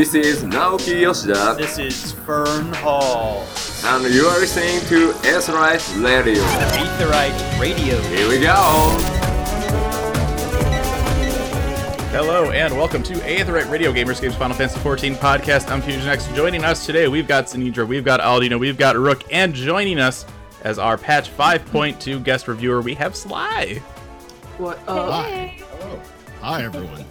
This is Naoki Yoshida, This is Fern Hall. and you are listening to Aetheryte Radio. Aetheryte Radio. Here we go! Hello and welcome to Aetheryte Radio Gamer Escape Final Fantasy XIV podcast. I'm Fusion X. Joining us today, we've got Sinidra, we've got Aldino, we've got Rook, and joining us as our patch 5.2 guest reviewer, we have Sly. What up? Hi. Hello. Hi, everyone.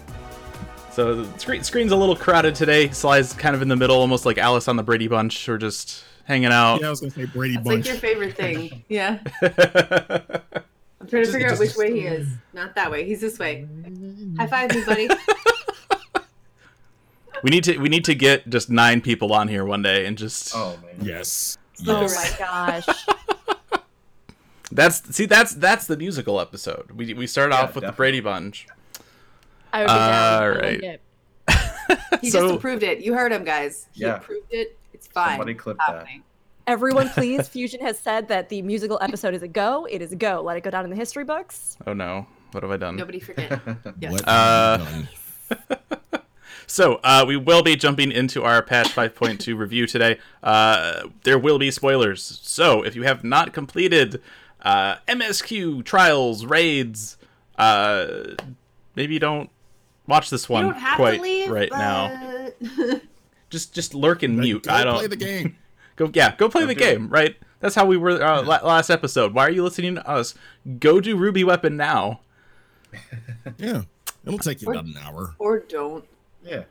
So the screen, screen's a little crowded today. Sly's kind of in the middle, almost like Alice on the Brady Bunch. We're just hanging out. Yeah, I was going to say Brady Bunch. It's like your favorite thing. Yeah. I'm trying to Just- figure out just- which way he is. Not that way. He's this way. High five me, buddy. we need to we need to get just nine people on here one day and just Oh man. yes. Oh my gosh. that's see that's that's the musical episode. We we start off Yeah, with the. Brady Bunch. I would be down. I All like right. He So- just approved it. You heard him, guys. He Yeah. approved it. It's fine. Somebody clip It's that. Everyone, please. Fusion has said that the musical episode is a go. It is a go. Let it go down in the history books. Oh no, what have I done? Nobody forget. Yes. What Uh, have you done? So, uh, we will be jumping into our patch 5.2 review today. Uh, there will be spoilers. So, if you have not completed uh, MSQ trials, raids, uh, maybe you don't watch this one quite leave right now. now. Just just lurk and mute. go I don't play the game. go. Yeah, go play the do it. game. Right. That's how we were uh, la- last episode. Why are you listening to us? Go do Ruby Weapon now. Yeah. It'll take you about an hour. or don't. Yeah.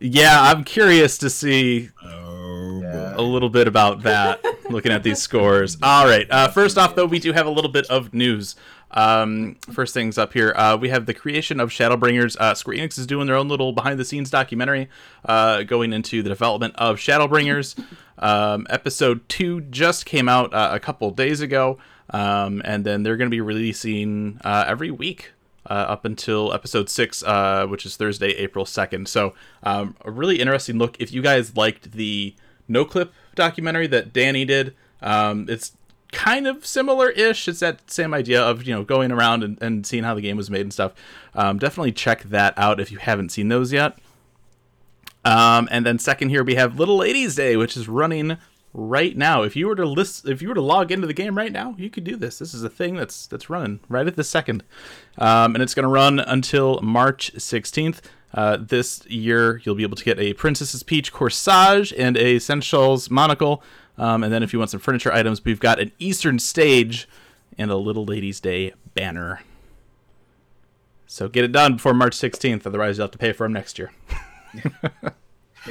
Yeah, I'm curious to see Oh, Yeah. a little bit about that looking at these scores all right uh, first off though we do have a little bit of news um, first things up here uh, we have the creation of shadowbringers uh, square enix is doing their own little behind the scenes documentary uh, going into the development of shadowbringers um, episode 2 just came out uh, a couple days ago um, and then they're going to be releasing uh, every week uh, up until episode six, uh, which is Thursday, April 2nd. So, um, a really interesting look. If you guys liked the no clip documentary that Danny did, um, it's kind of similar ish. It's that same idea of, you know, going around and, and seeing how the game was made and stuff. Um, definitely check that out if you haven't seen those yet. Um, and then second here we have Little Ladies Day, which is running right now. If you were to list, if you were to log into the game right now, you could do this. This is a thing that's that's running right at the second, um, and it's going to run until March 16th. Uh, this year, you'll be able to get a Princess's Peach corsage and a Sensual's monocle. Um, and then, if you want some furniture items, we've got an Eastern stage and a Little Ladies Day banner. So get it done before March 16th, otherwise you'll have to pay for them next year.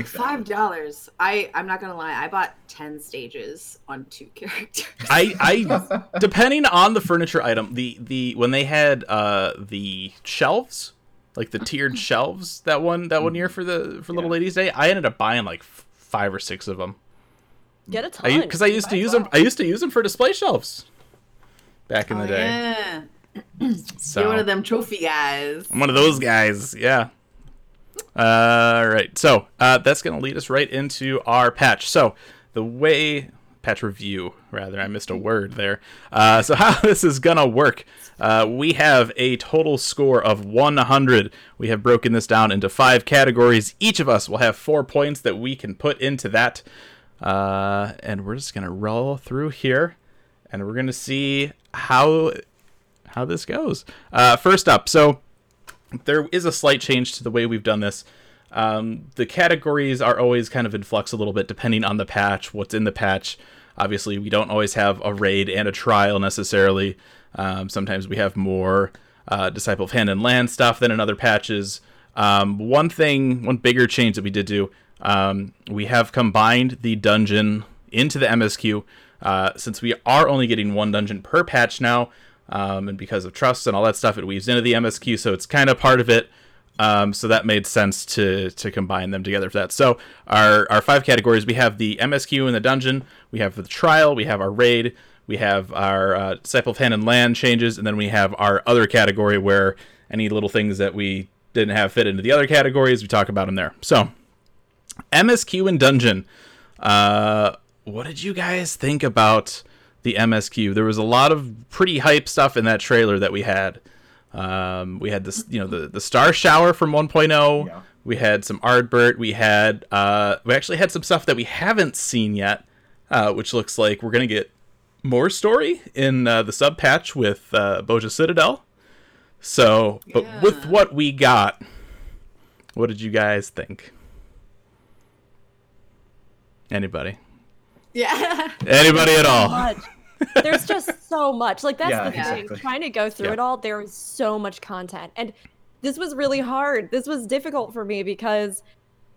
Five dollars. I I'm not gonna lie. I bought ten stages on two characters. I, I depending on the furniture item, the the when they had uh the shelves, like the tiered shelves that one that one year for the for Little Yeah. Ladies Day, I ended up buying like five or six of them. Get a ton. because I, used to use them. I used to use them for display shelves back in the Oh, day. yeah. So You're one of them trophy guys. I'm one of those guys. Yeah. All right. So uh, that's going to lead us right into our patch. So the way patch review, rather, I missed a word there. Uh, so how this is going to work? Uh, we have a total score of 100. We have broken this down into five categories. Each of us will have four points that we can put into that. Uh, and we're just going to roll through here, and we're going to see how how this goes. Uh, first up, so there is a slight change to the way we've done this. Um, the categories are always kind of in flux a little bit depending on the patch, what's in the patch. Obviously, we don't always have a raid and a trial necessarily. Um, sometimes we have more uh, Disciple of Hand and Land stuff than in other patches. Um, one thing, one bigger change that we did do, um, we have combined the dungeon into the MSQ. Uh, since we are only getting one dungeon per patch now, um, and because of trust and all that stuff, it weaves into the MSQ, so it's kind of part of it. Um, so that made sense to to combine them together for that. So our our five categories: we have the MSQ in the dungeon, we have the trial, we have our raid, we have our uh, disciple of hand and land changes, and then we have our other category where any little things that we didn't have fit into the other categories, we talk about them there. So MSQ and dungeon. Uh, what did you guys think about the MSQ? There was a lot of pretty hype stuff in that trailer that we had. Um, we had this, you know, the the star shower from 1.0. Yeah. We had some Ardbert. We had uh, we actually had some stuff that we haven't seen yet, uh, which looks like we're gonna get more story in uh, the sub patch with uh, Bozja Citadel. So, but with what we got, what did you guys think? Anybody? Yeah. Anybody at all? much. There's just so much. Like that's Yeah, the thing. exactly. Trying to go through Yeah. it all, there is so much content, and this was really hard. This was difficult for me because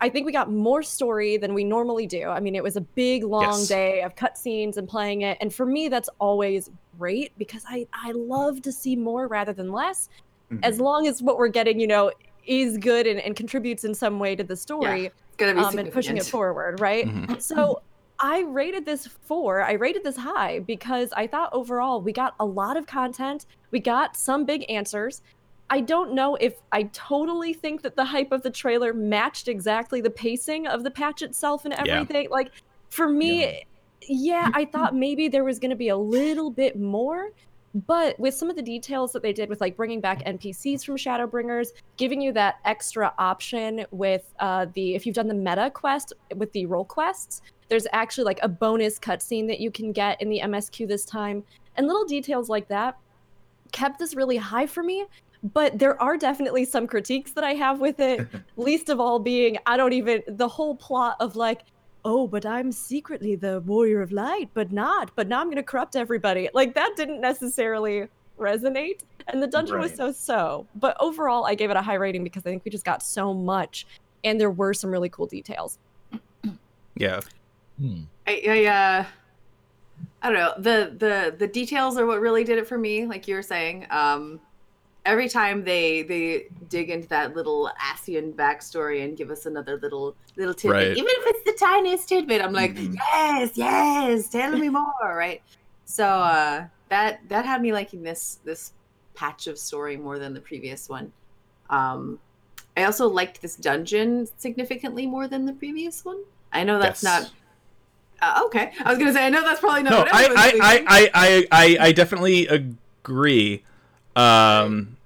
I think we got more story than we normally do. I mean, it was a big, long Yes. day of cutscenes and playing it, and for me, that's always great because I I love to see more rather than less, mm-hmm. as long as what we're getting, you know, is good and, and contributes in some way to the story It's gonna be um, and pushing it forward, right? Mhm. So I rated this four. I rated this high because I thought overall we got a lot of content. We got some big answers. I don't know if I totally think that the hype of the trailer matched exactly the pacing of the patch itself and Yeah. everything. Like for me, yeah, I thought maybe there was going to be a little bit more. But with some of the details that they did with like bringing back NPCs from Shadowbringers, giving you that extra option with uh, the if you've done the meta quest with the role quests, there's actually like a bonus cutscene that you can get in the MSQ this time, and little details like that kept this really high for me. But there are definitely some critiques that I have with it. least of all being I don't even the whole plot of like oh, but I'm secretly the warrior of light, but not. But now I'm going to corrupt everybody. Like that didn't necessarily resonate. And the dungeon was so so. But overall, I gave it a high rating because I think we just got so much and there were some really cool details. Yeah. Hmm. I, I uh I don't know. The the the details are what really did it for me, like you were saying. Um every time they they dig into that little Ascian backstory and give us another little little tidbit, Right. even if it's the tiniest tidbit, I'm like, Mhm. yes, yes, tell me more, right? So uh that that had me liking this this patch of story more than the previous one. Um I also liked this dungeon significantly more than the previous one. I know that's Yes. not uh, okay. I was gonna say I know that's probably not. no, I, I. I, I, I, I, I definitely agree. Um,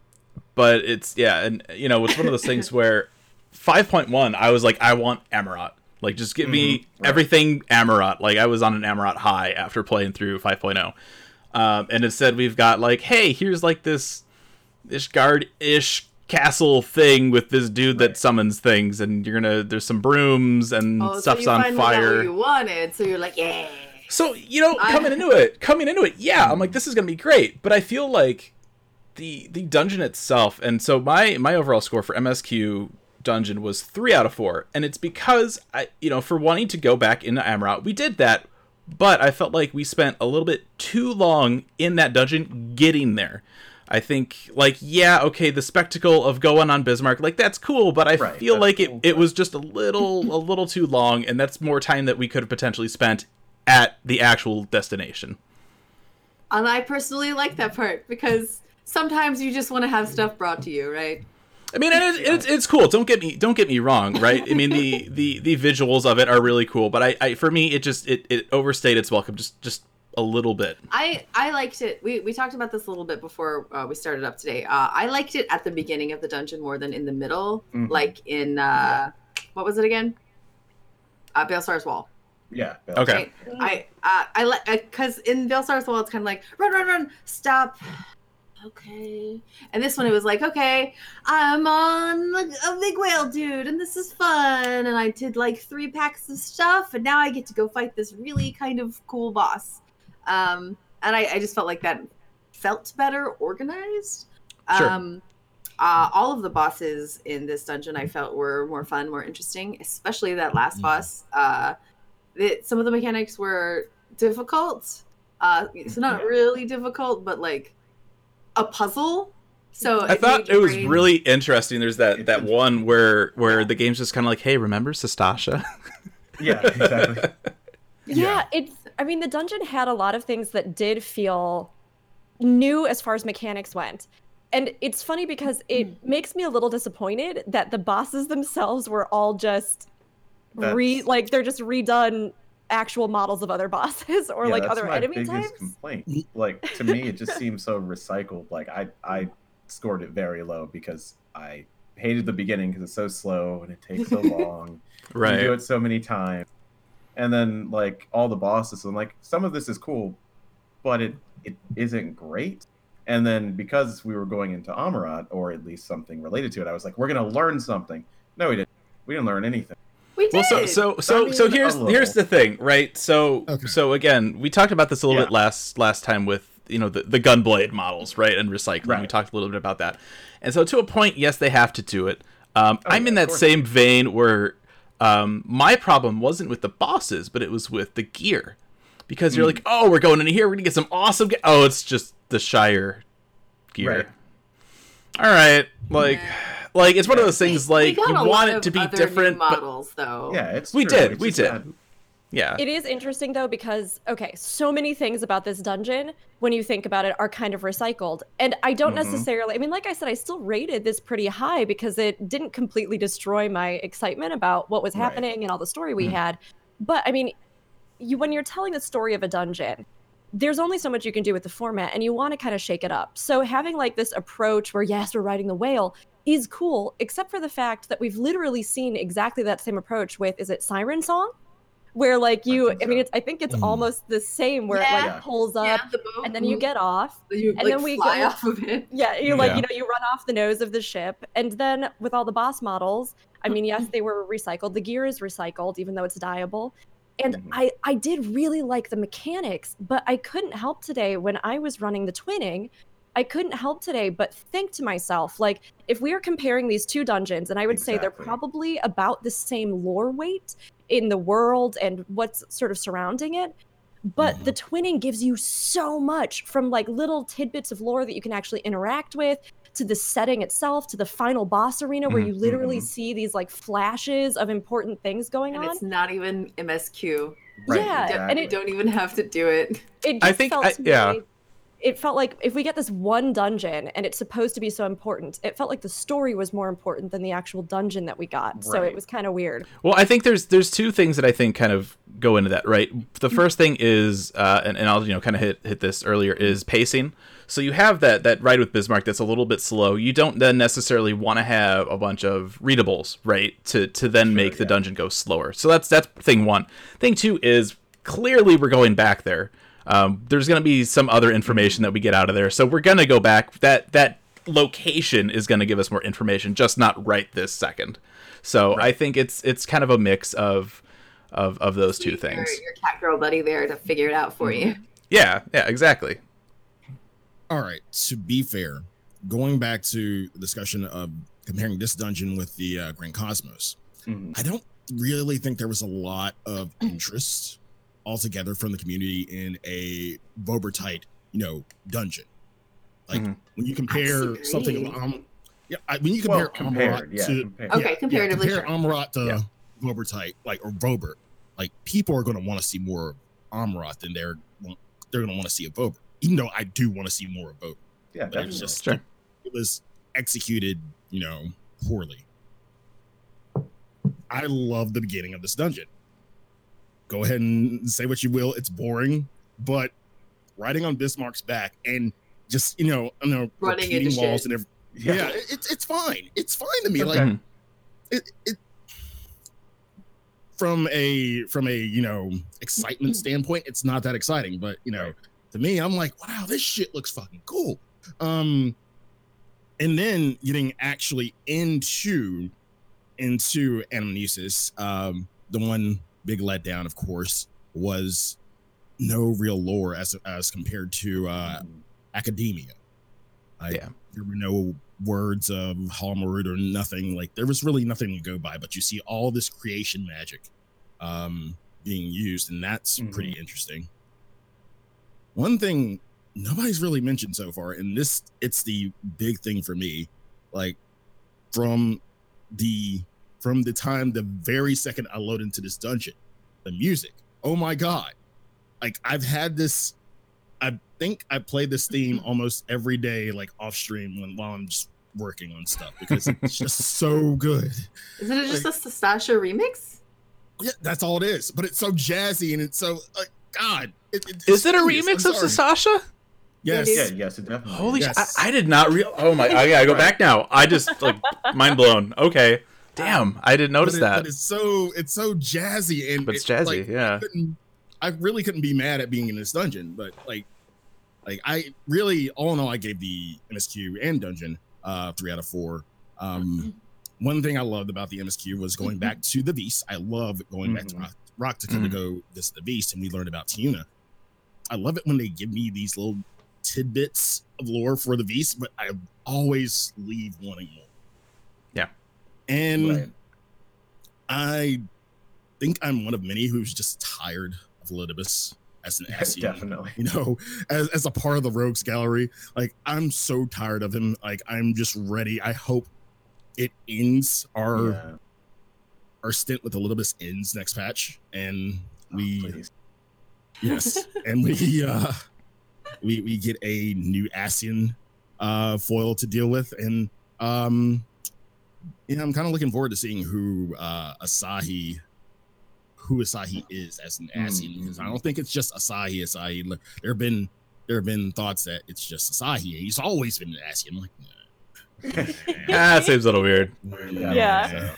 but it's yeah, and you know, it's one of those things where 5.1, I was like, I want Amaurot. Like, just give me Mhm, right. everything Amaurot. Like, I was on an Amaurot high after playing through 5.0. Um, and instead, we've got like, hey, here's like this Ishgard ish castle thing with this dude that summons things, and you're gonna there's some brooms and oh, so stuff's you on fire. you wanted, so you're like, yeah. So you know, coming into it, coming into it, yeah, I'm like, this is gonna be great. But I feel like the the dungeon itself, and so my my overall score for MSQ dungeon was three out of four, and it's because I, you know, for wanting to go back into Amaurot, we did that, but I felt like we spent a little bit too long in that dungeon getting there. I think, like, yeah, okay, the spectacle of going on Bismarck, like, that's cool, but I Right, feel like it, cool, it but- was just a little, a little too long, and that's more time that we could have potentially spent at the actual destination. And I personally like that part because sometimes you just want to have stuff brought to you, right? I mean, it's, it's it's cool. Don't get me don't get me wrong, right? I mean, the the the visuals of it are really cool, but I, I for me, it just it, it overstayed its welcome just just a little bit. I I liked it. We we talked about this a little bit before uh, we started up today. Uh, I liked it at the beginning of the dungeon more than in the middle, Mhm. like in uh, what was it again? Uh, Baelsar's Wall. Yeah. Bill. Okay. Right? I uh, I like because in Baelsar's Wall it's kind of like run run run stop. Okay, and this one it was like okay, I'm on a big whale dude, and this is fun, and I did like three packs of stuff, and now I get to go fight this really kind of cool boss. Um, and I, I just felt like that felt better organized. Sure. Um, uh, all of the bosses in this dungeon I felt were more fun, more interesting, especially that last Mhm. boss. Uh, it, some of the mechanics were difficult. Uh, it's not really difficult, but like a puzzle. So I it thought it was brain- really interesting. There's that that one where where the game's just kind of like, hey, remember Sastasha? Yeah. Exactly. Yeah, it's. I mean, the dungeon had a lot of things that did feel new as far as mechanics went. And it's funny because it hmm. makes me a little disappointed that the bosses themselves were all just re like they're just redone actual models of other bosses or yeah, like that's other my enemy biggest types. complaint. Like to me, it just seems so recycled. Like I, I scored it very low because I hated the beginning because it's so slow and it takes so long. right. You do it so many times, and then like all the bosses, and like some of this is cool, but it it isn't great. And then because we were going into Amaurot, or at least something related to it, I was like, we're gonna learn something. No, we didn't. We didn't learn anything. We did. Well, so so so I so here's here's the thing, right? So Okay. so again, we talked about this a little Yeah. bit last last time with you know the the gunblade models, right, and recycling. We talked a little bit about that, and so to a point, yes, they have to do it. Um, Oh, I'm yeah, in that same vein where um, my problem wasn't with the bosses, but it was with the gear, because you're Mm. like, oh, we're going in here, we're gonna get some awesome. Ge-. Oh, it's just the Shire gear. Right. All right, like. Like it's one of those things. Like you want it to be other new different, but models, though. Yeah, it's We true. did, It's we did. that- yeah, It is interesting though because okay, so many things about this dungeon when you think about it are kind of recycled. And I don't Mhm. necessarily I mean like I said I still rated this pretty high because it didn't completely destroy my excitement about what was Right. happening and all the story we Mhm. had. But I mean you when you're telling the story of a dungeon, there's only so much you can do with the format and you want to kind of shake it up. So having like this approach where yes, we're riding the whale is cool, except for the fact that we've literally seen exactly that same approach with is it Siren Song? Where like you I, think mean it's I think it's Mm. almost the same where it like pulls up Yeah, the boat. and then you get off. you, and like, then we fly go- off of it. Yeah, you like Yeah. you know you run off the nose of the ship, and then with all the boss models, I mean, yes, they were recycled. The gear is recycled, even though it's dyeable. And Mhm. I I did really like the mechanics, but I couldn't help today when I was running the twinning. I couldn't help today but think to myself, like, if we are comparing these two dungeons, and I would say they're probably about the same lore weight in the world and what's sort of surrounding it. But the twinning gives you so much from like little tidbits of lore that you can actually interact with to the setting itself to the final boss arena where you literally mhm. see these like flashes of important things going And on. it's not even MSQ. Right, Yeah, and exactly. You don't even have to do it. it I think felt I- to me- yeah. It felt like if we get this one dungeon and it's supposed to be so important, it felt like the story was more important than the actual dungeon that we got. So it was kind of weird. Well, I think there's there's two things that I think kind of go into that, right? The first thing is, uh, and, and I'll you know kind of hit hit this earlier is pacing. So you have that that ride with Bismarck that's a little bit slow. You don't then necessarily want to have a bunch of readables, right? To to then make the dungeon go slower. So that's that's thing one. Thing two is clearly we're going back there. Um, there's going to be some other information that we get out of there, so we're going to go back. That that location is going to give us more information, just not right this second. So I think it's it's kind of a mix of of of those two Your- things. Your cat girl buddy there to figure it out for you. Yeah, yeah, exactly. All right. To be fair, going back to the discussion of comparing this dungeon with the uh, Grand Cosmos, Mhm. I don't really think there was a lot of interest altogether from the community in a Voeburtite, you know, dungeon. Like Mhm. when you compare something, um, yeah, I, when you Well, compare compared, Amaurot yeah, to compared. Okay, comparatively, compare sure. Amaurot to Yeah. Voeburtite, like or Voeburt, like people are going to want to see more of Amaurot than they're they're going to want to see a Voeburt. Even though I do want to see more of Voeburt Yeah, but it was just Sure. it was executed, you know, poorly. I love the beginning of this dungeon. Go ahead and say what you will, it's boring, but riding on Bismarck's back and just you know, you know, Running repeating into walls shit. and everything. Yeah, it, it's it's fine. It's fine to me. Okay. Like it, it from a from a you know excitement standpoint, it's not that exciting. But you know, to me, I'm like, wow, this shit looks fucking cool. Um, and then getting actually into into Anamnesis, um, the one big letdown, of course, was no real lore as as compared to uh. Academia. I, Yeah. There were no words of Halmarut or nothing. Like there was really nothing to go by, but you see all this creation magic um, being used, and that's Mhm. pretty interesting. One thing nobody's really mentioned so far, and this it's the big thing for me, like from the from the time the very second I load into this dungeon, the music. Oh my god. Like I've had this I think I play this theme almost every day, like off stream when while I'm just working on stuff because it's just so good. Isn't it just a Sastasha remix? Yeah, that's all it is. But it's so jazzy and it's so like God. It, it- Is it a remix I'm of sorry. Sasasha? Yes. Yeah, yes, it definitely. Holy is. sh! I, I did not real. Oh my! Oh I gotta go back now. I just like mind blown. Okay, damn, I didn't notice but, it- that. but it's so it's so jazzy and But it's jazzy, like, yeah. I, I really couldn't be mad at being in this dungeon, but like, like I really all in all, I gave the MSQ and dungeon uh three out of four. Um, one thing I loved about the MSQ was going back to the Beast. I love going back to Mhm. Rock, Rock to kind of go visit the Beast, and we learned about Tiuna. I love it when they give me these little tidbits of lore for the Beast, but I always leave wanting more. And. Right. I think I'm one of many who's just tired of Elidibus as an SE. definitely. You know, as, as a part of the Rogues Gallery. Like, I'm so tired of him. Like, I'm just ready. I hope it ends. Our Yeah. our stint with Elidibus ends next patch. And Oh, we please. yes. and we uh we we get a new Ascian uh foil to deal with. And um yeah, I'm kind of looking forward to seeing who uh Asahi who Asahi is as an Ascian Mm. because I don't think it's just Asahi Asahi. Look, There have been there have been thoughts that it's just Asahi. He's always been an Ascian. I'm like, Ah, seems a little weird. nah. Yeah.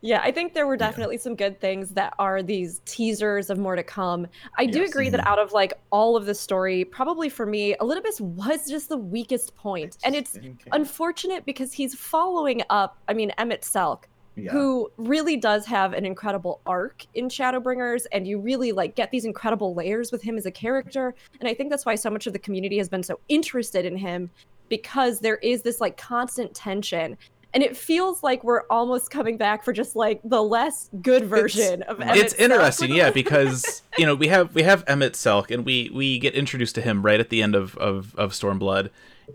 Yeah, I think there were definitely some good things that are these teasers of more to come. I do Yes. agree that mm-hmm. out of like all of the story, probably for me, Elidibus was just the weakest point. And it's Didn't unfortunate because he's following up, I mean, Emet-Selch, yeah. who really does have an incredible arc in Shadowbringers, and you really like get these incredible layers with him as a character. And I think that's why so much of the community has been so interested in him because there is this like constant tension. And it feels like we're almost coming back for just like the less good version of Emmett it's Selk interesting, yeah, because you know we have we have Emet-Selch, and we we get introduced to him right at the end of of, of Stormblood,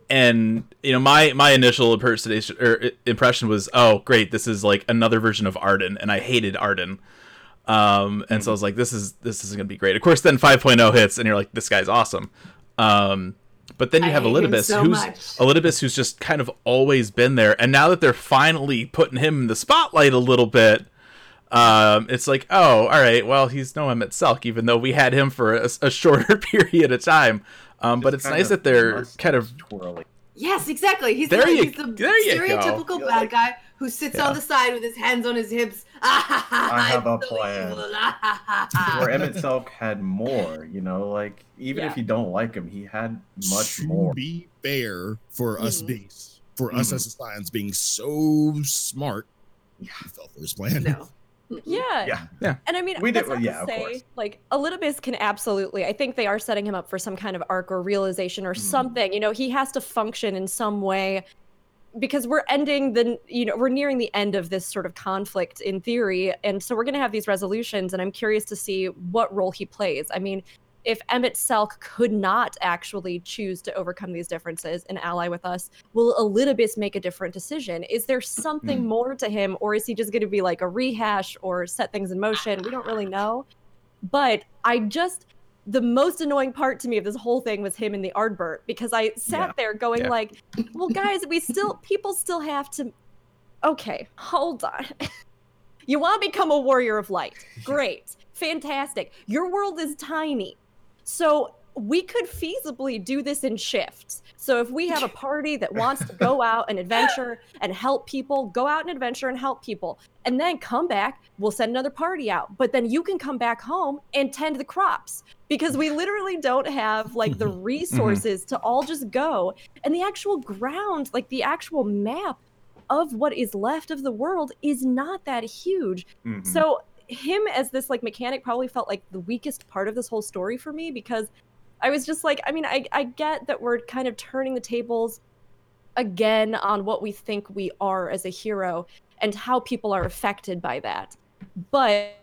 and you know my my initial impersonation or impression was, oh great, this is like another version of Arden, and I hated Arden. Um, and so I was like, this is this is gonna be great. Of course, then 5.0 hits, and you're like, this guy's awesome. Um, but then you I have hate him Elidibus, so who's much. Elidibus, who's just kind of always been there, and now that they're finally putting him in the spotlight a little bit, um, it's like, oh, all right, well, he's no Emet-Selch, even though we had him for a, a shorter period of time. Um, but it's nice that they're kind of twirly. Yes, exactly. He's, There the, you- he's the there you go. stereotypical You're bad like- guy who sits Yeah. on the side with his hands on his hips. I have a plan. plan. Where Emet-Selch had more, you know, like even Yeah. if you don't like him, he had much to more. be fair for us Mhm. being for us Mhm. as Ascians being so smart, Yeah. we fell for his plan. no. Yeah. Yeah. And I mean, We that's did- not yeah, to of say, course. like, Elidibus can absolutely, I think they are setting him up for some kind of arc or realization or Mhm. something. You know, he has to function in some way because we're ending the, you know, we're nearing the end of this sort of conflict in theory. And so we're going to have these resolutions. And I'm curious to see what role he plays. I mean, if Emet-Selch could not actually choose to overcome these differences and ally with us, will Elidibus make a different decision? Is there something Hmm. more to him, or is he just going to be like a rehash or set things in motion? We don't really know. But I just the most annoying part to me of this whole thing was him and the Ardbert because I sat Yeah. there going Yeah. like, "Well, guys, we still people still have to." Okay, hold on. you want to become a warrior of light? Great, fantastic. Your world is tiny, so we could feasibly do this in shifts. So if we have a party that wants to go out and adventure and help people, go out and adventure and help people, and then come back, we'll send another party out. But then you can come back home and tend the crops because we literally don't have like the resources to all just go. And the actual ground, like the actual map of what is left of the world is not that huge. Mhm. So him as this like mechanic probably felt like the weakest part of this whole story for me because I was just like, I mean, I, I get that we're kind of turning the tables again on what we think we are as a hero and how people are affected by that. But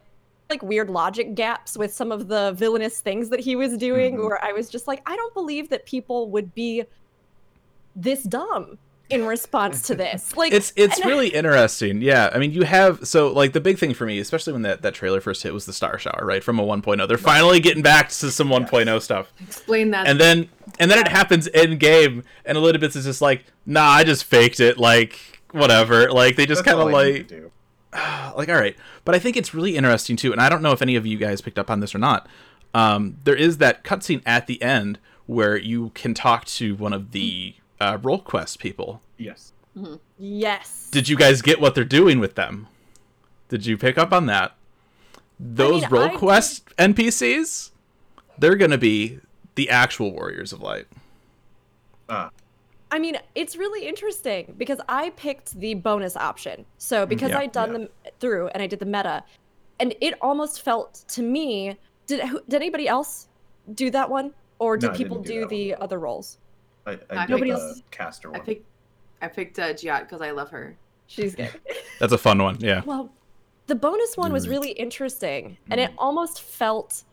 like weird logic gaps with some of the villainous things that he was doing Mhm. where I was just like, I don't believe that people would be this dumb in response to this. Like it's it's and I- really interesting. Yeah, I mean, you have so like the big thing for me, especially when that that trailer first hit, was the Star Shower, right? From a 1.0, they're finally getting back to some 1.0 stuff, Explain that. and then and then it happens in game, and Elizabeth is just like, nah, I just faked it, like whatever. Like they just kind of all I need like do. like all right but i think it's really interesting too and i don't know if any of you guys picked up on this or not um, there is that cutscene at the end where you can talk to one of the uh, role quest people. Yes. Yes. Did you guys get what they're doing with them? Did you pick up on that? Those mean, role I did- quest NPCs, they're gonna be the actual warriors of light. Ah, I mean, it's really interesting because I picked the bonus option. So because yeah, I'd done yeah. them through and I did the meta, and it almost felt to me. Did did anybody else do that one, or did No, people do do that the other roles? I, I I did picked- Nobody else- caster I one. picked I picked uh, Giat because I love her. She's good. That's a fun one. Yeah. well, the bonus one was really interesting, and Mm. it almost felt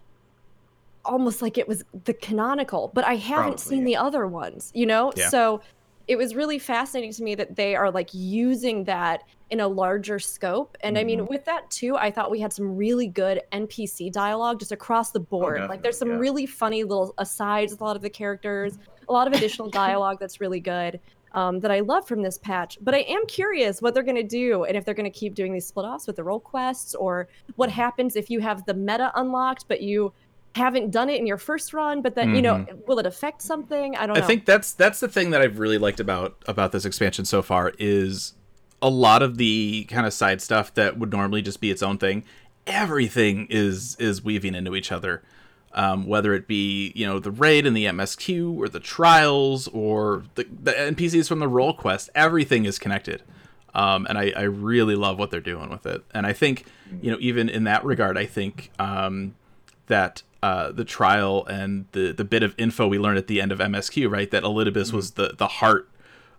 almost like it was the canonical, but I haven't Probably, seen the other ones, you know? Yeah. So it was really fascinating to me that they are like using that in a larger scope. And I mean, Mm-hmm. with that too, I thought we had some really good NPC dialogue just across the board. like there's some Oh, yeah. really funny little asides with a lot of the characters, a lot of additional dialogue that's really good. Um, that I love from this patch, but I am curious what they're going to do and if they're going to keep doing these split offs with the role quests, or what happens if you have the meta unlocked but you haven't done it in your first run, but then you know, will it affect something? I don't Mm-hmm. I think that's that's the thing that I've really liked about about this expansion so far is a lot of the kind of side stuff that would normally just be its own thing. Everything is is weaving into each other. Um, whether it be you know the raid and the MSQ or the trials or the, the NPCs from the role quest, everything is connected. Um, and I, I really love what they're doing with it. And I think you know even in that regard, I think um, that uh, the trial and the the bit of info we learned at the end of MSQ, right? That Elidibus was the the heart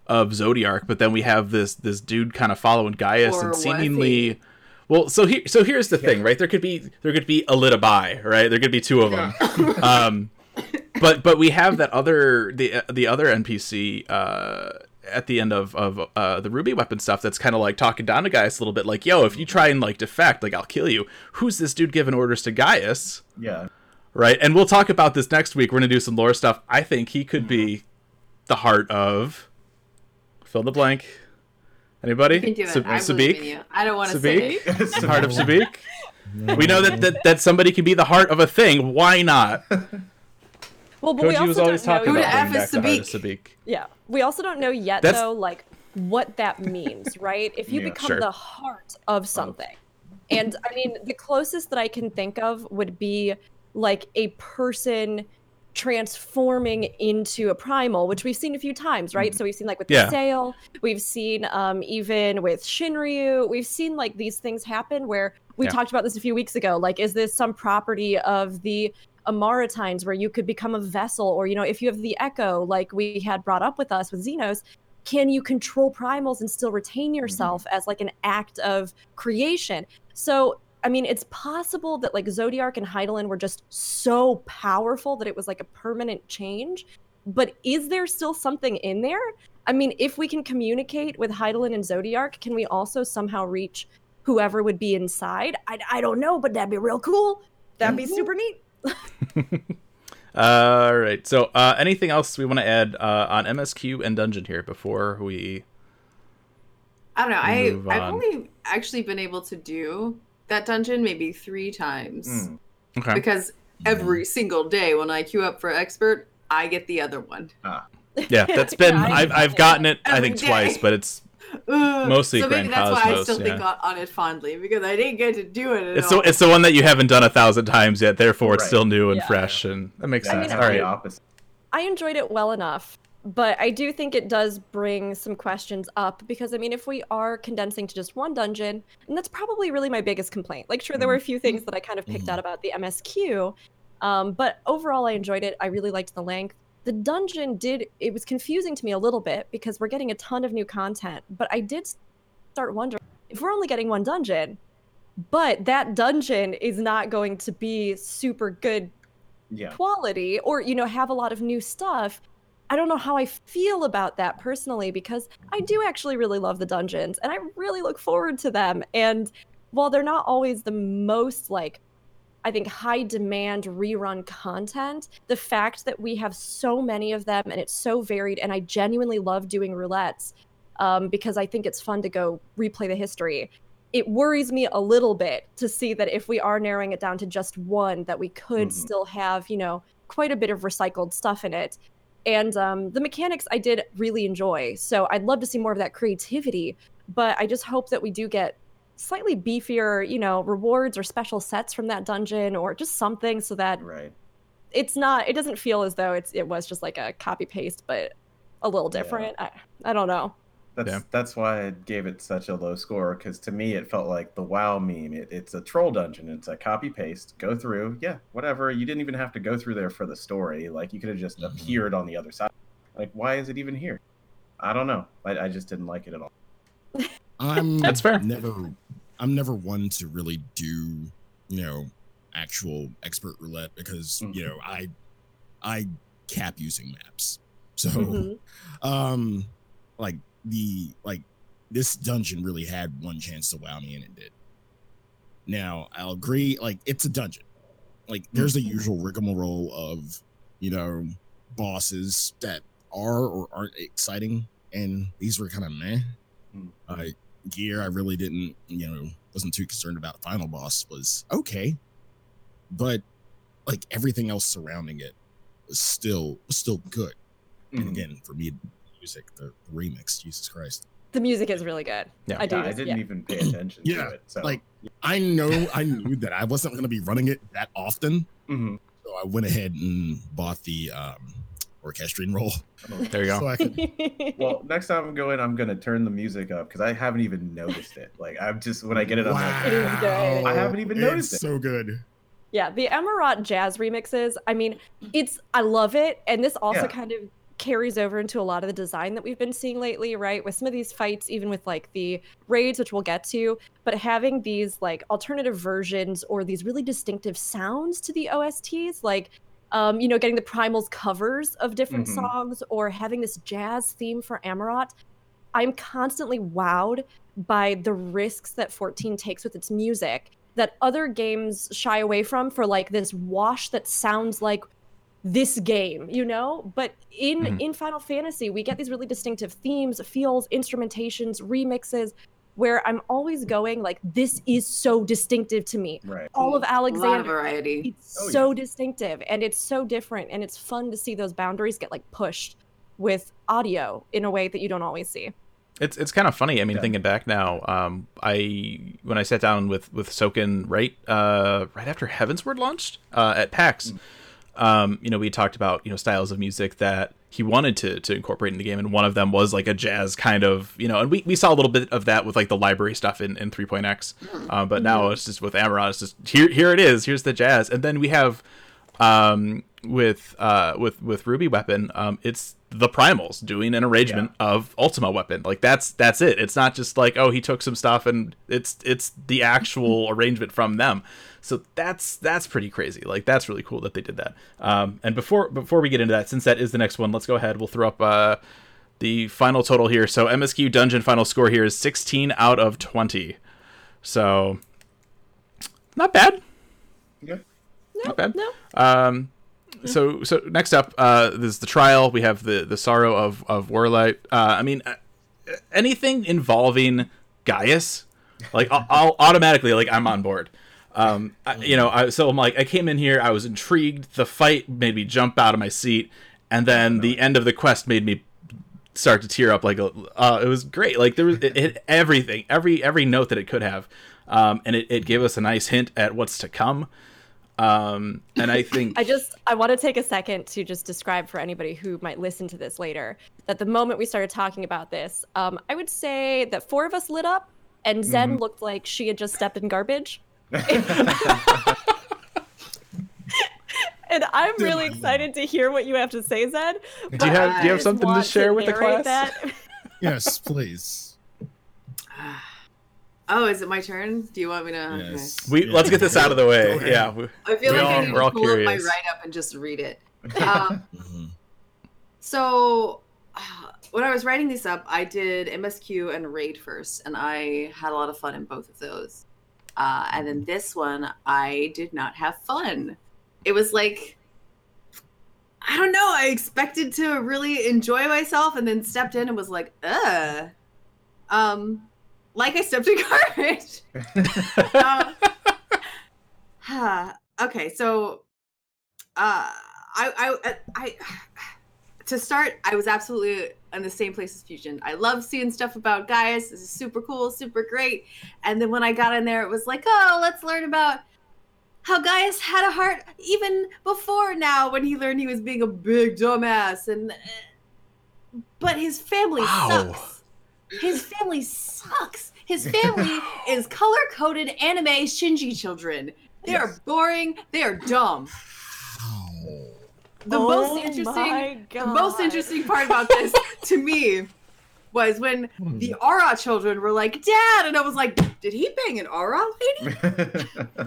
of Zodiac, but then we have this this dude kind of following Gaius Or and seemingly. he? Well, so here, so here's the thing, right? There could be there could be a Lidabai, right? There could be two of them. um, but but we have that other the the other NPC uh, at the end of of uh, the Ruby weapon stuff that's kind of like talking down to Gaius a little bit, like, "Yo, if you try and like defect, like I'll kill you." Who's this dude giving orders to Gaius? yeah. Right? And we'll talk about this next week. We're gonna do some lore stuff. I think he could be mm-hmm. the heart of fill in the blank. Anybody? You can do it. Sab- I believe in Sabik? you. I don't want to say. Sabik? heart of Sabik. We know that, that that somebody can be the heart of a thing. Why not? well, but we also was always don't know talking Who about yet. F bringing is back the heart of Sabik? Sabik. Yeah, we also don't know yet That's- though, like what that means, right? If you Yeah. become Sure. the heart of something, and I mean, the closest that I can think of would be like a person transforming into a primal, which we've seen a few times, right? So we've seen like with the Yeah. sail, we've seen um, even with Shinryu, we've seen like these things happen where we Yeah. talked about this a few weeks ago. Like, is this some property of the Amaurotines where you could become a vessel, or you know, if you have the Echo, like we had brought up with us with Zenos, can you control primals and still retain yourself as like an act of creation? So I mean, it's possible that like Zodiac and Hydaelyn were just so powerful that it was like a permanent change. But is there still something in there? I mean, if we can communicate with Hydaelyn and Zodiac, can we also somehow reach whoever would be inside? I, I don't know, but that'd be real cool. That'd be super neat. All right. So, uh, anything else we want to add uh, on MSQ and dungeon here before we? I don't know. I I've on. only actually been able to do that dungeon maybe three times Mm. Okay. because every single day when I queue up for expert, I get the other one. Yeah, that's been Yeah, I I've I've gotten it I think day. twice, but it's Ugh. Mostly so maybe Grand that's why I still think yeah. on, on it fondly because I didn't get to do it. At it's all. the it's the one that you haven't done a thousand times yet. Therefore, it's still new and Yeah. fresh, and that makes Yeah, sense. it's All the opposite. I enjoyed it well enough, but I do think it does bring some questions up because I mean, if we are condensing to just one dungeon, and that's probably really my biggest complaint. Like, sure, there were a few things that I kind of picked Mhm. out about the MSQ, um, but overall, I enjoyed it. I really liked the length. The dungeon did, it was confusing to me a little bit because we're getting a ton of new content, but I did start wondering if we're only getting one dungeon, but that dungeon is not going to be super good Yeah. quality or you know have a lot of new stuff i don't know how i feel about that personally because i do actually really love the dungeons and i really look forward to them and while they're not always the most like i think high demand rerun content the fact that we have so many of them and it's so varied and i genuinely love doing roulettes um, because i think it's fun to go replay the history it worries me a little bit to see that if we are narrowing it down to just one that we could Mhm. still have you know quite a bit of recycled stuff in it. And um, the mechanics I did really enjoy. So I'd love to see more of that creativity, but I just hope that we do get slightly beefier, you know, rewards or special sets from that dungeon or just something so that Right. it's not it doesn't feel as though it's it was just like a copy paste but a little Yeah. different. I, I don't know. That's Yeah. that's why I gave it such a low score because to me it felt like the WoW meme. It, it's a troll dungeon. It's a copy paste. Go through, yeah, whatever. You didn't even have to go through there for the story. Like you could have just Mhm. appeared on the other side. Like why is it even here? I don't know. I, I just didn't like it at all. I'm That's fair. Never, I'm never one to really do, you know, actual expert roulette because Mhm. you know I, I cap using maps. So, Mhm. um, like the like this dungeon really had one chance to wow me and it did. Now I'll agree, like it's a dungeon. Like there's the usual rigmarole of, you know, bosses that are or aren't exciting, and these were kind of meh. Hmm. Uh, gear I really didn't, you know, wasn't too concerned about. Final boss was okay, but like everything else surrounding it was still was still good. And Mhm. again, for me, music, the, the remix, Jesus Christ. The music is really good. Yeah. I do. Yeah, I didn't yeah. even pay attention Yeah, to it. So like- I know I knew that I wasn't going to be running it that often, Mhm. so I went ahead and bought the um, orchestrion roll. There you go. So I could, Well, next time I'm going, I'm gonna turn the music up because I haven't even noticed it. Like I'm just when I get it, I'm like, It is good. I haven't even noticed it's it. So good. Yeah, the Emirate jazz remixes. I mean, it's I love it, and this also Yeah. kind of carries over into a lot of the design that we've been seeing lately, right? With some of these fights, even with like the raids, which we'll get to, but having these like alternative versions or these really distinctive sounds to the OSTs, like um, you know, getting the primals covers of different Mhm. songs or having this jazz theme for Amaurot. I'm constantly wowed by the risks that 14 takes with its music that other games shy away from for like this wash that sounds like this game, you know? But in Mhm. in Final Fantasy, we get these really distinctive themes, feels, instrumentations, remixes where I'm always going like this is so distinctive to me. Right. All of A lot of variety. it's Oh, yeah. so distinctive and it's so different and it's fun to see those boundaries get like pushed with audio in a way that you don't always see. It's it's kind of funny. I mean, Yeah. thinking back now, um, I when I sat down with with Soken right uh, right after Heavensward launched uh, at PAX, um, you know, we talked about you know styles of music that he wanted to to incorporate in the game, and one of them was like a jazz kind of you know, and we, we saw a little bit of that with like the library stuff in in 3.x, uh, but now it's just with Amaranth, it's just here here it is, here's the jazz, and then we have um with uh with with ruby weapon um it's the primals doing an arrangement of ultima weapon. Like that's that's it. It's not just like oh he took some stuff and it's it's the actual arrangement from them. So that's that's pretty crazy. Like that's really cool that they did that. Um and before before we get into that since that is the next one let's go ahead. We'll throw up uh the final total here. So msq dungeon final score here is 16 out of 20 so not bad. Yeah. not bad. No. um, so so next up, uh, there's the trial. We have the the sorrow of of Werlyt. Uh, I mean, uh, anything involving Gaius, like I'll, I'll automatically like I'm on board. Um, I, you know, I, so I'm like I came in here, I was intrigued. The fight made me jump out of my seat, and then the end of the quest made me start to tear up. Like uh, it was great. Like there was it, it, everything, every every note that it could have, um, and it, it gave us a nice hint at what's to come. Um, and I think I just I want to take a second to just describe for anybody who might listen to this later that the moment we started talking about this, um, I would say that four of us lit up and Zen Mhm. looked like she had just stepped in garbage. And I'm Dude, really excited to hear what you have to say, Zen. Do you have do you have something to share with the class? that. Yes, please. Oh, is it my turn? Do you want me to? Yes. We Yeah. let's get this out of the way. Yeah. we- Okay. I feel We like all- I need to pull up my write up and just read it. Um, Mhm. so uh, when I was writing these up, I did MSQ and Raid first, and I had a lot of fun in both of those. Uh, and then this one, I did not have fun. It was like I don't know. I expected to really enjoy myself, and then stepped in and was like, "Uh, um, like I stepped in garbage." huh. okay, so uh, I, I, I, to start, I was absolutely in the same place as Fusion. I love seeing stuff about Gaius. This is super cool, super great. And then when I got in there, it was like, oh, let's learn about how Gaius had a heart even before now when he learned he was being a big dumbass. And uh, but his family Wow. sucks. His family sucks. His family is color coded anime Shinji children. They are boring. They are dumb. The Oh most interesting, the most interesting part about this to me was when hmm. the Au Ra children were like, "Dad," and I was like, "Did he bang an Au Ra lady?"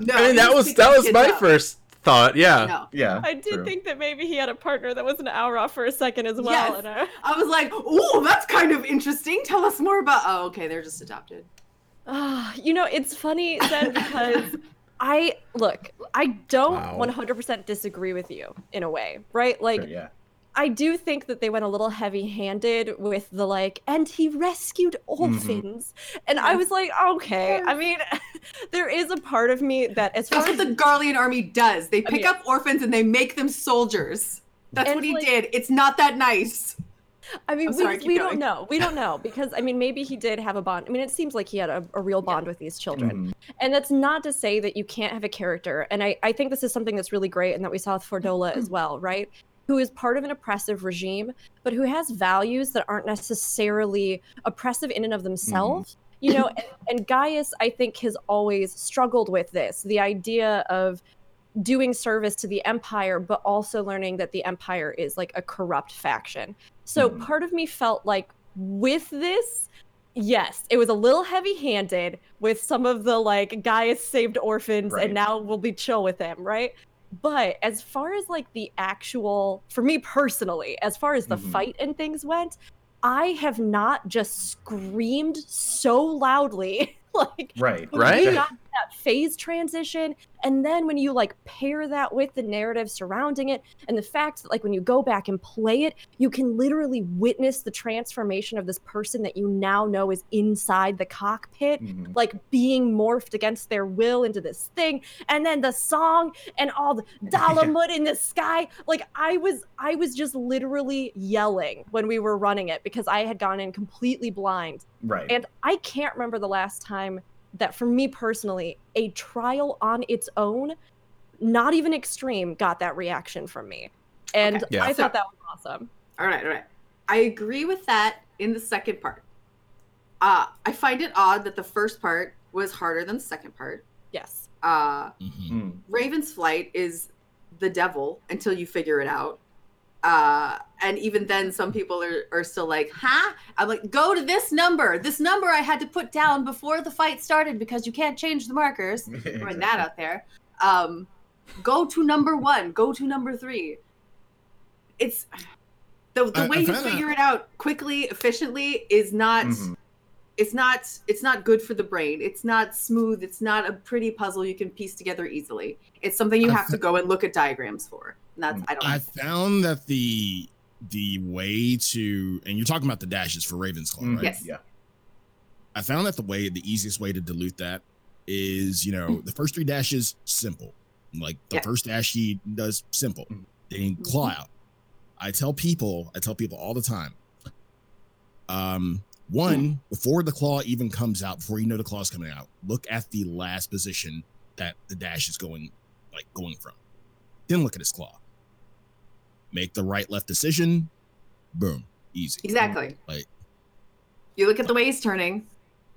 No, I mean, that was that was my up. first thought. Yeah. No, yeah. I did true. think that maybe he had a partner that was an Au Ra for a second as well. Yes. and I- I was like, "Oh, that's kind of interesting. Tell us more about." Oh, okay, they're just adopted. Ah, you know, it's funny then because I look, I don't Wow. 100% disagree with you in a way, right? Like, Sure, yeah. I do think that they went a little heavy handed with the like, and he rescued orphans. And I was like, okay. I mean, there is a part of me that, as far That's what as the Garlean army does. They pick mean- up orphans and they make them soldiers. That's what he like- did. It's not that nice. I mean, I'm we, sorry, just- keep we don't know. We don't know because I mean, maybe he did have a bond. I mean, it seems like he had a, a real bond with these children. Mhm. And that's not to say that you can't have a character. And I, I think this is something that's really great and that we saw with Fordola as well, right? Who is part of an oppressive regime, but who has values that aren't necessarily oppressive in and of themselves. You know, and, and Gaius, I think, has always struggled with this the idea of doing service to the empire, but also learning that the empire is like a corrupt faction. So Mhm. part of me felt like with this, yes, it was a little heavy handed with some of the like Gaius saved orphans Right. and now we'll be chill with him, right? But as far as like the actual, for me personally, as far as the Mhm. fight and things went, I have not just screamed so loudly like Right. Right? got that phase transition and then when you like pair that with the narrative surrounding it and the fact that like when you go back and play it you can literally witness the transformation of this person that you now know is inside the cockpit Mhm. like being morphed against their will into this thing and then the song and all the Dalamud in the sky like i was i was just literally yelling when we were running it because i had gone in completely blind Right. and I can't remember the last time that, for me personally, a trial on its own, not even extreme, got that reaction from me. And Okay. Yeah. I So- thought that was awesome. All right, all right. I agree with that in the second part. Uh, I find it odd that the first part was harder than the second part. Yes. Uh, Mhm. Mm. Raven's flight is the devil until you figure it out. Uh, and even then, some people are, are still like, huh? I'm like, go to this number. This number I had to put down before the fight started because you can't change the markers. throwing that out there. Um, go to number one. Go to number three. It's the the I- way I you figure it out quickly, efficiently is not. Mhm. It's not. It's not good for the brain. It's not smooth. It's not a pretty puzzle you can piece together easily. It's something you have to go and look at diagrams for. And that's I don't. I found that the the way to and you're talking about the dashes for Ravensclaw, Mhm. right? Yes. Yeah. I found that the way the easiest way to dilute that is, you know, the first three dashes simple. Like the Yeah. first dash he does simple. Mhm. Then claw out. I tell people, I tell people all the time. Um, one, before the claw even comes out, before you know the claw's coming out, look at the last position that the dash is going like going from. Then look at his claw. Make the right left decision. Boom. Easy. exactly. Like You look at the way he's turning,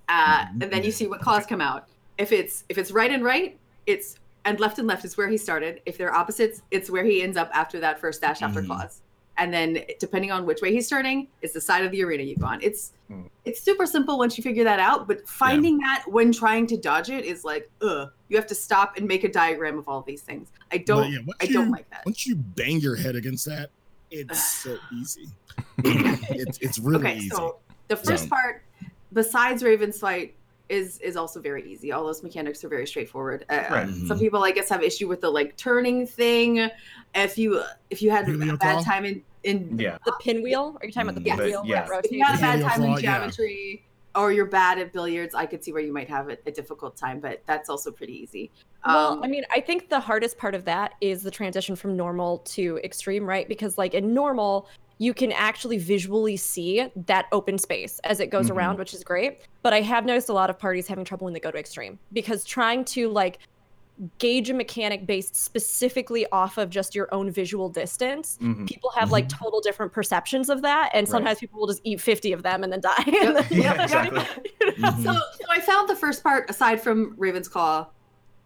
uh, Mhm. and then you see what claws come out. If it's if it's right and right, it's and left and left is where he started. If they're opposites, it's where he ends up after that first dash after Mhm. claws. And then depending on which way he's turning, it's the side of the arena you go on. It's Mm. it's super simple once you figure that out, but finding that when trying to dodge it is like, ugh. You have to stop and make a diagram of all these things. I don't yeah, I don't you- like that. once you bang your head against that, it's so easy. it's it's really okay, easy. so the first So- part, besides Raven's fight, is is also very easy. All those mechanics are very straightforward. Uh, Right. Some people, I guess, have issue with the like turning thing. If you if you had a bad claw? time in in Yeah. The pinwheel? Are you talking about the Yes. pinwheel Yeah. if you had a bad time claw, in yeah. geometry, or you're bad at billiards, I could see where you might have a, a difficult time, but that's also pretty easy. Well, Um, I mean, I think the hardest part of that is the transition from normal to extreme, right? Because like in normal, you can actually visually see that open space as it goes Mhm. around, which is great. But I have noticed a lot of parties having trouble when they go to extreme because trying to like gauge a mechanic based specifically off of just your own visual distance, Mhm. people have like total different perceptions of that, and Right. sometimes people will just eat 50 of them and then die. And then- Yeah, Yep, exactly. Mhm. so, so I found the first part, aside from Raven's Claw,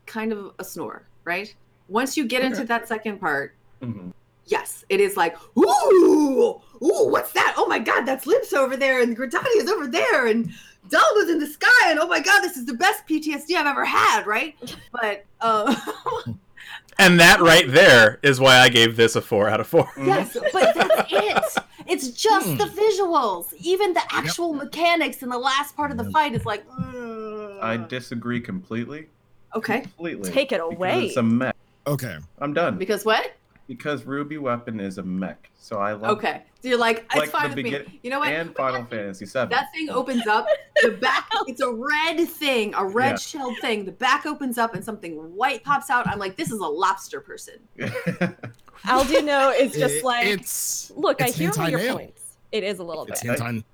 kind of a snore, right? Once you get into that second part, Mhm. Yes, it is like, ooh, ooh, what's that? Oh my god, that's Lips over there, and Gridania's over there, and Dalma's in the sky, and oh my god, this is the best PTSD I've ever had, right? But uh, And that right there is why I gave this a four out of four. Yes, but that's it. It's just Hmm. the visuals. Even the actual mechanics in the last part of the fight is like, mm. I disagree completely. okay, Completely. Take it away. It's a mech. Okay. I'm done. because what? Because Ruby Weapon is a mech. So I love Okay, so you're like, it's Like fine the with me. You know what? and Final Fantasy VII. That thing opens up. The back, it's a red thing, a red Yeah. shelled thing. The back opens up and something white pops out. I'm like, this is a lobster person. Aldino is just It- like, it's look, I hear all your nail. points. It is a little It's bit. hentai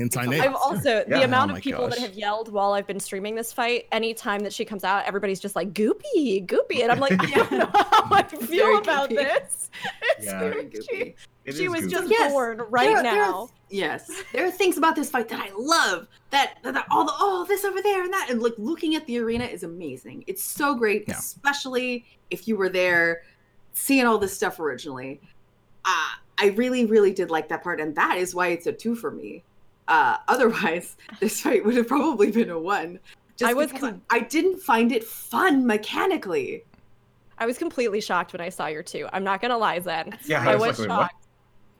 hentai Nael. I've also Yeah. the amount Oh of people that have yelled while I've been streaming this fight. Anytime that she comes out, everybody's just like goopy, goopy, and I'm like, I don't know how I feel about goopy. this. It's Yeah. very- Very she, goopy. It she was goofy. just Yes, born right There are- there are- now. yes, there are things about this fight that I love. That, that, that all the oh this over there and that and like looking at the arena is amazing. It's so great, Yeah. especially if you were there, seeing all this stuff originally. Uh, I really, really did like that part, and that is why it's a two for me. Uh, otherwise, this fight would have probably been a one. Just I was com- I didn't find it fun mechanically. I was completely shocked when I saw your two. I'm not gonna lie, Zen. Yeah, I I was was like, shocked.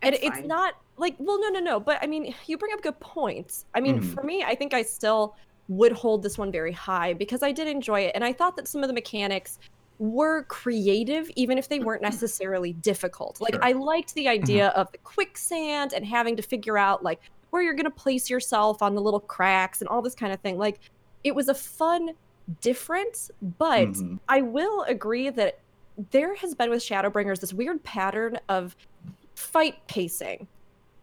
And It's it's not like, well, no, no, no. But I mean, you bring up good points. I mean, Mhm. for me, I think I still would hold this one very high because I did enjoy it. And I thought that some of the mechanics were creative, even if they weren't necessarily difficult. Like, Sure. I liked the idea of the quicksand and having to figure out, like, where you're going to place yourself on the little cracks and all this kind of thing. Like, it was a fun difference, but Mhm. I will agree that there has been with Shadowbringers this weird pattern of fight pacing.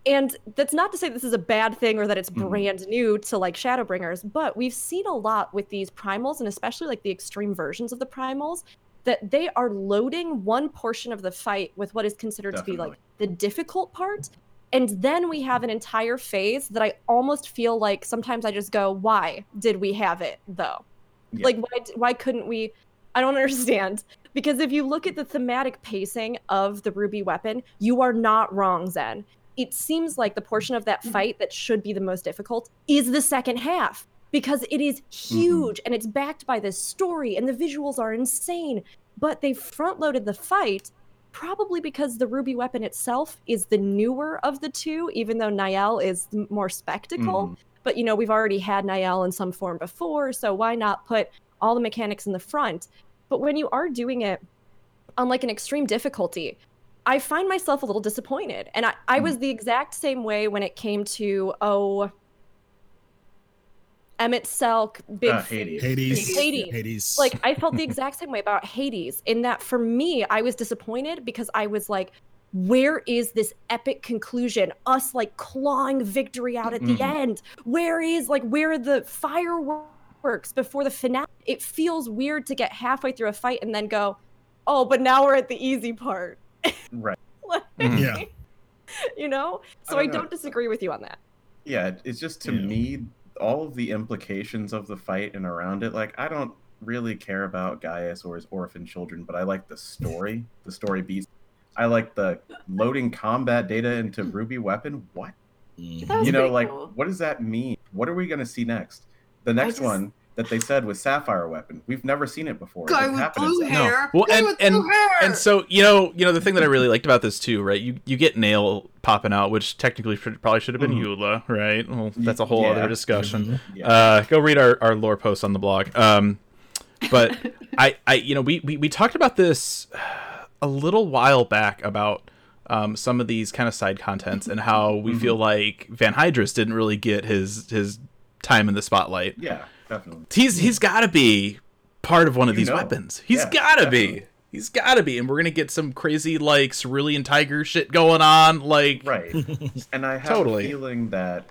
And that's not to say this is a bad thing or that it's Mhm. brand new to like Shadowbringers, but we've seen a lot with these primals and especially like the extreme versions of the primals that they are loading one portion of the fight with what is considered to be like the difficult part. And then we have an entire phase that I almost feel like sometimes I just go, why did we have it though? Yeah. Like why why couldn't we I don't understand because if you look at the thematic pacing of the ruby weapon, you are not wrong, Zen. It seems like the portion of that mm-hmm. fight that should be the most difficult is the second half because it is mm-hmm. huge and it's backed by this story and the visuals are insane. But they front loaded the fight probably because the ruby weapon itself is the newer of the two, even though Nael is more spectacle Mhm. but you know we've already had Nael in some form before, so why not put all the mechanics in the front? But when you are doing it on like an extreme difficulty, I find myself a little disappointed, and I, I was the exact same way when it came to oh, Emet-Selch, Big Uh, Hades. Hades. Hades. Hades. Like I felt the exact same way about Hades in that for me I was disappointed because I was like where is this epic conclusion us like clawing victory out at the Mhm. end where is like where are the fireworks before the finale it feels weird to get halfway through a fight and then go oh but now we're at the easy part Right. Like. Yeah. you know so I I don't don't, disagree with you on that Yeah, it's just to Yeah. me all of the implications of the fight and around it. Like I don't really care about Gaius or his orphan children, but I like the story, the story beats. I like the loading combat data into hmm. Ruby Weapon. What? Hmm. That was you know, like cool. what does that mean? What are we gonna see next? The next just- one that they said was Sapphire Weapon. We've never seen it before. Guy doesn't with blue Sapphire. hair. Well, guy and- with and- blue hair. And so you know, you know the thing that I really liked about this too, right? You you get Nael popping out, which technically should, probably should have been Mhm. Eula, right? Well, that's a whole Yeah. other discussion. Mhm. Yeah. Uh, go read our, our lore post on the blog. Um, but I, I, you know, we, we, we talked about this a little while back about um, some of these kind of side contents and how we feel like Van Hydrus didn't really get his his time in the spotlight. Yeah, definitely. He's he's got to be part of one of You these know. weapons. He's Yeah, got to be. He's got to be, and we're gonna get some crazy like cerulean tiger shit going on. Like, Right. And I have Totally. a feeling that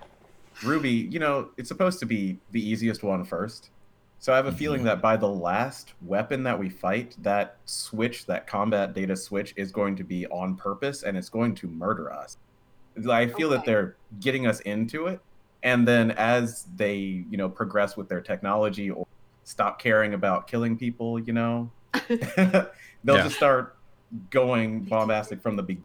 Ruby, you know, it's supposed to be the easiest one first. So I have a mm-hmm. feeling that by the last weapon that we fight, that switch, that combat data switch, is going to be on purpose and it's going to murder us. I feel that they're getting us into it, and then as they, you know, progress with their technology or stop caring about killing people, you know, they'll Yeah. just start going bombastic from the beginning.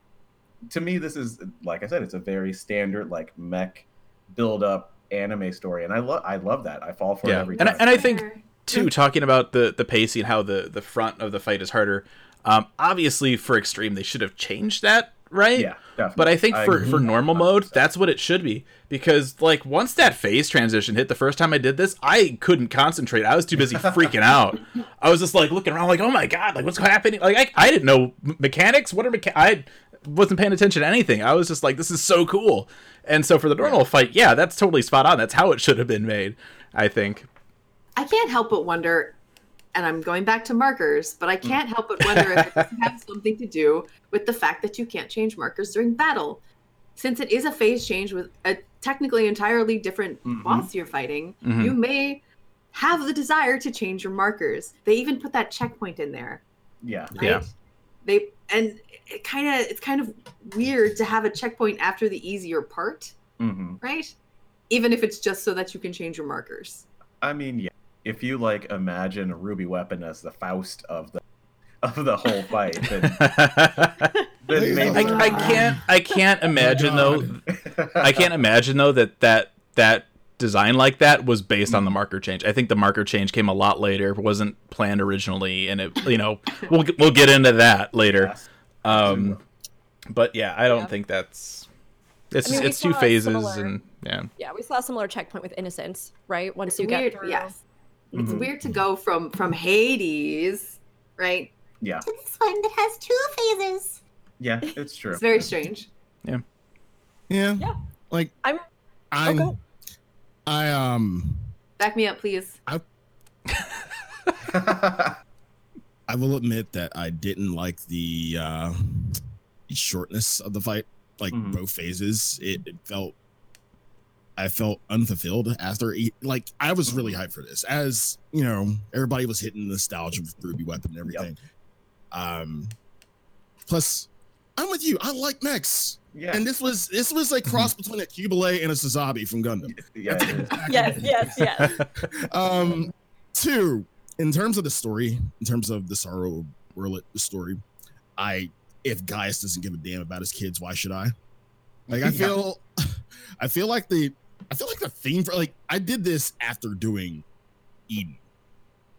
To me, this is like I said, it's a very standard like mech build up anime story, and I love I love that. I fall for it yeah, every and time. I, and I think too talking about the the pacing how the the front of the fight is harder um obviously for extreme they should have changed that right? Yeah, definitely. but i think for agree. for normal mode 100%. that's what it should be. Because like once that phase transition hit the first time i did this i couldn't concentrate. I was too busy freaking out. I was just like looking around like oh my god like what's happening? Like i, I didn't know mechanics what are mecha- i wasn't paying attention to anything. I was just like this is so cool. And so for the normal fight yeah that's totally spot on. That's how it should have been made i think. I can't help but wonder, and I'm going back to markers, but Hmm. I can't help but wonder if it doesn't something to do with the fact that you can't change markers during battle. Since it is a phase change with a technically entirely different Mhm. boss you're fighting, Mhm. you may have the desire to change your markers. They even put that checkpoint in there. yeah, Right? Yeah. They and it kind of it's kind of weird to have a checkpoint after the easier part, hmm right? Even if it's just so that you can change your markers. I mean, yeah. If you like imagine a ruby weapon as the Faust of the of the whole fight, then, then maybe I, I can't I can't imagine though I can't imagine though that that that design like that was based on the marker change. I think the marker change came a lot later, wasn't planned originally, and it you know we'll get- we'll get into that later. Yes. Um, but yeah, I don't Yeah. think that's it's I mean, we it's two phases similar- and yeah Yeah, we saw a similar checkpoint with Innocence, right? Once It's you weird, get through. yes. It's Mhm. weird to go from from Hades, right? Yeah, To this one that has two phases. yeah, it's true. It's very strange. Yeah. Yeah. Yeah. Like I'm- I'm Okay. I um Back me up, please. I will admit that I didn't like the uh shortness of the fight. Like Mhm. both phases. It, it felt I felt unfulfilled after like I was really hyped for this. As you know, everybody was hitting nostalgia with Ruby Weapon and everything. Um plus I'm with you. I like mechs. yeah, And this was this was a cross between a Qubeley and a Suzabi from Gundam. yeah, it is. Yes, yes, yes. um two in terms of the story in terms of the sorrow Werlyt story i if gaius doesn't give a damn about his kids why should i like i Yeah. feel i feel like the i feel like the theme for like i did this after doing eden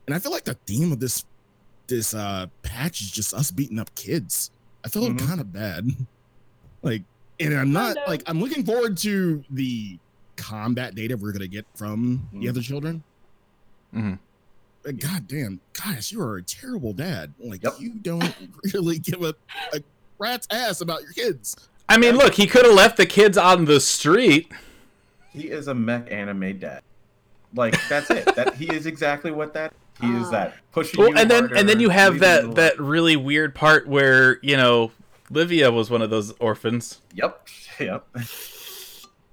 and i feel like the theme of this this uh patch is just us beating up kids i feel Mhm. kind of bad like and i'm not like i'm looking forward to the combat data we're gonna get from the Mhm. other children Mm-hmm. but God damn, guys, you are a terrible dad. Like Yep. you don't really give a, a rat's ass about your kids. I mean, look, he could have left the kids on the street. He is a mech anime dad. Like that's it. That he is exactly what that. He is Ah. that pushing Well, you and then and then you have that you that really weird part where you know Livia was one of those orphans. Yep. Yep.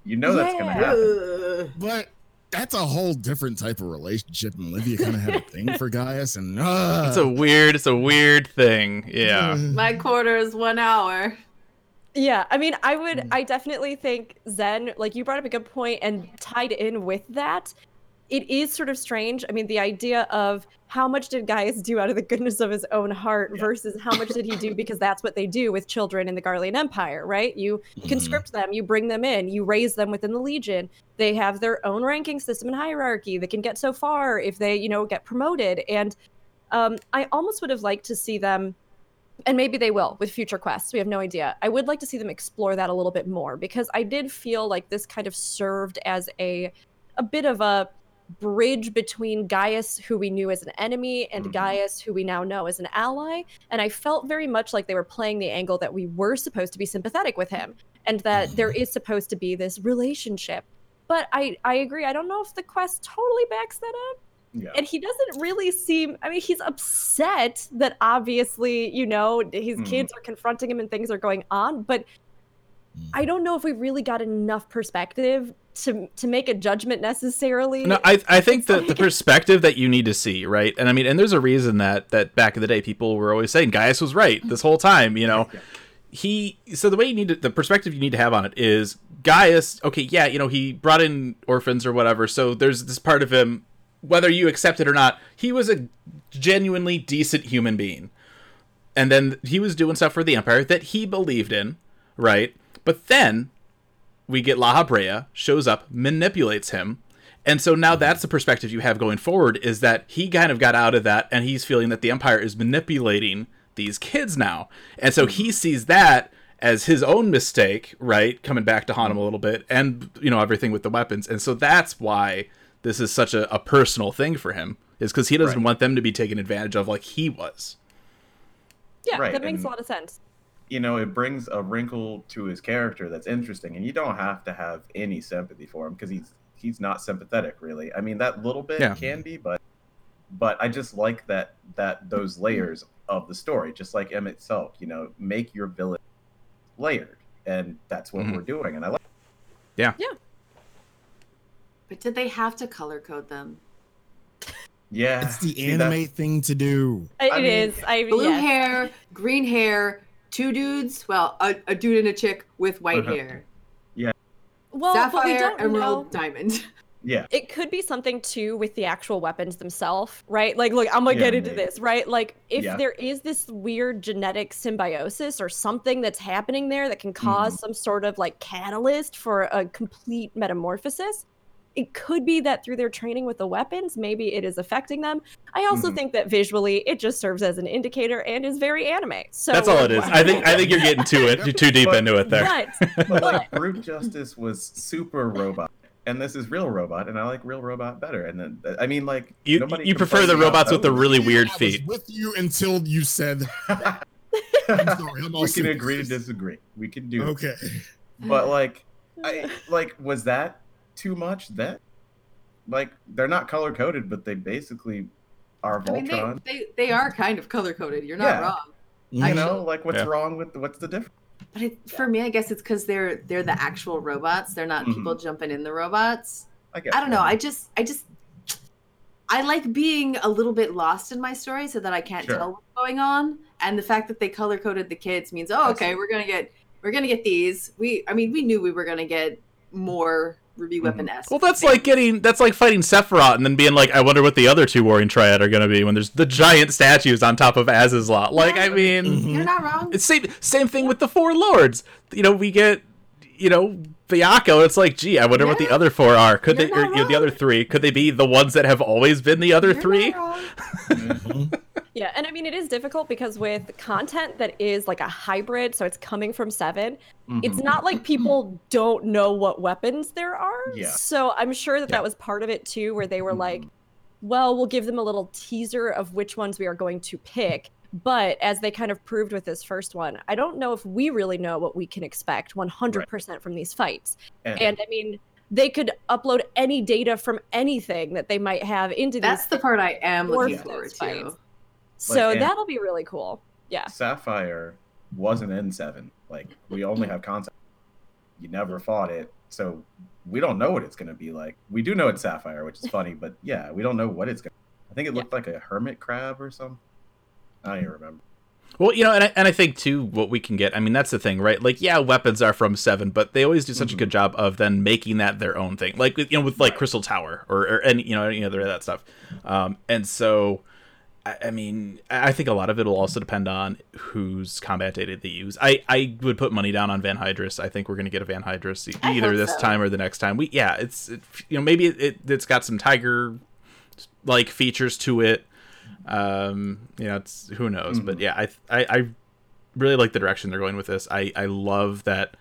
You know that's gonna happen. Ugh. But that's a whole different type of relationship. And Livia kind of had a thing for Gaius, and uh, It's a weird, it's a weird thing. Yeah. My quarter is one hour. Yeah, I mean, I would, I definitely think Zen, like you brought up a good point, and tied in with that, it is sort of strange. I mean, the idea of how much did Gaius do out of the goodness of his own heart Yeah. versus how much did he do because that's what they do with children in the Garlean Empire, right? You Mhm. conscript them, you bring them in, you raise them within the Legion. They have their own ranking system and hierarchy. They can get so far if they, you know, get promoted. And um, I almost would have liked to see them and maybe they will with future quests we have no idea i would like to see them explore that a little bit more because i did feel like this kind of served as a a bit of a bridge between gaius who we knew as an enemy and Mhm. gaius who we now know as an ally and i felt very much like they were playing the angle that we were supposed to be sympathetic with him and that there is supposed to be this relationship But I I agree. I don't know if the quest totally backs that up. Yeah. And he doesn't really seem I mean, he's upset that obviously, you know, his Mhm. kids are confronting him and things are going on, but Mm. I don't know if we really got enough perspective to to make a judgment necessarily. No, I I think that the perspective that you need to see, right? And I mean, and there's a reason that that back in the day people were always saying Gaius was right this whole time, you know. Yeah. He so the way you need to, the perspective you need to have on it is Gaius, okay, yeah, you know, he brought in orphans or whatever, so there's this part of him whether you accept it or not, he was a genuinely decent human being. And then he was doing stuff for the Empire that he believed in, right? But then we get Lahabrea shows up, manipulates him, and so now that's the perspective you have going forward is that he kind of got out of that and he's feeling that the Empire is manipulating these kids now. And so he mm-hmm. sees that as his own mistake, right? Coming back to haunt him a little bit and you know everything with the weapons. And so that's why this is such a, a personal thing for him. Is because he doesn't Right. want them to be taken advantage of like he was. yeah, Right, that makes and- a lot of sense. you know, it brings a wrinkle to his character that's interesting, and you don't have to have any sympathy for him because he's he's not sympathetic really. I mean, that little bit Yeah. can be, but but I just like that that those layers of the story, just like Emet-Selch, you know, make your villain layered, and that's what Mhm. we're doing, and I like. But did they have to color code them? Yeah, It's the anime that's- thing to do. It I mean, is. I Blue yes. hair, green hair, two dudes. Well, a, a dude and a chick with white Uh-huh. hair. Yeah. Well, but we Sapphire, don't emerald, know. diamond. Yeah, It could be something too with the actual weapons themselves, right? Like, look, I'm gonna Yeah, get into maybe. this, right? Like, if Yeah. there is this weird genetic symbiosis or something that's happening there that can cause Mm-hmm. some sort of like catalyst for a complete metamorphosis, it could be that through their training with the weapons, maybe it is affecting them. I also Mhm. think that visually, it just serves as an indicator and is very anime. So That's all it is. I think I think you're getting too it too deep But- into it there. But, but like Brute Justice was super robot, and this is real robot, and I like real robot better. And then I mean, like You you prefer the robots with the really weird I was feet. with you until you said. I'm sorry, I'm all we can agree to disagree. We can do. it. Okay. But like, I like was that too much? That like they're not color coded, but they basically are I mean, Voltron. they, they they are kind of color coded. You're not Yeah. wrong. you I know, like what's Yeah. wrong with what's the difference? But it, for me, I guess it's because they're they're the actual robots. They're not Mhm. people jumping in the robots. I guess I don't know. I just I just I like being a little bit lost in my story so that I can't Sure. tell what's going on. And the fact that they color coded the kids means, oh, okay, we're gonna get we're gonna get these. We I mean, we knew we were gonna get more Ruby Mhm. Weapon S. Well, that's like getting that's like fighting Sephiroth and then being like, I wonder what the other two Warring Triad are gonna be when there's the giant statues on top of Azys Lla. Like, I mean. You're not wrong. it's same same thing with the four lords. You know, we get you know Byakko. It's like, gee, I wonder what the other four are. Could You're they? Or, you know, the other three? Could they be the ones that have always been the other You're three? not wrong. Yeah, and I mean it is difficult because with content that is like a hybrid, so it's coming from seven, it's Mhm. not like people don't know what weapons there are. Yeah. So I'm sure that Yeah. that was part of it too, where they were like, Mhm. well, we'll give them a little teaser of which ones we are going to pick. But as they kind of proved with this first one, I don't know if we really know what we can expect 100% from these fights. And- And I mean, they could upload any data from anything that they might have into That's these. That's the part I am looking forward to. fights. So and- that'll be really cool. Yeah. Sapphire wasn't in seven. Like we only have concept. You never fought it, so we don't know what it's gonna be like. We do know it's Sapphire, which is funny, but yeah, we don't know what it's gonna. I think it looked like a hermit crab or something. I don't even remember. Well, you know, and I, and I think too, what we can get. I mean, that's the thing, right? Like, yeah, weapons are from Seven, but they always do such a Mhm. good job of then making that their own thing. Like, you know, with like Right. Crystal Tower or, or any, you know, any other of that stuff. Um, and so, I, I mean, I I think a lot of it will also depend on whose combat data they use. I I would put money down on Van Hydrus. I think we're gonna get a Van Hydrus I either this so. time or the next time. We yeah, it's it, you know maybe it, it it's got some tiger like features to it. Um, you know, it's who knows, but Mhm. yeah, I I. I really like the direction they're going with this. I I love that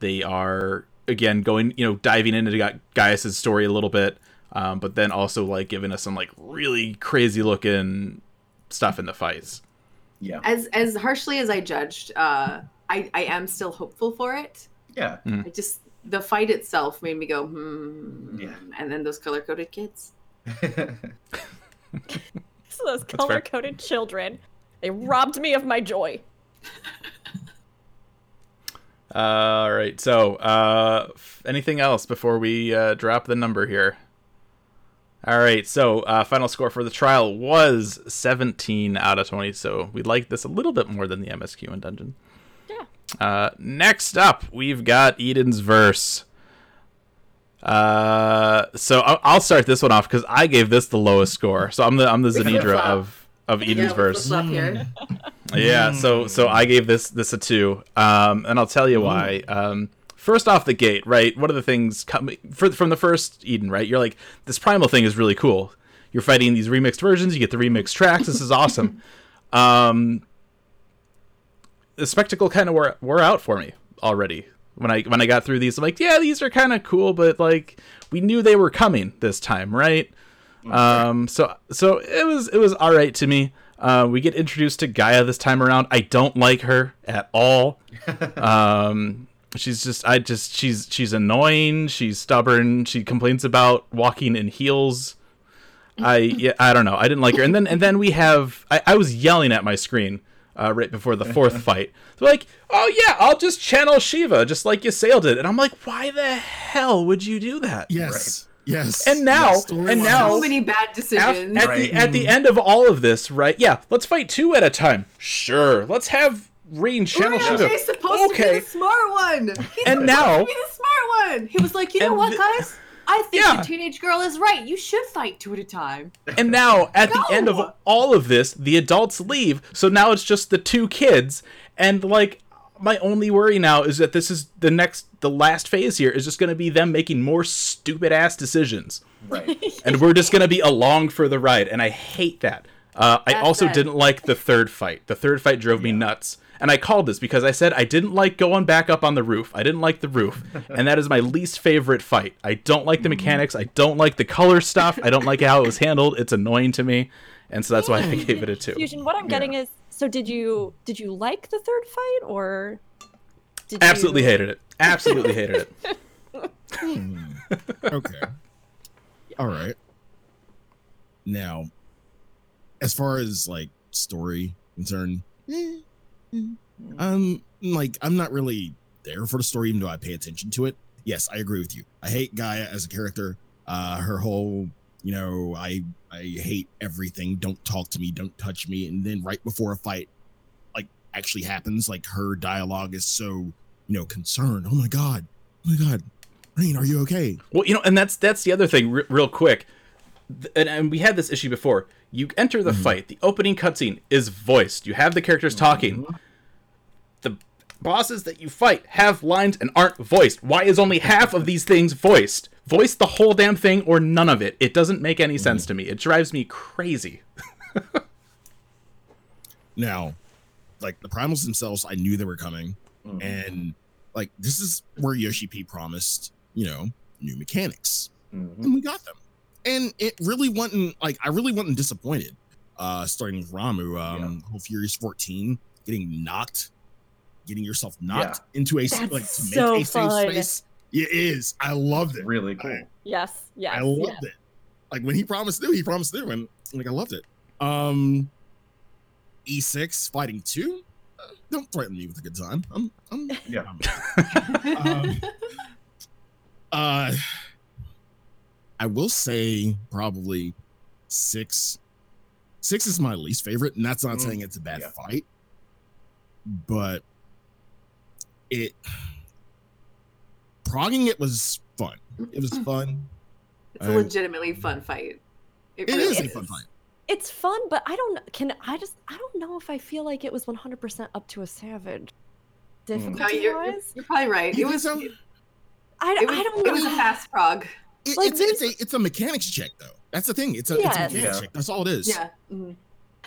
they are again going you know diving into Ga- Gaius's story a little bit, um, but then also like giving us some like really crazy looking stuff in the fights. Yeah, As as harshly as I judged, uh, I I am still hopeful for it. yeah. I just the fight itself made me go, hmm. Yeah. And then those color coded kids. So those color coded children, they robbed me of my joy. All right. So, uh, f- anything else before we uh, drop the number here? All right. So, uh, final score for the trial was 17 out of 20. So, we like this a little bit more than the MSQ in Dungeon. Yeah. Uh, next up, we've got Eden's Verse. Uh, so I'll, I'll start this one off because I gave this the lowest score. So I'm the I'm the We Zanidra of of Eden's yeah, Verse. Yeah, so so I gave this this a two, um, and I'll tell you why. Um, first off the gate, right? One of the things coming for, from the first Eden, right? You're like, this primal thing is really cool. You're fighting these remixed versions. You get the remixed tracks. This is awesome. um, the spectacle kind of wore wore out for me already when I when I got through these. I'm like, yeah, these are kind of cool, but like we knew they were coming this time, right? Um, so so it was it was all right to me. Uh, we get introduced to Gaia this time around. I don't like her at all. um, she's just I just she's she's annoying. She's stubborn. She complains about walking in heels. I yeah I don't know. I didn't like her. And then and then we have I, I was yelling at my screen uh, right before the fourth fight. They're like, oh yeah, I'll just channel Shiva just like you sailed it. And I'm like, why the hell would you do that? Yes. Yes. And now- Yes, and now- So many bad Af- decisions. at Right. the at the end of all of this, right? Yeah, let's fight two at a time. Sure, let's have Rain channel Shiva. Urianger's supposed to be Okay. the smart one. He's And now- to be the smart one. He was like, you know what, guys? I think Yeah. the teenage girl is right. You should fight two at a time. And now, at the end of all of this, the adults leave. So now it's just the two kids. And like, my only worry now is that this is the next, the last phase here is just going to be them making more stupid ass decisions. right. And we're just going to be along for the ride. And I hate that. Uh, I also bad. didn't like the third fight. The third fight drove me nuts. And I called this because I said I didn't like going back up on the roof. I didn't like the roof. And that is my least favorite fight. I don't like the mechanics. I don't like the color stuff. I don't like how it was handled. It's annoying to me. And so that's why I gave it a two. Fusion, what I'm getting is so did you did you like the third fight or did Absolutely you... hated it. Absolutely hated it. Hmm. okay. All right. Now, as far as like story concerned, eh, I'm like I'm not really there for the story, even though I pay attention to it. Yes, I agree with you. I hate Gaia as a character. Uh, her whole, you know, I I hate everything. Don't talk to me. Don't touch me. And then right before a fight, like actually happens, like her dialogue is so, you know, concerned. Oh my god. Oh my god. Rain, are you okay? Well, you know, and that's that's the other thing, re- real quick. And, and we had this issue before. You enter the fight. The opening cutscene is voiced. You have the characters talking. The bosses that you fight have lines and aren't voiced. Why is only half of these things voiced? Voice the whole damn thing or none of it. It doesn't make any sense to me. It drives me crazy. Now, like the primals themselves, I knew they were coming, Mhm. and like this is where Yoshi P promised, you know, new mechanics, Mhm. and we got them. And it really wasn't like I really wasn't disappointed. Uh starting with Ramuh, um, whole Furious 14, getting knocked, getting yourself knocked into a That's like to make so a safe fun. space. It is. I loved it. Really cool. Yes, yes. I loved it. Like when he promised to, he promised to, and like I loved it. Um, E6 fighting two. Uh, don't threaten me with a good time. I'm, I'm, Yeah. um, uh, I will say probably six. Six is my least favorite, and that's not Mm, saying it's a bad yeah. fight, but it progging it was fun. It was fun. It's a I- legitimately fun fight. It really is a fun fight. It's fun, but I don't can I just I don't know if I feel like it was 100% up to a savage. No, Difficulty you're, you're, wise, you're probably right. It was, so? it, I, was, I don't it was a fast prog. It- Like, it's, it's a it's a mechanics check though. That's the thing. It's a, it's a mechanics Yeah. check. That's all it is. Yeah. mhm.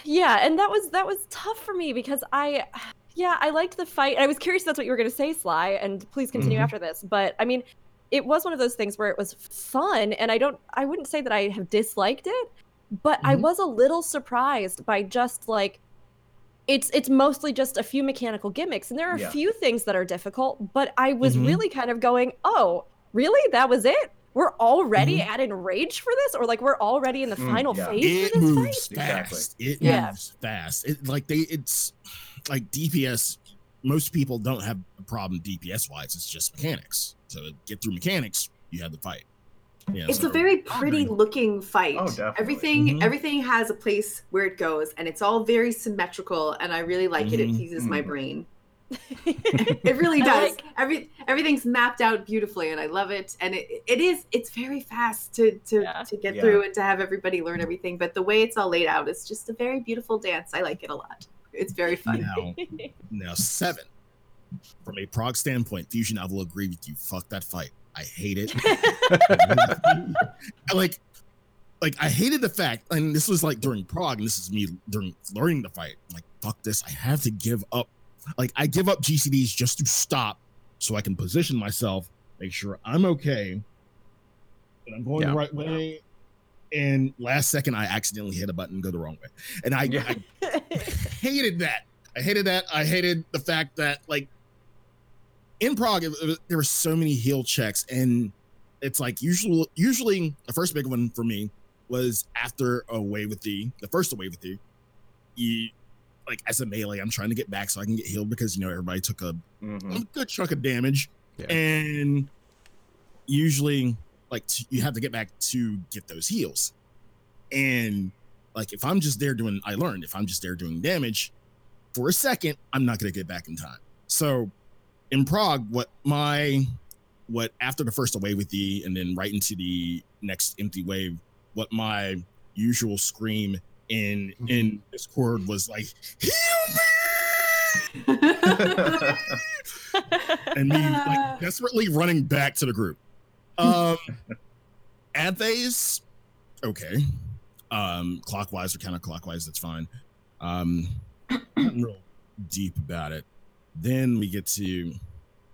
Yeah, and that was that was tough for me because I yeah, I liked the fight. I was curious if that's what you were going to say, Sly, and please continue Mhm. after this. But I mean, it was one of those things where it was fun and I don't I wouldn't say that I have disliked it, but I Mhm. was a little surprised by just like it's it's mostly just a few mechanical gimmicks and there are Yeah. a few things that are difficult but i was Mhm. really kind of going oh really that was it we're already Mhm. at enrage for this or like we're already in the Mm, final yeah. phase it for this moves fight Exactly. fast. It Yeah. moves fast. It like they it's like DPS. Most people don't have a problem DPS wise. It's just mechanics. So to get through mechanics, you have the fight. Yeah, it's so- a very pretty looking fight. Oh, definitely. Everything Mhm. everything has a place where it goes, and it's all very symmetrical. And I really like it. It Mhm. pleases my Mhm. brain. It really does. like- Every everything's mapped out beautifully, and I love it. And it, it is it's very fast to to, Yeah. to get Yeah. through and to have everybody learn everything. But the way it's all laid out is just a very beautiful dance. I like it a lot. It's very fun. now now seven. From a prog standpoint, Fusion, I will agree with you. Fuck that fight. I hate it. I like like I hated the fact, and this was like during prog, and this is me during learning the fight. I'm like, fuck this. I have to give up. Like I give up GCDs just to stop so I can position myself, make sure I'm okay. And I'm going Yeah. the right way. And last second I accidentally hit a button and go the wrong way. And I, Yeah. I hated that. I hated that. I hated the fact that like in prog, it, it- there were so many heal checks, and it's like usually, usually the first big one for me was after away with the the first away with you. You like as a melee, I'm trying to get back so I can get healed because you know everybody took a, Mhm. a good chunk of damage, Yeah. and usually like t- you have to get back to get those heals, and like if I'm just there doing, I learned if I'm just there doing damage for a second, I'm not gonna get back in time. So in prog, what my what after the first away with the and then right into the next empty wave, what my usual scream in in Discord was like, heal me! and me like desperately running back to the group. Um Anthes, okay. Um clockwise or counterclockwise, that's fine. Um not real deep about it. Then we get to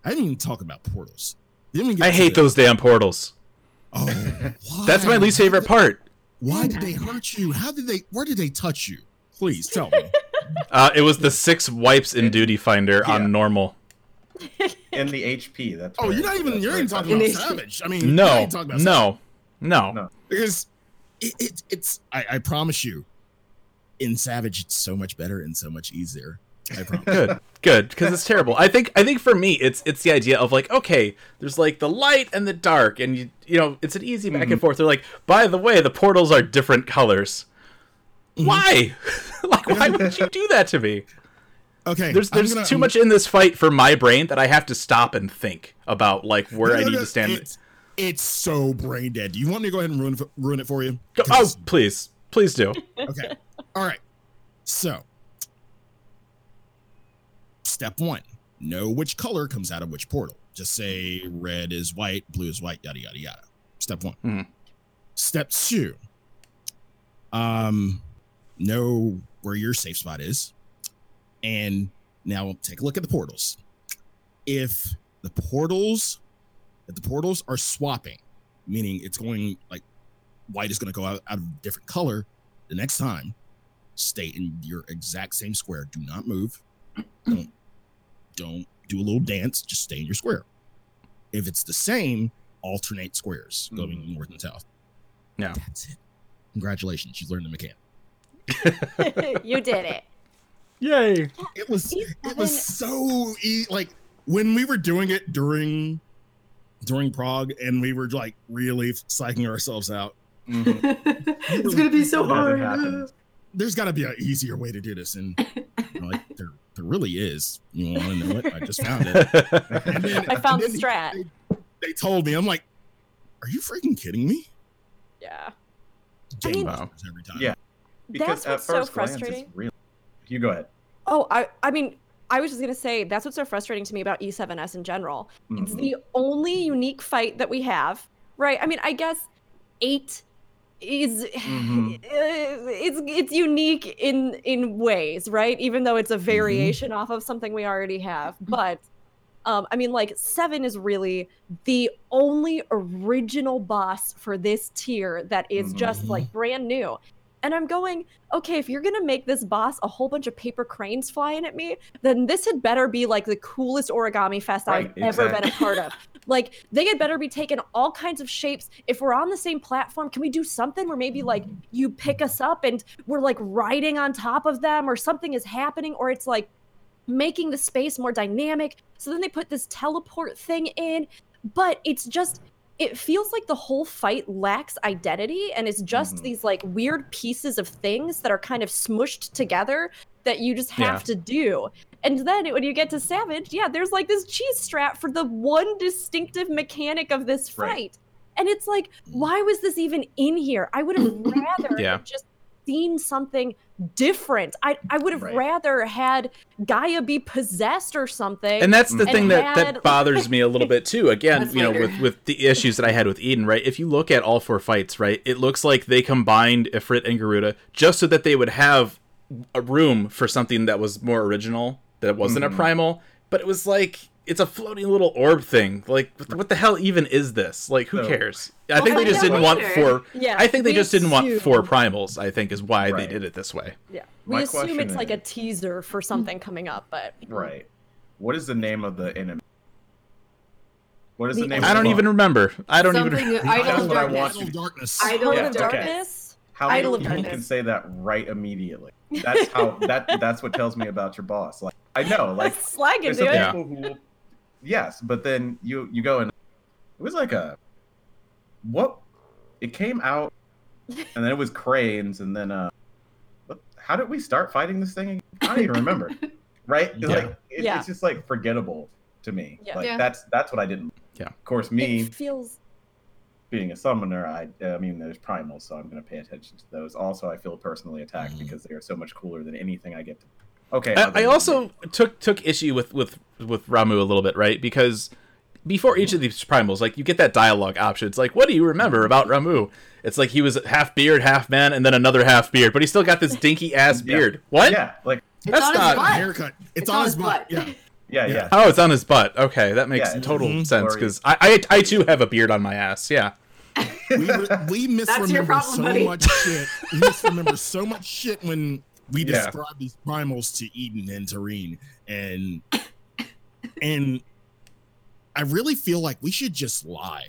I didn't even talk about portals. Then we get I to hate the- those damn portals. Oh, That's my least favorite part. Why did they hurt you? How did they where did they touch you? Please tell me. Uh, it was the six wipes in Duty Finder Yeah. on normal. in the HP. That's Oh, where- you're not even that's you're where even it's talking at. about Savage. I mean, you're not No, even talking about Savage. no, no. No. because it, it it's I, I promise you, in Savage it's so much better and so much easier. I promise. Good, good, because it's terrible. I think I think for me, it's it's the idea of like, okay, there's like the light and the dark, and you you know, it's an easy back and mm-hmm. forth. They're like, by the way, the portals are different colors. Mm-hmm. Why? like, why would you do that to me? Okay, There's there's gonna- too I'm- much in this fight for my brain that I have to stop and think about like where No, I need no, to stand. It's, it's so brain dead. Do you want me to go ahead and ruin ruin it for you? Go- Oh, please, please do. okay. All right. So, step one: know which color comes out of which portal. Just say red is white, blue is white, yada yada yada. Step one. Mhm. Step two: um, know where your safe spot is, and now take a look at the portals. If the portals, if the portals are swapping, meaning it's going like white is going to go out, out of a different color the next time stay in your exact same square do not move don't don't do a little dance just stay in your square if it's the same alternate squares going Mhm. north and south Yeah. that's it congratulations you learned the mechanic you did it. Yay! it was it was so e- like when we were doing it during during prog and we were like really psyching ourselves out Mhm. it's gonna be so hard. there's got to be an easier way to do this and you know, like there there really is you want to know it i just found it And then- I found the and then strat. They, they told me, I'm like, are you freaking kidding me? Yeah. Game mean- every time. Yeah. Because That's at what's so first glance, it's frustrating. really. You go ahead. Oh, I I mean, I was just gonna say that's what's so frustrating to me about E7S in general. It's Mhm. the only unique fight that we have, right? I mean, I guess eight is Mhm. it's it's unique in in ways, right? Even though it's a variation off of something we already have, but. Um, I mean, like seven is really the only original boss for this tier that is just Mhm. like brand new. And I'm going, okay, if you're gonna make this boss a whole bunch of paper cranes flying at me, then this had better be like the coolest origami fest I've Right, ever been a part of. Like they had better be taking all kinds of shapes. If we're on the same platform, can we do something where maybe like you pick us up and we're like riding on top of them or something is happening or it's like making the space more dynamic. So then they put this teleport thing in, but it's just it feels like the whole fight lacks identity and it's just Mhm. these like weird pieces of things that are kind of smushed together that you just have Yeah. to do. And then when you get to Savage, yeah, there's like this cheese strap for the one distinctive mechanic of this fight. Right. And it's like, why was this even in here? I would have rather Yeah. have just seen something different. I I would have Right. rather had Gaia be possessed or something. and that's the And thing that, had- that bothers me a little bit too again you know later. with, with the issues that i had with eden right if you look at all four fights right it looks like they combined ifrit and garuda just so that they would have a room for something that was more original that wasn't a Mhm. primal but it was like it's a floating little orb thing like what the, hell even is this like who So- cares i think they just didn't want later. four yeah, i think they we just didn't want four primals i think is why they did it this way Yeah, we My assume question it's like a teaser for something coming up, but Right. What is the name of the enemy? What is the, The name? i of don't the even remember i don't Something even Idol That's of what I Darkness. want Idol of darkness. Idol Heart Yeah, of okay. Darkness. How Idol many of people Darkness. can say that right immediately? That's how that that's what tells me about your boss. Like I know, like Slag there's into it. Yeah. people who will, yes, but then you you go and it was like a what it came out and then it was cranes and then uh what, how did we start fighting this thing? I don't even remember. Right? It's Yeah. Like it, Yeah. it's just like forgettable to me. Yeah. Like Yeah. that's that's what I didn't. Yeah. Of course, me It feels being a summoner, I I mean, there's primals, so I'm going to pay attention to those. Also, I feel personally attacked Mhm. because they are so much cooler than anything I get to. Okay. I, I than- also took took issue with with with Ramuh a little bit, right? Because before each of these primals, like you get that dialogue option. It's like, what do you remember about Ramuh? It's like he was half beard, half man, and then another half beard, but he still got this dinky ass Yeah. beard. What? Yeah, like It's That's on his not- butt. haircut. It's, on his butt. Yeah. yeah, yeah. Yeah. Oh, it's on his butt. Okay, that makes Yeah, total mhm. sense because I, I I too have a beard on my ass. Yeah. We, we misremember problem, so buddy. much shit. We misremember so much shit when we Yeah. describe these primals to Eden and Tareen, and and I really feel like we should just lie.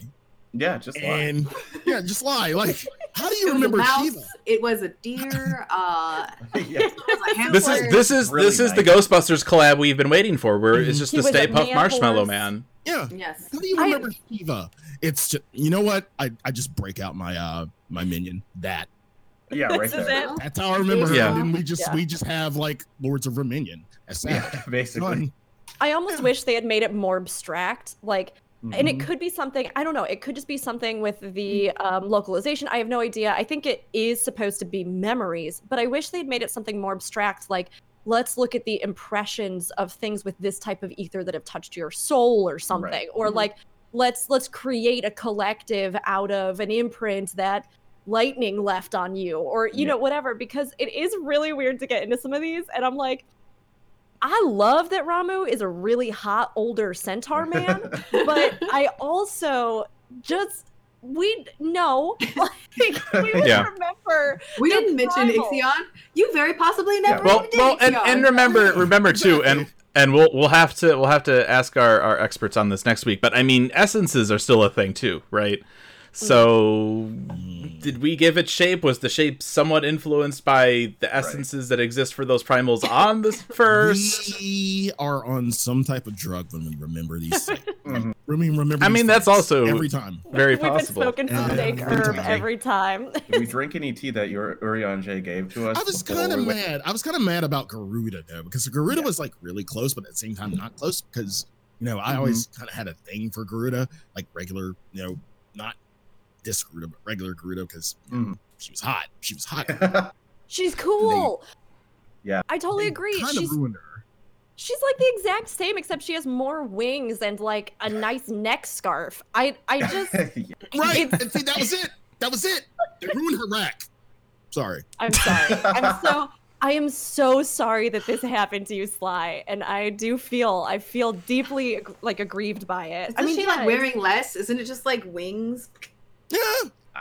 Yeah, just lie. And yeah, just lie. Like, how do It you was a remember mouse, Shiva? It was a deer. Uh, yeah. it was a. This is this is Really this is the. Ghostbusters collab we've been waiting for, where it's just He the Stay a Puft Marshmallow horse. Man. Yeah. Yes. How do you I- remember Shiva? It's just you know what? I, I just break out my uh my minion. That Yeah, right there. it. that's how I remember her. Yeah. And then we just Yeah. we just have like Lords of Verminion. That's that. Yeah, basically. Done. I almost wish they had made it more abstract. Like and it Mhm. could be something i don't know it could just be something with the um, localization i have no idea i think it is supposed to be memories but i wish they'd made it something more abstract like let's look at the impressions of things with this type of ether that have touched your soul or something Right. or Mhm. like let's let's create a collective out of an imprint that lightning left on you or you Yeah. know whatever because it is really weird to get into some of these and i'm like i love that ramuh is a really hot older centaur man but I also just we know like we Yeah. remember We didn't mention. Ixion. You very possibly never well, even did well, and, and remember, remember too, and and we'll we'll have to we'll have to ask our, our experts on this next week. But I mean, essences are still a thing too, right? So, mm-hmm. Did we give it shape? Was the shape somewhat influenced by the essences that exist for those primals on this first? We are on some type of drug when we remember these things. I mean, remember. I mean, that's also every time. Very We've been possible. smoking some Every herb time. every time. Did we drink any tea that your Urianger gave to us? I was kind of we went- mad. I was kind of mad about Garuda though, because Garuda Yeah. was like really close, but at the same time not close. Because you know, I Mhm. always kind of had a thing for Garuda, like regular, you know, not this Garuda, but regular Garuda, because Mhm. she was hot. She was hot. She's cool. Yeah. I totally agree. Kind She's of ruined her. she's like the exact same except she has more wings and like a nice neck scarf. I I just Yeah. Right. And see, that was it. That was it. They ruined her rack. Sorry. I'm sorry. I'm so I am so sorry that this happened to you, Sly, and I do feel I feel deeply like aggrieved by it. Isn't I mean, she yeah, like wearing less? Isn't it just like wings? Yeah.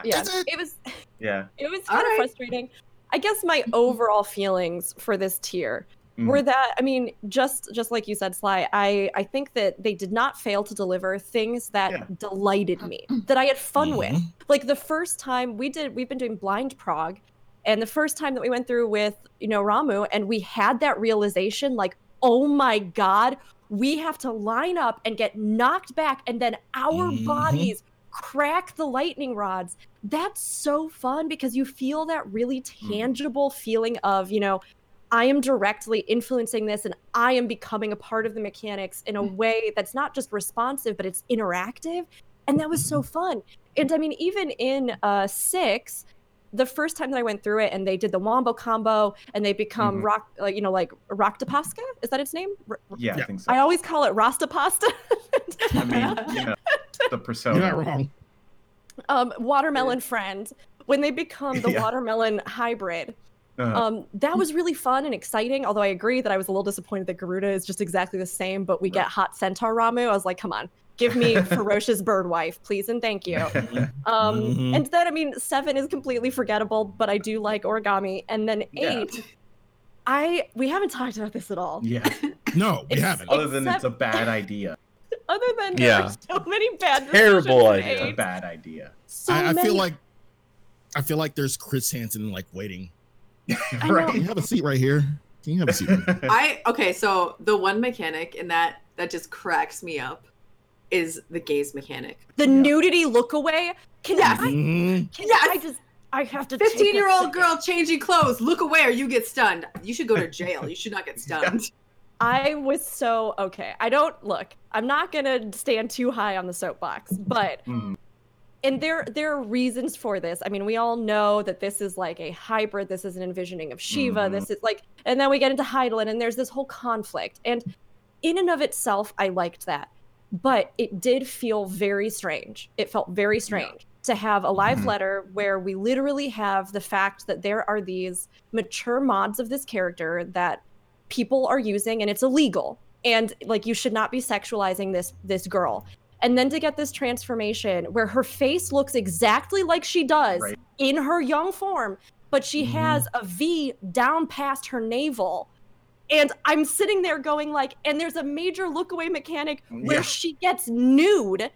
Yeah, it. it was Yeah. it was All kind of right. frustrating. I guess my overall feelings for this tier Mm. were that I mean, just just like you said, Sly, I I think that they did not fail to deliver things that Yeah. delighted me, that I had fun with. Mhm. Like the first time we did, we've been doing blind prog, and the first time that we went through with you know Ramuh, and we had that realization, like, oh my god, we have to line up and get knocked back, and then our Mhm. bodies crack the lightning rods. That's so fun because you feel that really tangible feeling of, you know, I am directly influencing this and I am becoming a part of the mechanics in a way that's not just responsive, but it's interactive. And that was so fun. And I mean, even in uh, six, the first time that I went through it and they did the wombo combo and they become Mhm. rock, like, you know, like Raktapaksa? Is that its name? R- Yeah, I think so. I always call it Rasta Pasta. I mean, you know, the persona. You're not wrong. um, watermelon friend. When they become the Yeah. watermelon hybrid, Uh, um, that was really fun and exciting. Although I agree that I was a little disappointed that Garuda is just exactly the same, but we get hot centaur Ramuh. I was like, come on, give me ferocious bird wife, please and thank you. Um, Mhm. And then I mean, seven is completely forgettable, but I do like origami. And then Yeah. eight, I we haven't talked about this at all. yeah. No, we It's- haven't. Other than it's a Except- bad idea. Other than Yeah. there's so many bad Terrible decisions idea. It's a bad idea. So I, I many. feel like I feel like there's Chris Hansen like waiting. know. Can you have a seat right here? Can you have a seat? Right here? I okay, so the one mechanic in that that just cracks me up is the gaze mechanic. the nudity look away. Can Yes. I? Mhm. Can Yes. I just? I have to. take 15 year old second. girl changing clothes, look away or you get stunned. You should go to jail. You should not get stunned. I was so okay. I don't look. I'm not gonna stand too high on the soapbox, but Mhm. and there there are reasons for this. I mean, we all know that this is like a hybrid. This is an envisioning of Shiva. Mhm. This is like, and then we get into Hydaelyn, and there's this whole conflict. And in and of itself, I liked that, but it did feel very strange. It felt very strange to have a live Mhm. letter where we literally have the fact that there are these mature mods of this character that people are using, and it's illegal. And like, you should not be sexualizing this this girl and then to get this transformation where her face looks exactly like she does Right. in her young form, but she Mhm. has a V down past her navel. And I'm sitting there going like, and there's a major look away mechanic where Yeah. she gets nude,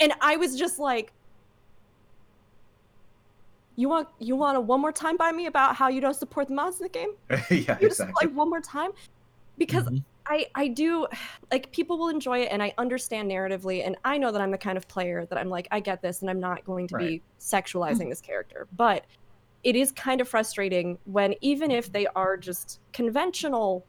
and I was just like, you want you want to one more time by me about how you don't support the mods in the game? yeah, You just exactly. like one more time because Mhm. I I do like people will enjoy it and I understand narratively and I know that I'm the kind of player that I'm like I get this and I'm not going to be sexualizing this character but it is kind of frustrating when even if they are just conventional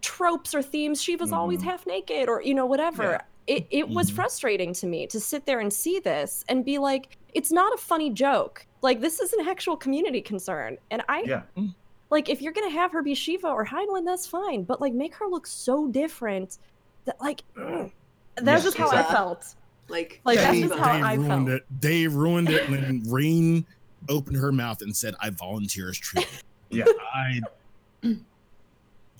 tropes or themes Shiva's always Mhm. half naked or you know whatever Yeah. it it was Mhm. frustrating to me to sit there and see this and be like it's not a funny joke like this is an actual community concern and I Yeah. like if you're gonna have her be Shiva or Hydaelyn, that's fine. But like make her look so different that like ugh. that's Yeah, just how I felt. Like, Like, that's they, just how they I ruined felt. it. They ruined it when Ryne opened her mouth and said, "I volunteer as treatment." Yeah. I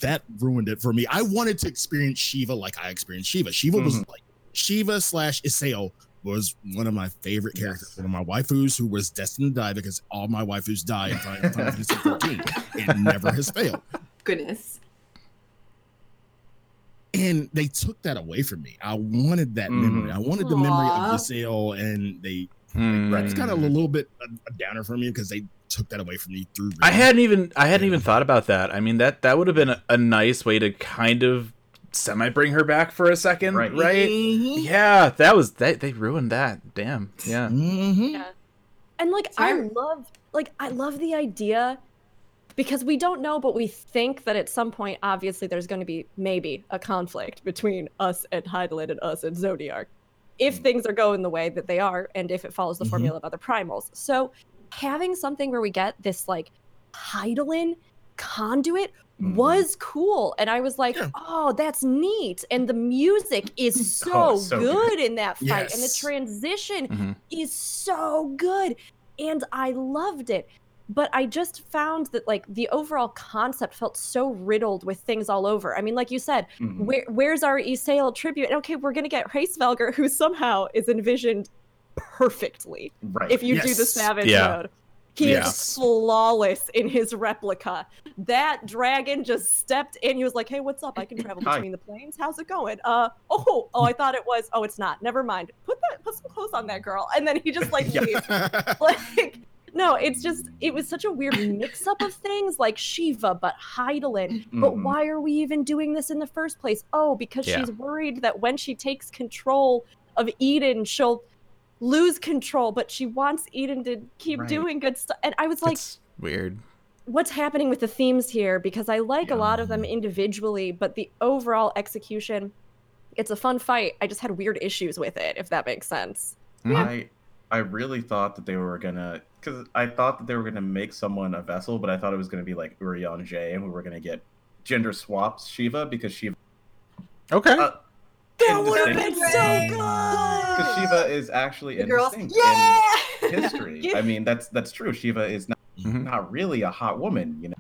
that ruined it for me. I wanted to experience Shiva like I experienced Shiva. Shiva was Mhm. like Shiva slash Ysayle was one of my favorite characters. Yes. One of my waifus who was destined to die because all my waifus die in Final Final Fantasy 13. It never has failed. goodness. And they took that away from me. I wanted that Mhm. memory. I wanted the memory of the sale, and they Hmm. It's kind of a little bit a, a downer for me because they took that away from me through. I hadn't even I hadn't even thought about that. I mean that that would have been a, a nice way to kind of semi bring her back for a second, right? Right. Mhm. Yeah, that was that they ruined that. Damn. Yeah. Mhm. Yeah. And like I love like I love the idea because we don't know, but we think that at some point, obviously, there's going to be maybe a conflict between us and Hydaelyn and us and Zodiark, if things are going the way that they are, and if it follows the Mhm. formula of other primals. So, having something where we get this like Hydaelyn conduit. Was cool, and I was like, Yeah. "Oh, that's neat!" And the music is so, Oh, so good. good. in that fight, and the Yes. transition Mhm. is so good and I loved it. But I just found that like the overall concept felt so riddled with things all over. I mean, like you said, Mhm. where where's our Ysayle tribute? And okay, we're gonna get Hraesvelgr, who somehow is envisioned perfectly Right. if you do the savage Yeah. mode. He Yes. is flawless in his replica. That dragon just stepped in. He was like, "Hey, what's up? I can travel Hi. between the planes. How's it going?" Uh, oh, oh, I thought it was. Oh, it's not. Never mind. Put that, put some clothes on that girl. And then he just like Yeah. leaves. Like, no, it's just it was such a weird mix up of things, like Shiva, but Hydaelyn. But Mhm. why are we even doing this in the first place? Oh, because Yeah. she's worried that when she takes control of Eden, she'll lose control, but she wants Eden to keep Right. doing good stuff. And I was like, It's weird. what's happening with the themes here? Because I like a lot of them individually, but the overall execution, it's a fun fight. I just had weird issues with it, if that makes sense. I I really thought that they were gonna because I thought that they were gonna make someone a vessel, but I thought it was gonna be like Urianger, and we were gonna get gender swaps Shiva because Shiva Okay. uh, That would have been so good. because Shiva is actually The in girls, yeah. in history. I mean, that's that's true. Shiva is not, Mhm. not really a hot woman, you know.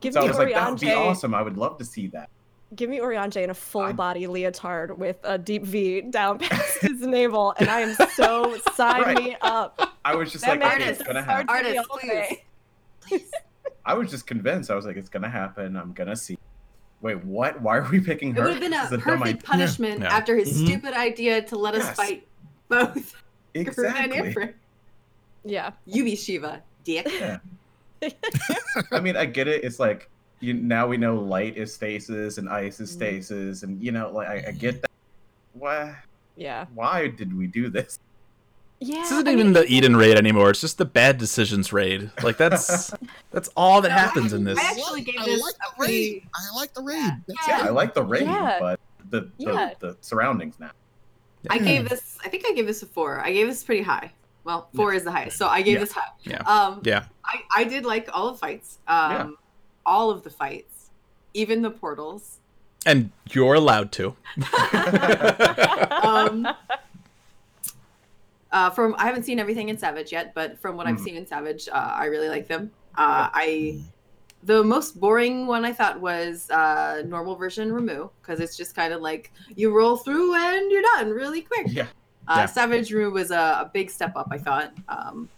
Give so I me was like, that would be awesome. I would love to see that. Give me Urianger in a full I- body leotard with a deep V down past his navel, and I am so sign Right. me up. I was just That like, man okay, it's gonna happen. to Artist, all please. I was just convinced. I was like, it's gonna happen. I'm gonna see. Wait, what? Why are we picking her? It would have been a This perfect idea. punishment Yeah. after his Mhm. stupid idea to let us fight both Exactly. Yeah. You be Shiva, dick. Yeah. I mean, I get it. It's like you now we know light is stasis and ice is Mhm. stasis, and you know, like I, I get that. Why? Yeah. Why did we do this? Yeah. This isn't I even mean, the Eden raid anymore. It's just the bad decisions raid. Like that's that's all that No, I happens in this. I actually gave I this like a the pretty- raid. I like the raid. That's Yeah. I like the rain, Yeah. but the the, Yeah. the surroundings now. I gave this. I think I gave this a four. I gave this pretty high. Well, four is the highest, so I gave Yeah. this high. Yeah. Um, Yeah. I, I did like all the fights. Um, Yeah. all of the fights, even the portals. And you're allowed to. Um, uh, from I haven't seen everything in Savage yet, but from what I've Mhm. seen in Savage, uh, I really like them. Uh, I the most boring one I thought was uh, normal version Ramuh because it's just kind of like you roll through and you're done really quick. Yeah, Uh, Yeah. Savage Rue was a, a big step up, I thought. Um,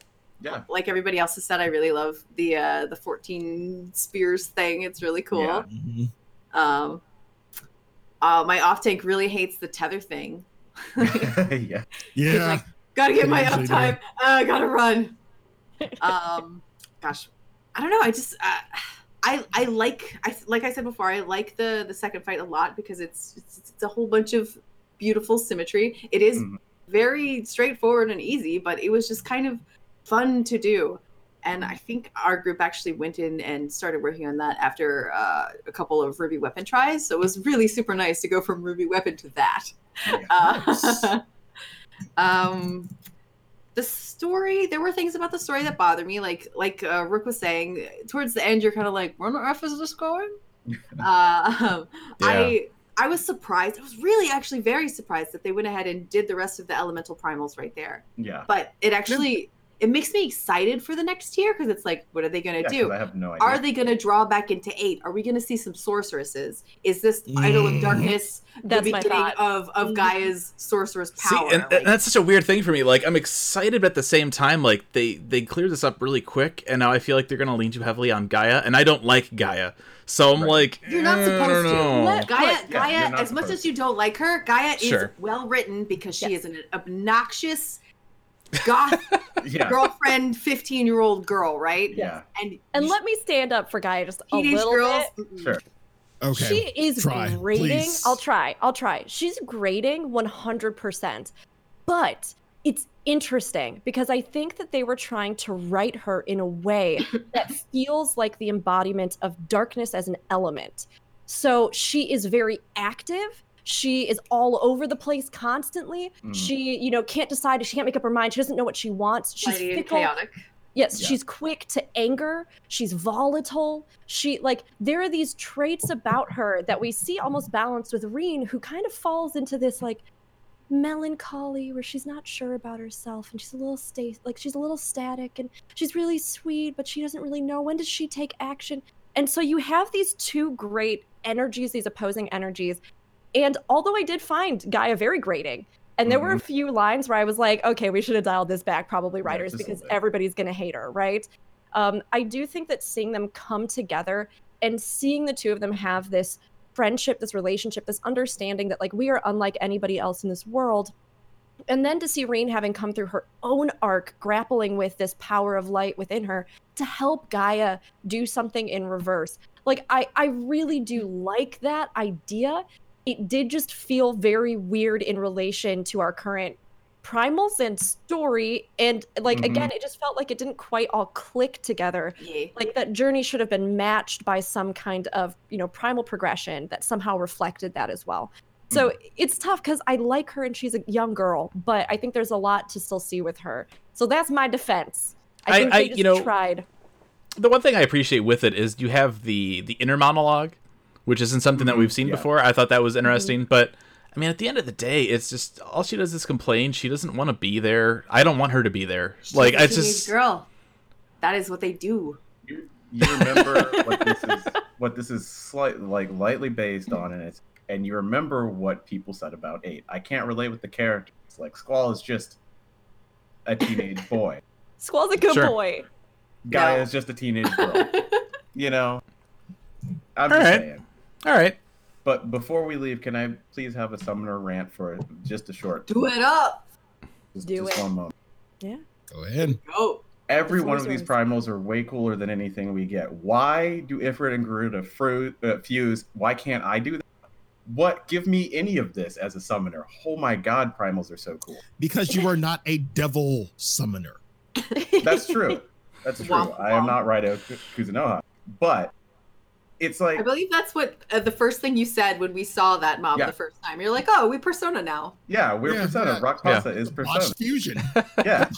yeah. like everybody else has said, I really love the uh, the 14 spears thing. It's really cool. Yeah. Mhm. Um, uh, my off tank really hates the tether thing. yeah. Yeah. like, gotta get It my actually uptime. Uh, gotta run. um, gosh, I don't know. I just uh, I I like I like I said before. I like the the second fight a lot because it's it's, it's a whole bunch of beautiful symmetry. It is Mhm. very straightforward and easy, but it was just kind of fun to do. And I think our group actually went in and started working on that after uh, a couple of Ruby weapon tries. So it was really super nice to go from Ruby weapon to that. yeah. Uh, um, the story, there were things about the story that bothered me. Like like uh, Rook was saying, towards the end, you're kind of like, where on earth is this going? uh, I I was surprised. I was really actually very surprised that they went ahead and did the rest of the elemental primals right there. yeah. But it actually it makes me excited for the next year because it's like, what are they gonna Yeah, 'cause do? I have no idea. Are they going to draw back into eight? Are we going to see some sorceresses? Is this Idol of Mm. Darkness That's the beginning thought. of, of Mhm. Gaia's sorceress See, power? and, Like, and that's such a weird thing for me. Like, I'm excited, but at the same time, like they they cleared this up really quick, and now I feel like they're gonna lean too heavily on Gaia, and I don't like Gaia, so I'm Right. like, You're not eh, supposed I don't to. know. Let- Gaia, Yeah, Gaia as much supposed as you don't like her, Gaia Sure. is well written because she Yes. is an obnoxious goth yeah. girlfriend, 15 year old girl, right? Yeah. And, And let me stand up for Gaia just a little girls. bit. Sure. Okay. She is Try, grading. please. I'll try. I'll try. She's grading 100%. But it's interesting because I think that they were trying to write her in a way that feels like the embodiment of darkness as an element. So she is very active. She is all over the place constantly. Mhm. She, you know, can't decide. She can't make up her mind. She doesn't know what she wants. She's Flighty fickle. chaotic. Yes, Yeah. she's quick to anger. She's volatile. She like there are these traits about her that we see almost balanced with Ryne, who kind of falls into this like melancholy where she's not sure about herself and she's a little sta- like she's a little static and she's really sweet, but she doesn't really know when does she take action. And so you have these two great energies, these opposing energies. And although I did find Gaia very grating, and there were a few lines where I was like, okay, we should have dialed this back, probably writers, a because everybody's going to hate her, right? Um, I do think that seeing them come together and seeing the two of them have this friendship, this relationship, this understanding that like we are unlike anybody else in this world. And then to see Ryne having come through her own arc, grappling with this power of light within her to help Gaia do something in reverse. Like I, I really do like that idea. It did just feel very weird in relation to our current primals and story. And like Mhm. again, it just felt like it didn't quite all click together Yeah. like that journey should have been matched by some kind of you know primal progression that somehow reflected that as well so it's tough because i like her and she's a young girl but i think there's a lot to still see with her so that's my defense i I- think I- they just you know- tried the one thing I appreciate with it is you have the the inner monologue, which isn't something that Mhm, we've seen yeah. before. I thought that was interesting, but I mean, at the end of the day, it's just all she does is complain. She doesn't want to be there. I don't want her to be there. She's like a I teenage just girl. That is what they do. You, you remember what this is what this is slight like lightly based on and it's and you remember what people said about eight. I can't relate with the characters. Like Squall is just a teenage boy. squall's a good Sure. boy Guy No. is just a teenage girl. you know? I'm All just right. saying. All right. But before we leave, can I please have a summoner rant for just a short do it up. just, Do just it. one moment. Yeah. Go ahead. Go. Every one of these primals are way cooler than anything we get. Why do Ifrit and Garuda fruit, uh, fuse? Why can't I do that? What? Give me any of this as a summoner. Oh my god, primals are so cool. Because you are not a devil summoner. That's true. That's true. Womp I am womp. not Raidou Kuzunoha. But it's like, I believe that's what uh, the first thing you said when we saw that mob Yeah. the first time. You're like, oh, we persona now. yeah, we're Yeah, Persona. yeah. Rock Yeah. Pasta is Persona. Watch fusion. yeah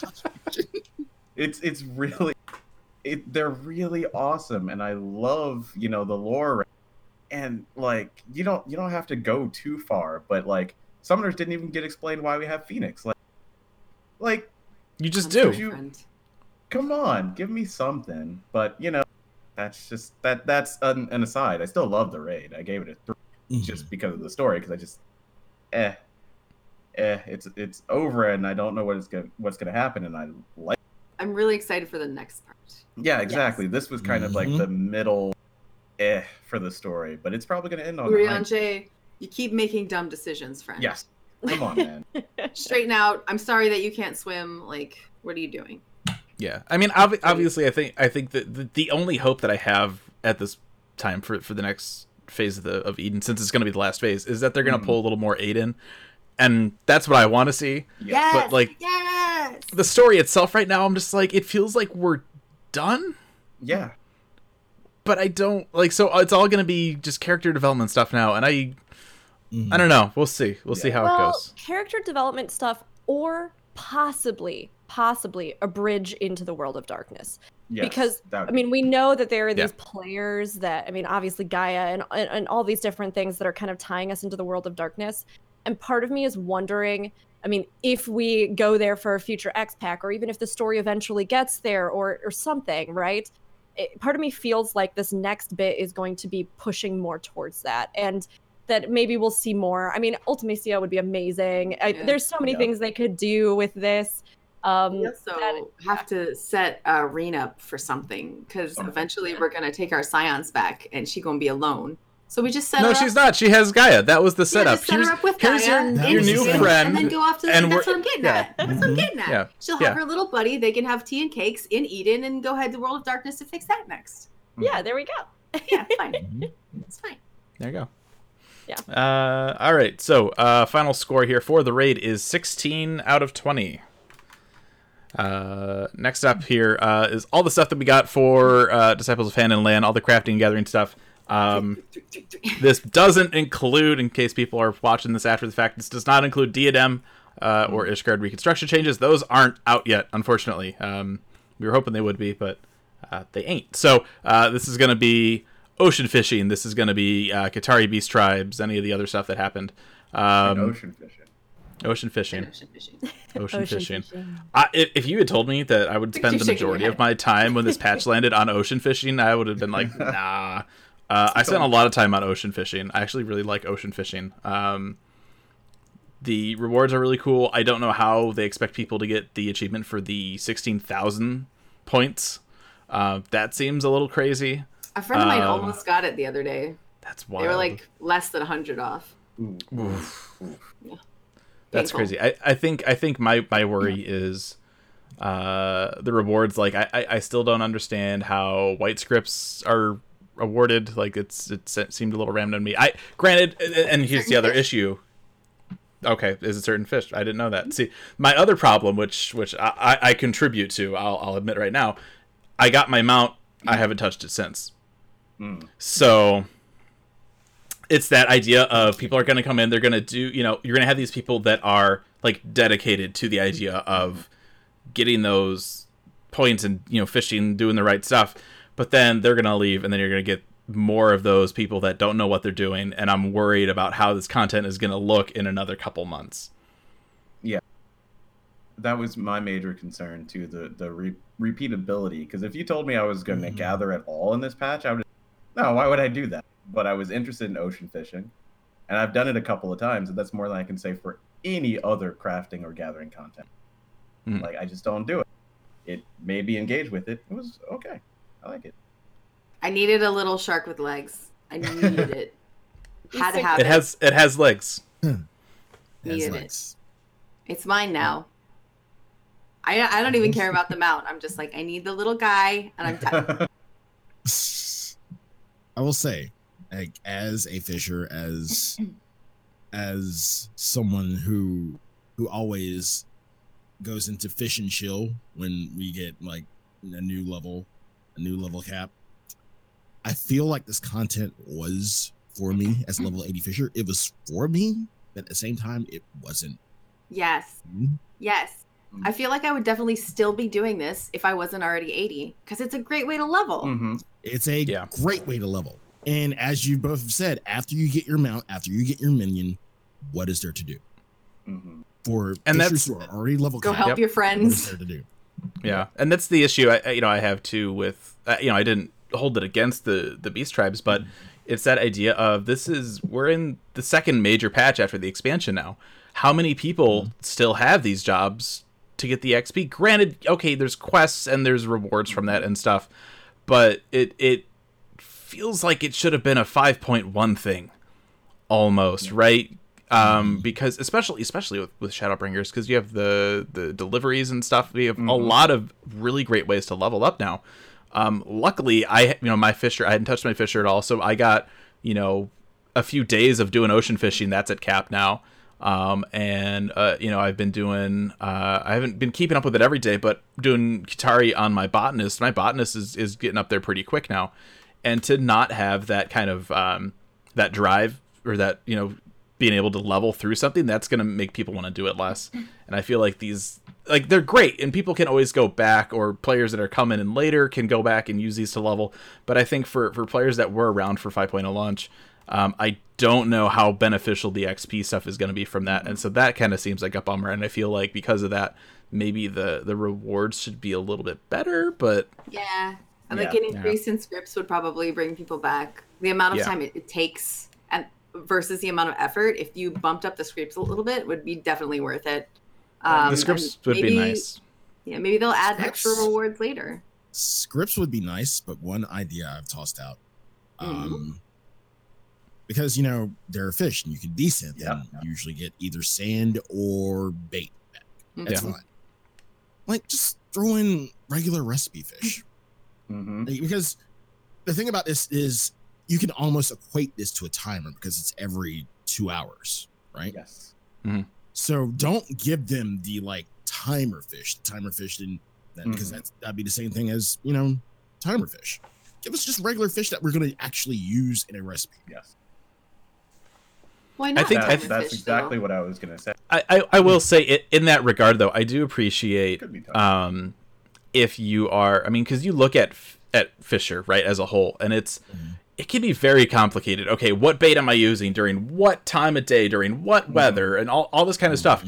it's it's really it they're really awesome and i love you know the lore and like you don't you don't have to go too far but like summoners didn't even get explained why we have phoenix like like You just do. You- come on give me something but you know that's just that that's an, an aside i still love the raid i gave it a three Mhm. just because of the story because i just eh eh it's it's over and i don't know what is going what's gonna happen and i like I'm really excited for the next part. Yeah, exactly. This was kind of like Mhm. the middle eh for the story, but it's probably going to end on a high. You keep making dumb decisions, friend. Yes. Come on, man. Straighten out. I'm sorry that you can't swim. Like, what are you doing? Yeah, I mean, ob- obviously, I think I think that the, the only hope that I have at this time for for the next phase of the of Eden, since it's going to be the last phase, is that they're going to Mhm. pull a little more Aiden, and that's what I want to see. Yes. But, like- yes. The story itself, right now, I'm just like, it feels like we're done, Yeah. but I don't like. So it's all going to be just character development stuff now, and I Mhm. I don't know. We'll see. We'll see how well, it goes. character development stuff or possibly possibly a bridge into the world of darkness Yes. Because, that, I mean, we know that there are Yeah. these players that, I mean, obviously Gaia and, and and all these different things that are kind of tying us into the world of darkness. And part of me is wondering, I mean, if we go there for a future X Pack, or even if the story eventually gets there, or or something, right? It, part of me feels like this next bit is going to be pushing more towards that, and that maybe we'll see more. I mean, Ultimecia would be amazing. I, Yeah. There's so many Yeah. things they could do with this. Um, We also that- have to set uh, Ryne up for something because Okay. eventually we're gonna take our scions back, and she gonna be alone. So we just set up No, her she's up. not. She has Gaia. That was the Yeah, setup. just set here's her up with here's Gaia, your, That your new friend. and then go off to. and that's what I'm getting yeah. at. That's what I'm Mhm. getting at. Yeah. She'll Yeah. have her little buddy. They can have tea and cakes in Eden, and go head to World of Darkness to fix that next. yeah, there we go. Yeah, it's fine. Mhm. it's fine. There you go. Yeah. Uh, all right. So, uh, final score here for the raid is 16 out of 20. Uh, next up here uh, is all the stuff that we got for uh, Disciples of Hand and Land, all the crafting and gathering stuff. Um, this doesn't include, in case people are watching this after the fact, this does not include Diadem uh, or Ishgard reconstruction changes. Those aren't out yet, unfortunately. Um, we were hoping they would be, but uh, they ain't. So uh, this is going to be ocean fishing. This is going to be uh, Qitari beast tribes, any of the other stuff that happened. Um, ocean fishing. Ocean fishing. Ocean fishing. Ocean, fishing. I, if, if you had told me that I would spend the majority of my time when this patch landed on ocean fishing, I would have been like, nah. Uh, I spent a lot of time on ocean fishing. I actually really like ocean fishing. Um, the rewards are really cool. I don't know how they expect people to get the achievement for the 16,000 points Uh, that seems a little crazy. A friend of mine Um, almost got it the other day. That's wild. They were like less than 100 off. Ooh. Oof. Yeah. That's crazy. I, I think I think my, my worry is uh, the rewards. Like I, I, I still don't understand how white scripts are awarded. Like it's it seemed a little random to me. I granted, and here's the other issue. Okay, is it certain fish? I didn't know that. See, my other problem, which which I, I, I contribute to, I'll, I'll admit right now, I got my mount. I haven't touched it since. Mm. So it's that idea of people are going to come in, they're going to do, you know, you're going to have these people that are like dedicated to the idea of getting those points and, you know, fishing, doing the right stuff. But then they're going to leave and then you're going to get more of those people that don't know what they're doing and I'm worried about how this content is going to look in another couple months. Yeah. That was my major concern too the the re- repeatability because if you told me i was going to Mhm. gather at all in this patch i would no why would i do that but i was interested in ocean fishing and i've done it a couple of times and that's more than i can say for any other crafting or gathering content Mhm. like i just don't do it it made me engage with it it was okay i like it I needed a little shark with legs. I needed it. Had to have It it. has it has legs. Has Needed it. legs. It's mine now. I I don't even care about the mount. I'm just like I need the little guy, and I'm tired. I will say, like as a fisher, as as someone who who always goes into fish and chill when we get like a new level, a new level cap. I feel like this content was for me as level 80 fisher. It was for me, but at the same time, it wasn't. yes, me. yes. I feel like I would definitely still be doing this if I wasn't already 80, because it's a great way to level. hmm It's a Yeah. great way to level. And as you both have said, after you get your mount, after you get your minion, what is there to do? hmm For And that's- who are already level Go capped, help Yep. your what is friends. there to do? Yeah, and that's the issue. I I- you know I have too with uh, you know I didn't hold it against the the beast tribes, but it's that idea of this is we're in the second major patch after the expansion now. How many people still have these jobs to get the XP? Granted, okay, there's quests and there's rewards from that and stuff, but it it feels like it should have been a 5.1 thing almost, right? Um, because especially especially with, with Shadowbringers, because you have the the deliveries and stuff. We have a Mhm. lot of really great ways to level up now. Um, luckily, I you know my fisher, I hadn't touched my fisher at all, so I got you know a few days of doing ocean fishing. That's at cap now. Um, and uh, you know I've been doing uh, I haven't been keeping up with it every day, but doing Qitari on my botanist. My botanist is is getting up there pretty quick now, and to not have that kind of um, that drive or that you know being able to level through something that's going to make people want to do it less. And i feel like these like they're great and people can always go back or players that are coming in later can go back and use these to level. But i think for for players that were around for 5.0 launch um, i don't know how beneficial the xp stuff is going to be from that. And so that kind of seems like a bummer and i feel like because of that maybe the the rewards should be a little bit better but Yeah. And Yeah. like an increase in scripts would probably bring people back. The amount of Yeah. time it, it takes and versus the amount of effort, if you bumped up the scripts a little bit, would be definitely worth it. Um, the scripts and would be nice Yeah, maybe they'll add extra rewards later. Scripts would be nice, but one idea I've tossed out. Um, because you know there are fish and you can desynth them. Yeah. You usually get either sand or bait back. That's Yeah. fine. Like just throw in regular recipe fish. Hmm Like, because the thing about this is you can almost equate this to a timer because it's every two hours, right? yes So don't give them the like timer fish, timer fish, and that because Mhm. that's that'd be the same thing as you know timer fish. Give us just regular fish that we're going to actually use in a recipe. yes Why not? think- I timer that's fish, exactly though? what i was gonna say I, I, I will say it, in that regard though i do appreciate could be tough. um, if you are i mean because you look at at fisher right as a whole and it's Mhm. it can be very complicated. Okay what bait am i using during what time of day during what weather and all, all this kind of stuff.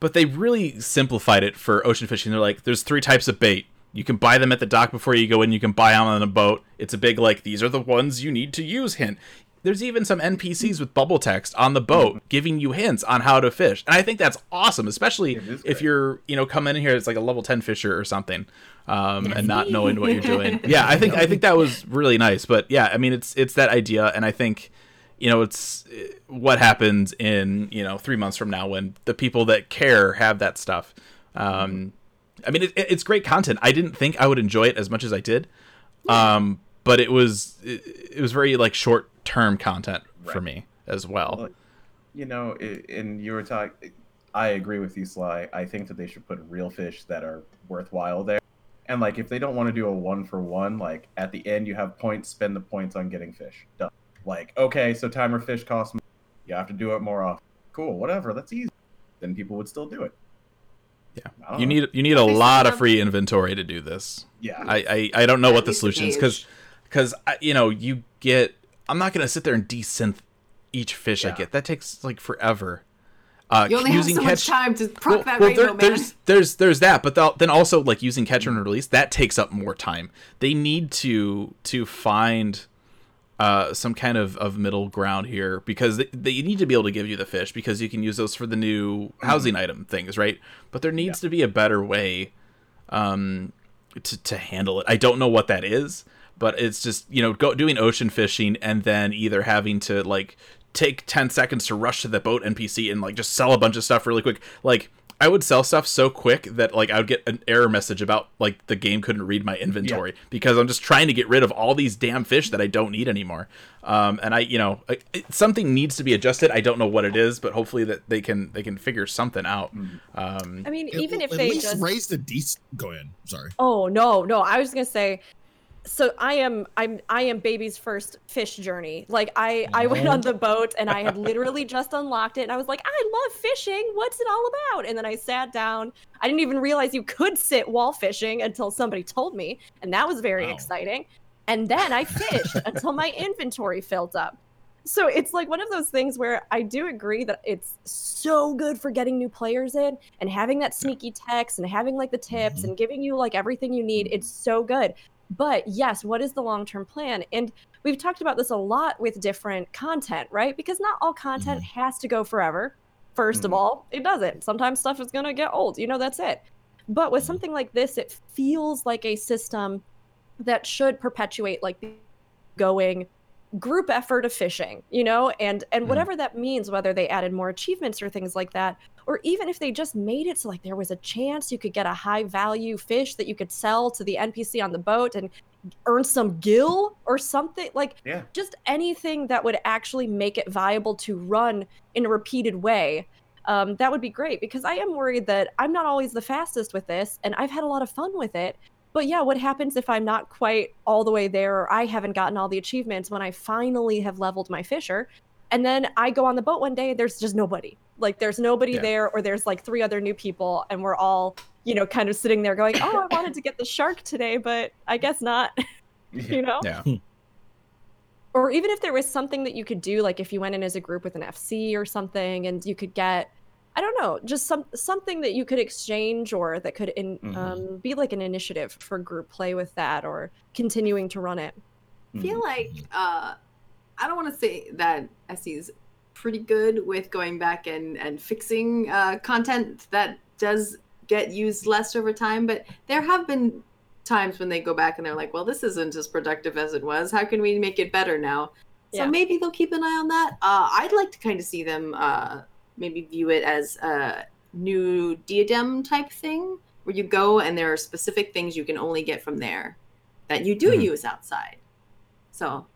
But they really simplified it for ocean fishing. They're like there's three types of bait. You can buy them at the dock before you go in. You can buy them on a boat. It's a big like these are the ones you need to use hint there's even some NPCs with bubble text on the boat giving you hints on how to fish, and I think that's awesome, especially if you're you know coming in here as like a level ten fisher or something, um, and not knowing what you're doing. Yeah, I think I think that was really nice. But yeah, I mean it's it's that idea, and I think you know it's uh, what happens in you know three months from now when the people that care have that stuff. Um, I mean it, it's great content. I didn't think I would enjoy it as much as I did, um, but it was it, it was very like short term content for me as well. Well, you know, i and you were talking. I agree with you, Sly. I think that they should put real fish that are worthwhile there. And like, if they don't want to do a one for one, like at the end you have points, spend the points on getting fish. Done. Like, okay, so timer fish costs. More. You have to do it more often. Cool, whatever. That's easy. Then people would still do it. Yeah. You know. need you need a lot of free inventory to do this. Yeah. I, I, I don't know what the least solution is because page. Because you know you get I'm not gonna sit there and desynth each fish I get that takes like forever. Uh, You only have so catch much time to proc that well, rainbow, there- man. there's there's there's that, but the- then also like using catch and release that takes up more time. They need to to find uh, some kind of, of middle ground here because they, they need to be able to give you the fish because you can use those for the new housing item things, right? But there needs to be a better way um, to, to handle it. I don't know what that is, but it's just you know go doing ocean fishing and then either having to like take 10 seconds to rush to the boat npc and like just sell a bunch of stuff really quick like i would sell stuff so quick that like i would get an error message about like the game couldn't read my inventory because i'm just trying to get rid of all these damn fish that i don't need anymore um, and i you know I- it, something needs to be adjusted i don't know what it is but hopefully that they can they can figure something out um, I mean, At- even if at they least just raise the decent. Go ahead. Sorry. Oh no, no. I was gonna say so I am I'm I am baby's first fish journey. Like I I went on the boat and I had literally just unlocked it and I was like, I love fishing. What's it all about? And then I sat down. I didn't even realize you could sit while fishing until somebody told me, and that was very Wow. exciting. And then I fished until my inventory filled up. So it's like one of those things where I do agree that it's so good for getting new players in and having that sneaky text and having like the tips mm-hmm. and giving you like everything you need. It's so good. But yes, what is the long term plan? And we've talked about this a lot with different content, right? Because not all content has to go forever. 1st of Mhm. all, it doesn't. Sometimes stuff is going to get old. You know, that's it. But with something like this, it feels like a system that should perpetuate like the going group effort of fishing you know and and Mhm. whatever that means whether they added more achievements or things like that or even if they just made it so like there was a chance you could get a high value fish that you could sell to the npc on the boat and earn some gill or something like Yeah. just anything that would actually make it viable to run in a repeated way um, that would be great because i am worried that i'm not always the fastest with this and i've had a lot of fun with it but yeah, what happens if I'm not quite all the way there or I haven't gotten all the achievements when I finally have leveled my fisher? And then I go on the boat one day, there's just nobody. Like there's nobody Yeah. there, or there's like three other new people, and we're all, you know, kind of sitting there going, Oh, I wanted to get the shark today, but I guess not. you know? yeah hmm. Or even if there was something that you could do, like if you went in as a group with an FC or something and you could get I don't know, just some something that you could exchange or that could in, Mhm. um, be like an initiative for group play with that or continuing to run it. I feel like uh, I don't want to say that SE's pretty good with going back and and fixing uh, content that does get used less over time, but there have been times when they go back and they're like, "Well, this isn't as productive as it was. How can we make it better now?" So Yeah. maybe they'll keep an eye on that. Uh, I'd like to kind of see them uh, maybe view it as a new diadem type thing, where you go and there are specific things you can only get from there that you do Mhm. use outside. So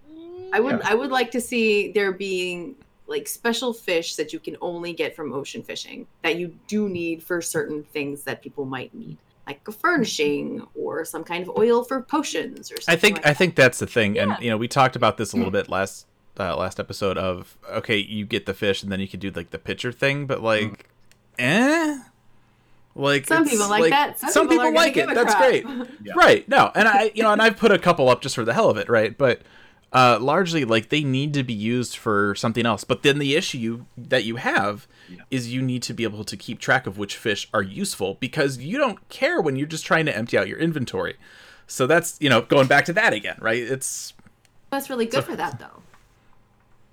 I would Yeah. I would like to see there being like special fish that you can only get from ocean fishing that you do need for certain things that people might need, like a furnishing or some kind of oil for potions or something. I think like I that. think that's the thing, Yeah. and you know we talked about this a little bit last uh, last episode of okay, you get the fish and then you can do like the pitcher thing, but like, eh, like some people like, that. Some, people, are gonna like it. That's crap. great, Yeah. right? No, and I you know and I've put a couple up just for the hell of it, right? But uh, largely like they need to be used for something else. But then the issue that you have Yeah. is you need to be able to keep track of which fish are useful because you don't care when you're just trying to empty out your inventory. So that's you know going back to that again, right? It's That's really good for that though.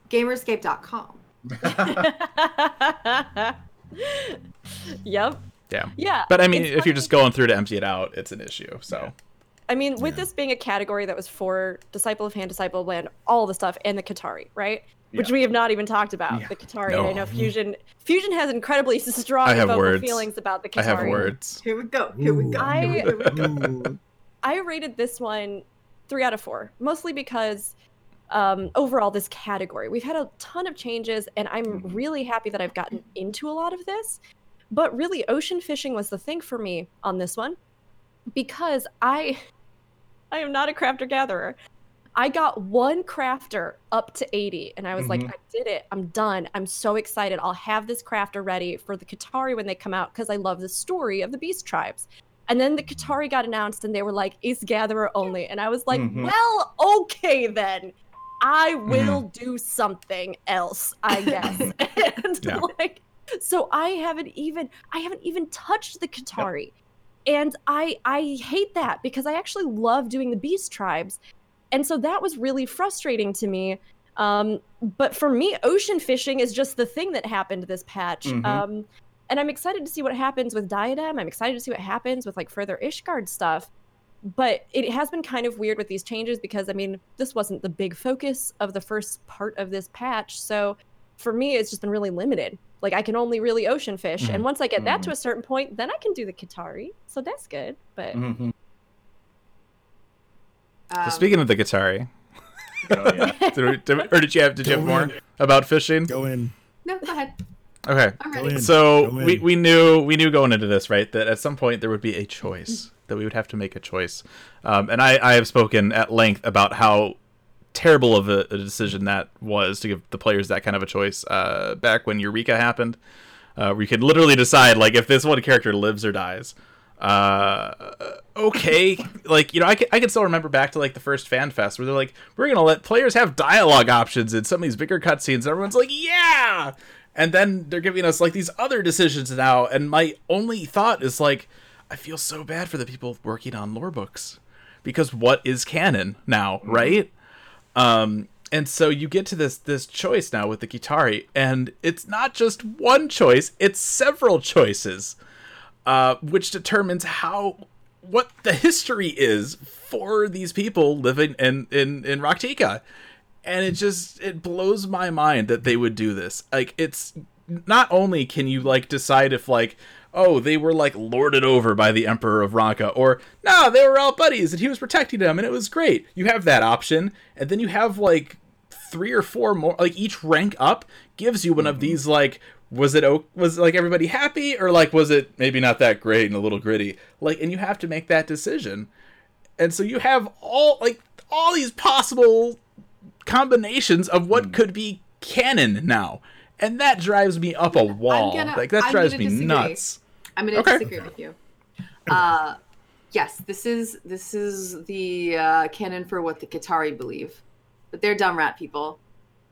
Gamerscape.com. yep. Yeah. Yeah. But I mean, it's if you're just going through to empty it out, it's an issue. So I mean, with Yeah. this being a category that was for Disciple of Hand, Disciple of Land, all the stuff, and the Qitari, right? Yeah. Which we have not even talked about. Yeah. The Qitari. And I know Fusion Fusion has incredibly strong I have vocal words. feelings about the Qitari. I have words. Here we go. Here we go. I- Here we go. I rated this one three out of four, mostly because um, overall, this category, we've had a ton of changes, and I'm Mhm. really happy that I've gotten into a lot of this. But really, ocean fishing was the thing for me on this one because I, I am not a crafter gatherer. I got one crafter up to 80, and I was like, Mhm. I did it. I'm done. I'm so excited. I'll have this crafter ready for the Qitari when they come out because I love the story of the Beast Tribes. And then the Qitari got announced, and they were like, Ace Gatherer only. And I was like, Mhm. well, okay then. I will do something else, I guess. and Yeah. like, so I haven't even, I haven't even touched the Qitari. And I, I hate that because I actually love doing the Beast Tribes. And so that was really frustrating to me. Um, but for me, ocean fishing is just the thing that happened this patch. Mhm. Um, and I'm excited to see what happens with Diadem. I'm excited to see what happens with like further Ishgard stuff. But it has been kind of weird with these changes because I mean, this wasn't the big focus of the first part of this patch. So for me, it's just been really limited. Like I can only really ocean fish, and once I get that to a certain point, then I can do the Qitari. So that's good. But Mhm. So Um, speaking of the Qitari, Oh, yeah. did or did you have did you have more about fishing? Go in. no, go ahead. Okay. I'm Go ready. in. So we, we knew we knew going into this right that at some point there would be a choice that we would have to make a choice, um, and I, I have spoken at length about how terrible of a, a decision that was to give the players that kind of a choice uh, back when Eureka happened, uh, where you could literally decide like if this one character lives or dies. Uh, okay, like you know, I can, I can still remember back to like the first fan fest where they're like, we're gonna let players have dialogue options in some of these bigger cutscenes. and Everyone's like, yeah, and then they're giving us like these other decisions now, and my only thought is like, I feel so bad for the people working on lore books because what is canon now, right? Um, and so you get to this this choice now with the Qitari, and it's not just one choice; it's several choices, uh, which determines how what the history is for these people living in in in Raktika, and it just it blows my mind that they would do this. Like it's not only can you like decide if like oh they were like lorded over by the emperor of Ronka or no they were all buddies and he was protecting them and it was great. You have that option, and then you have like three or four more like each rank up gives you one of mm-hmm. these like was it was like everybody happy or like was it maybe not that great and a little gritty like and you have to make that decision and so you have all like all these possible combinations of what could be canon now and that drives me up a wall gonna- like that I'm drives me disagree. nuts I'm going to Okay. disagree with you. Uh, yes, this is this is the uh, canon for what the Qitari believe, but they're dumb rat people.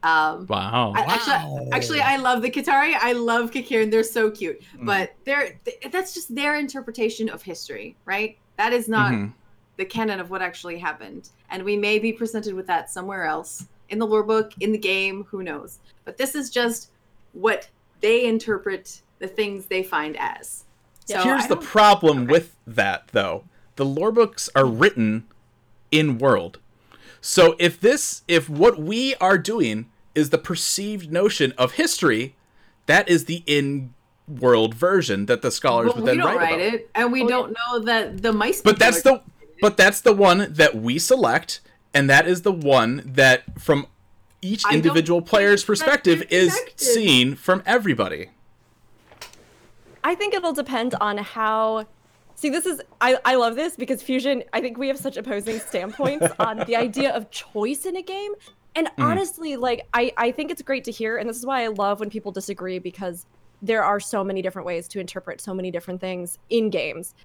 Um, wow I, Wow. actually, actually, I love the Qitari. I love Kikirin. They're so cute. But they're th- that's just their interpretation of history, right? That is not Mhm. The canon of what actually happened. And we may be presented with that somewhere else in the lore book, in the game, who knows? But this is just what they interpret the things they find as. So Here's the problem okay. with that, though. The lore books are written in world. So if this, if what we are doing is the perceived notion of history, that is the in-world version that the scholars Well, would we then don't write, write about. it, and we Oh, don't know that the mice. But that's are- the, but that's the one that we select, and that is the one that, from each individual player's perspective, is seen from everybody. I think it'll depend on how. See, this is I, I love this because Fusion. I think we have such opposing standpoints on the idea of choice in a game. And mm. honestly, like I I think it's great to hear, and this is why I love when people disagree because there are so many different ways to interpret so many different things in games.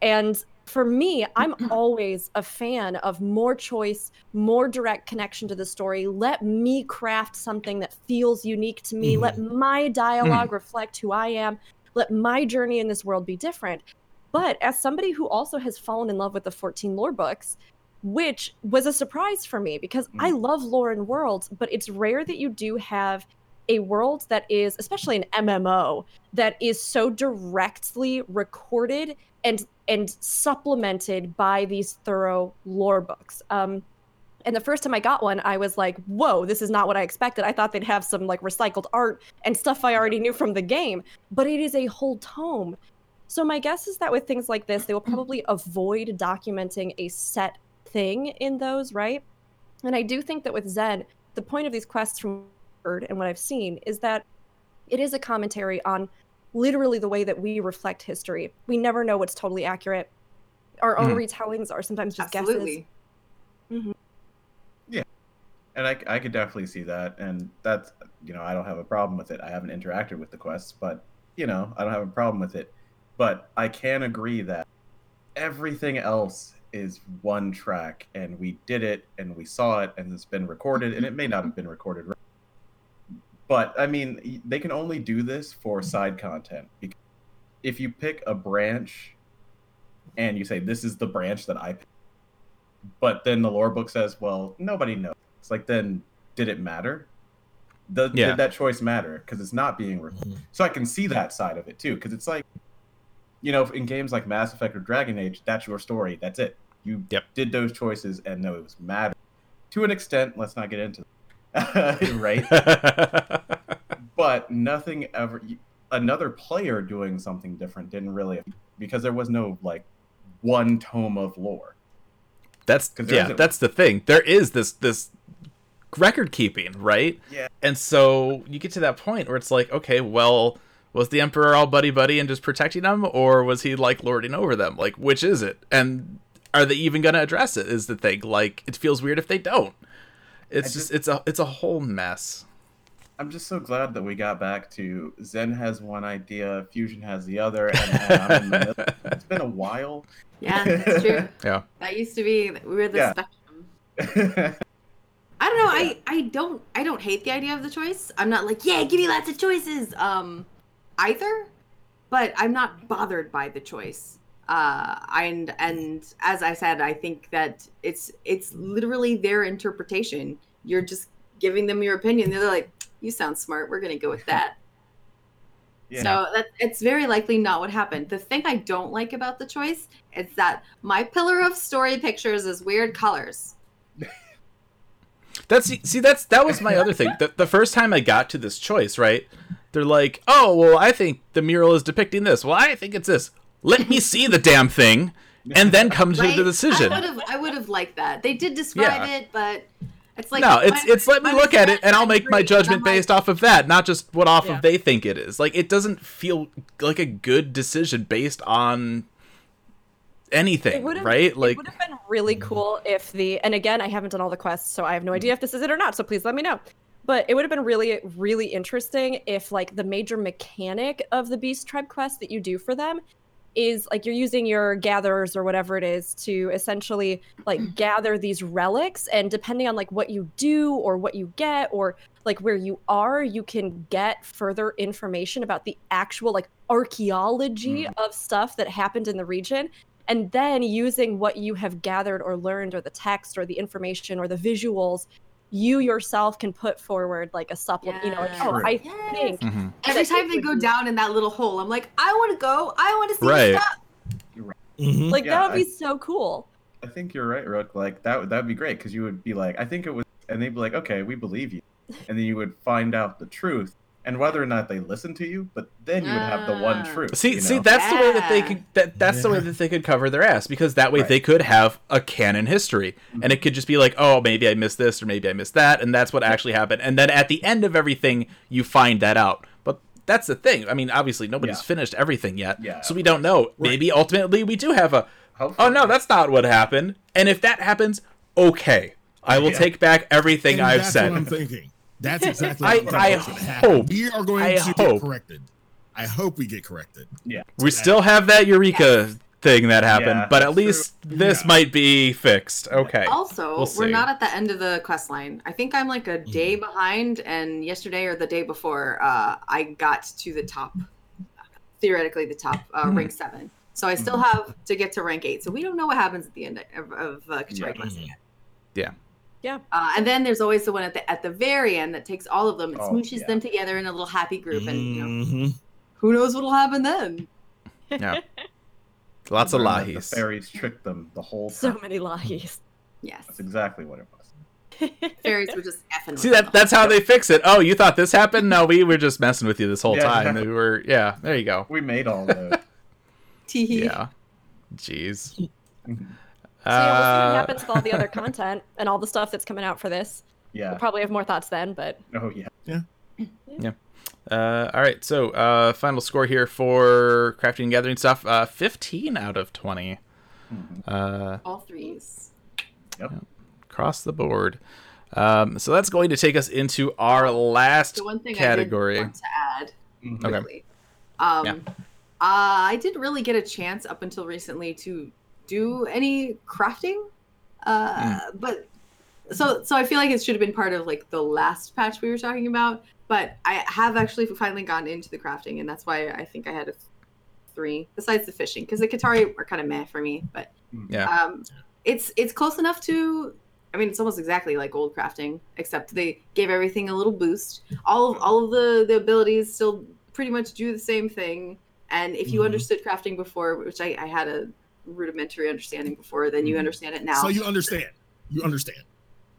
And for me, I'm mm-hmm. always a fan of more choice, more direct connection to the story. Let me craft something that feels unique to me. Let mm-hmm. my dialogue mm. reflect who I am. Let my journey in this world be different. But as somebody who also has fallen in love with the 14 lore books, which was a surprise for me because I mm. love lore and worlds, but it's rare that you do have a world that is, especially an MMO, that is so directly recorded and and supplemented by these thorough lore books. Um, and the first time I got one, I was like, "Whoa, this is not what I expected. I thought they'd have some like recycled art and stuff I already knew from the game, but it is a whole tome." So my guess is that with things like this, they will probably avoid documenting a set thing in those, right? And I do think that with Zen, the point of these quests from Word and what I've seen is that it is a commentary on literally the way that we reflect history. We never know what's totally accurate. Our own Mhm. retellings are sometimes just Absolutely. guesses. and I, I could definitely see that and that's you know i don't have a problem with it i haven't interacted with the quests but you know i don't have a problem with it but i can agree that everything else is one track and we did it and we saw it and it's been recorded and it may not have been recorded right. But i mean they can only do this for side content because if you pick a branch and you say this is the branch that i picked, but then the lore book says well nobody knows. It's like then did it matter? The, Yeah. did that choice matter? Because it's not being recorded mm-hmm. so i can see that side of it too because it's like you know in games like mass effect or dragon age that's your story that's it. You Yep. did those choices and no it was matter to an extent let's not get into it right but nothing ever another player doing something different didn't really because there was no like one tome of lore That's yeah, that's the thing. There is this this record keeping, right? Yeah. And so you get to that point where it's like, okay, well, was the emperor all buddy buddy and just protecting them, or was he like lording over them? Like, which is it? And are they even gonna address it? Is the thing. Like, it feels weird if they don't. It's just, just- it's a it's a whole mess. i'm just so glad that we got back to zen has one idea fusion has the other and, and I'm in the middle. it's been a while Yeah, that's true. Yeah. That used to be we were the Yeah. spectrum. I don't know. I I don't I don't hate the idea of the choice. I'm not like yeah, give me lots of choices. Um, either, but I'm not bothered by the choice. Uh, and and as I said, I think that it's it's literally their interpretation. You're just giving them your opinion. They're like, you sound smart. We're gonna go with that. yeah. So that it's very likely not what happened. The thing I don't like about the choice is that my pillar of story pictures is weird colors. That's see that's that was my other thing. The, the first time I got to this choice, right? They're like, "Oh, well, I think the mural is depicting this. Well, I think it's this. Let me see the damn thing, and then come to the decision." I would have I would have liked that. They did describe Yeah. it, but it's like no, it's it's let me look at it, and I'll make my judgment I'm like, based off of that, not just what off Yeah. of they think it is. Like it doesn't feel like a good decision based on anything, would've- right? Like it would have been really mm. cool if the and again I haven't done all the quests, so I have no idea if this is it or not. So please let me know. But it would have been really, really interesting if like the major mechanic of the Beast Tribe quest that you do for them is like you're using your gatherers or whatever it is to essentially like mm. gather these relics and depending on like what you do or what you get or like where you are you can get further information about the actual like archaeology mm. of stuff that happened in the region and then using what you have gathered or learned or the text or the information or the visuals you yourself can put forward like a supplement you know like oh i Yes. think mhm. Every time they go be- down in that little hole, I'm like, I want to go. I want to see Right. the stuff. Mhm. like Yeah, that would I- be so cool I think you're right, Rook. Like that that would be great because you would be like, I think it was, and they'd be like, okay, we believe you, and then you would find out the truth and whether or not they listen to you. But then you would have the one Ah. truth. See, you see, know? that's the way that they could. That that's the way that they could cover their ass because that way Right. they could have a canon history, and it could just be like, oh, maybe I missed this or maybe I missed that, and that's what actually happened. And then at the end of everything, you find that out. But that's the thing. I mean, obviously nobody's Yeah. finished everything yet, Yeah. so we don't know. Maybe ultimately we do have a. Hopefully. Oh no, that's not what happened. And if that happens, okay, I will Yeah. take back everything And I've that's said. what I'm thinking. That's exactly I- what I I'm thinking happen. hope- We are going I to hope. get corrected. I hope we get corrected. Yeah, we still have that Eureka thing that happened, Yeah, but at that's least this Yeah. might be fixed. Okay. Also, We'll we're not at the end of the quest line. I think I'm like a day behind, and yesterday or the day before, uh, I got to the top, theoretically the top, uh, Hmm. rank seven. So I still Mhm. have to get to rank eight. So we don't know what happens at the end of, of uh, Qitari Yeah. Quest yet. Yeah. Yeah. Uh, and then there's always the one at the at the very end that takes all of them and Oh, smooshes yeah. them together in a little happy group, and you know Mhm. who knows what'll happen then. Yeah. Lots of Learn that The lahis. fairies tricked them the whole time. So many lahis. Yes, That's exactly what it was. fairies were just effing. See that that's how they fix it. Oh, you thought this happened? No, we were just messing with you this whole Yeah. time. We were yeah, there you go. We made all of those. Tee-hee. Yeah. Jeez. So yeah, we'll see Uh, what happens with all the other content and all the stuff that's coming out for this. yeah. We'll probably have more thoughts then, but Oh yeah. Yeah. Yeah. Uh, all right, so uh, final score here for crafting and gathering stuff: uh, fifteen out of twenty, Mhm. uh, all threes. Yep. across the board. Um, so that's going to take us into our last The one thing category. I did want to add Mhm. Okay. Um, Yeah. uh, I didn't really get a chance up until recently to do any crafting, uh, but so so I feel like it should have been part of like the last patch we were talking about. But I have actually finally gotten into the crafting, and that's why I think I had a three besides the fishing because the Qitari are kind of meh for me. But Yeah. um, it's it's close enough to. I mean, it's almost exactly like old crafting, except they gave everything a little boost. All of all of the the abilities still pretty much do the same thing. And if you Mhm. understood crafting before, which I, I had a rudimentary understanding before, then you Mhm. understand it now. So you understand. You understand.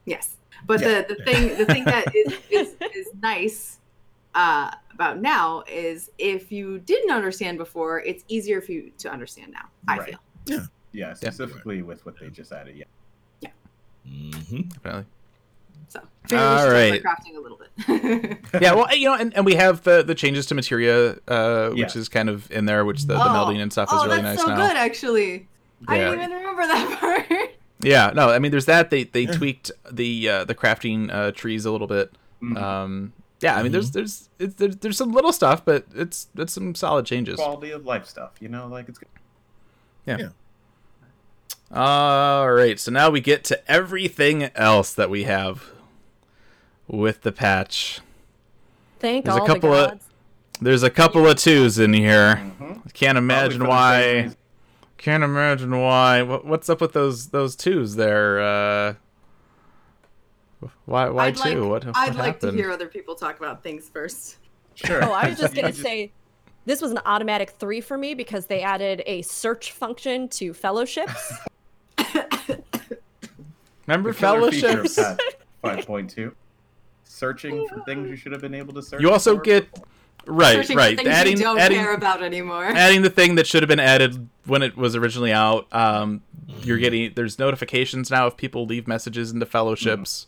Yes, but Yeah. the the thing the thing that is is, is nice uh, about now is if you didn't understand before, it's easier for you to understand now. I Right. feel. Yeah, yeah specifically with what they just added. Yeah. hmm Definitely. So maybe we should right. about crafting a little bit. Yeah, well, you know, and, and we have the the changes to materia, uh, which Yeah. is kind of in there, which the, the Oh. melding and stuff is oh, really that's nice so now. good, actually. I didn't even remember that part. Yeah, no, I mean, there's that. They they tweaked the uh, the crafting uh, trees a little bit. Mhm. Um, yeah, I mean, there's there's it's, there's there's some little stuff, but it's it's some solid changes. Quality of life stuff, you know, like it's good. All right, so now we get to everything else that we have with the patch. thank There's a couple the of- There's a couple of twos in here. Mhm. Can't imagine Probably for the same why. reason. Can't imagine why. What, what's up with those those twos there? Uh, why why I'd two? like, what, what I'd like to hear other people talk about things first. Sure. Oh, I was just gonna say this was an automatic three for me because they added a search function to fellowships. Remember the killer feature of fellowships? 5.2. Searching for things you should have been able to search. You also for get right, Searching right. for things Adding you don't adding care about anymore. adding the thing that should have been added when it was originally out. Um, you're getting there's notifications now if people leave messages into fellowships.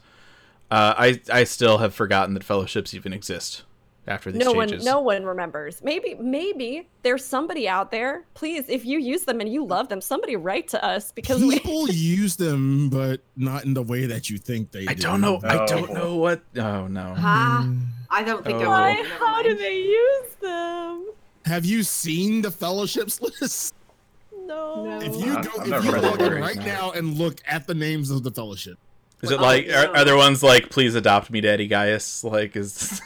Uh, I I still have forgotten that fellowships even exist after these no changes. one no one remembers. Maybe maybe there's somebody out there. Please, if you use them and you love them, somebody write to us because we People use them, but not in the way that you think they I do. don't know. I Oh, don't know what. Oh no. Ah, I don't think Oh. I why would. How do they use them? Have you seen the fellowships list? No. No. If you I've- go, I've if you log in right no. now and look at the names of the fellowship, Is it Oh, like are, are there ones like please adopt me, Daddy Gaius? Like is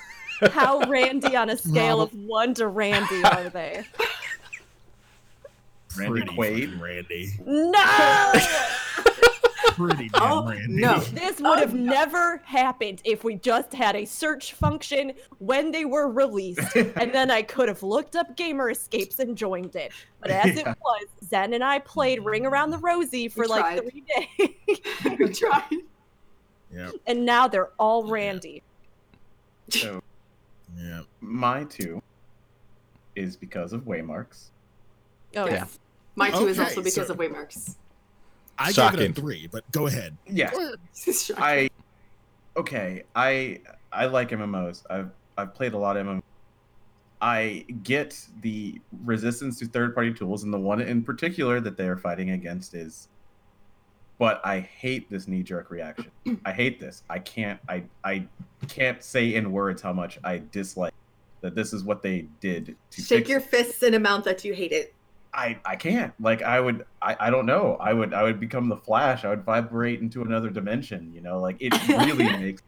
How randy on a scale Rob- of one to randy are they? Randy pretty Quaid. Randy, No! pretty damn Oh, Randy. no. This would have oh, never happened if we just had a search function when they were released, and then I could have looked up Gamer Escapes and joined it. But as it was, Zen and I played Ring Around the Rosie for We like tried. three days, we tried. Yeah, and now they're all Randy. so yeah. my two is because of waymarks. Oh Yeah. yeah. My two is Okay, also because so- of waymarks. I gave it Shocking. a three, but go ahead. Yeah. I okay. I I like MMOs. I've I've played a lot of MMOs. I get the resistance to third party tools, and the one in particular that they are fighting against is. But I hate this knee jerk reaction. I hate this. I can't. I I can't say in words how much I dislike that. This is what they did to Shake fix your it. fists in amount that you hate it. I I can't. Like I would I, I don't know. I would I would become the Flash. I would vibrate into another dimension, you know? Like it really makes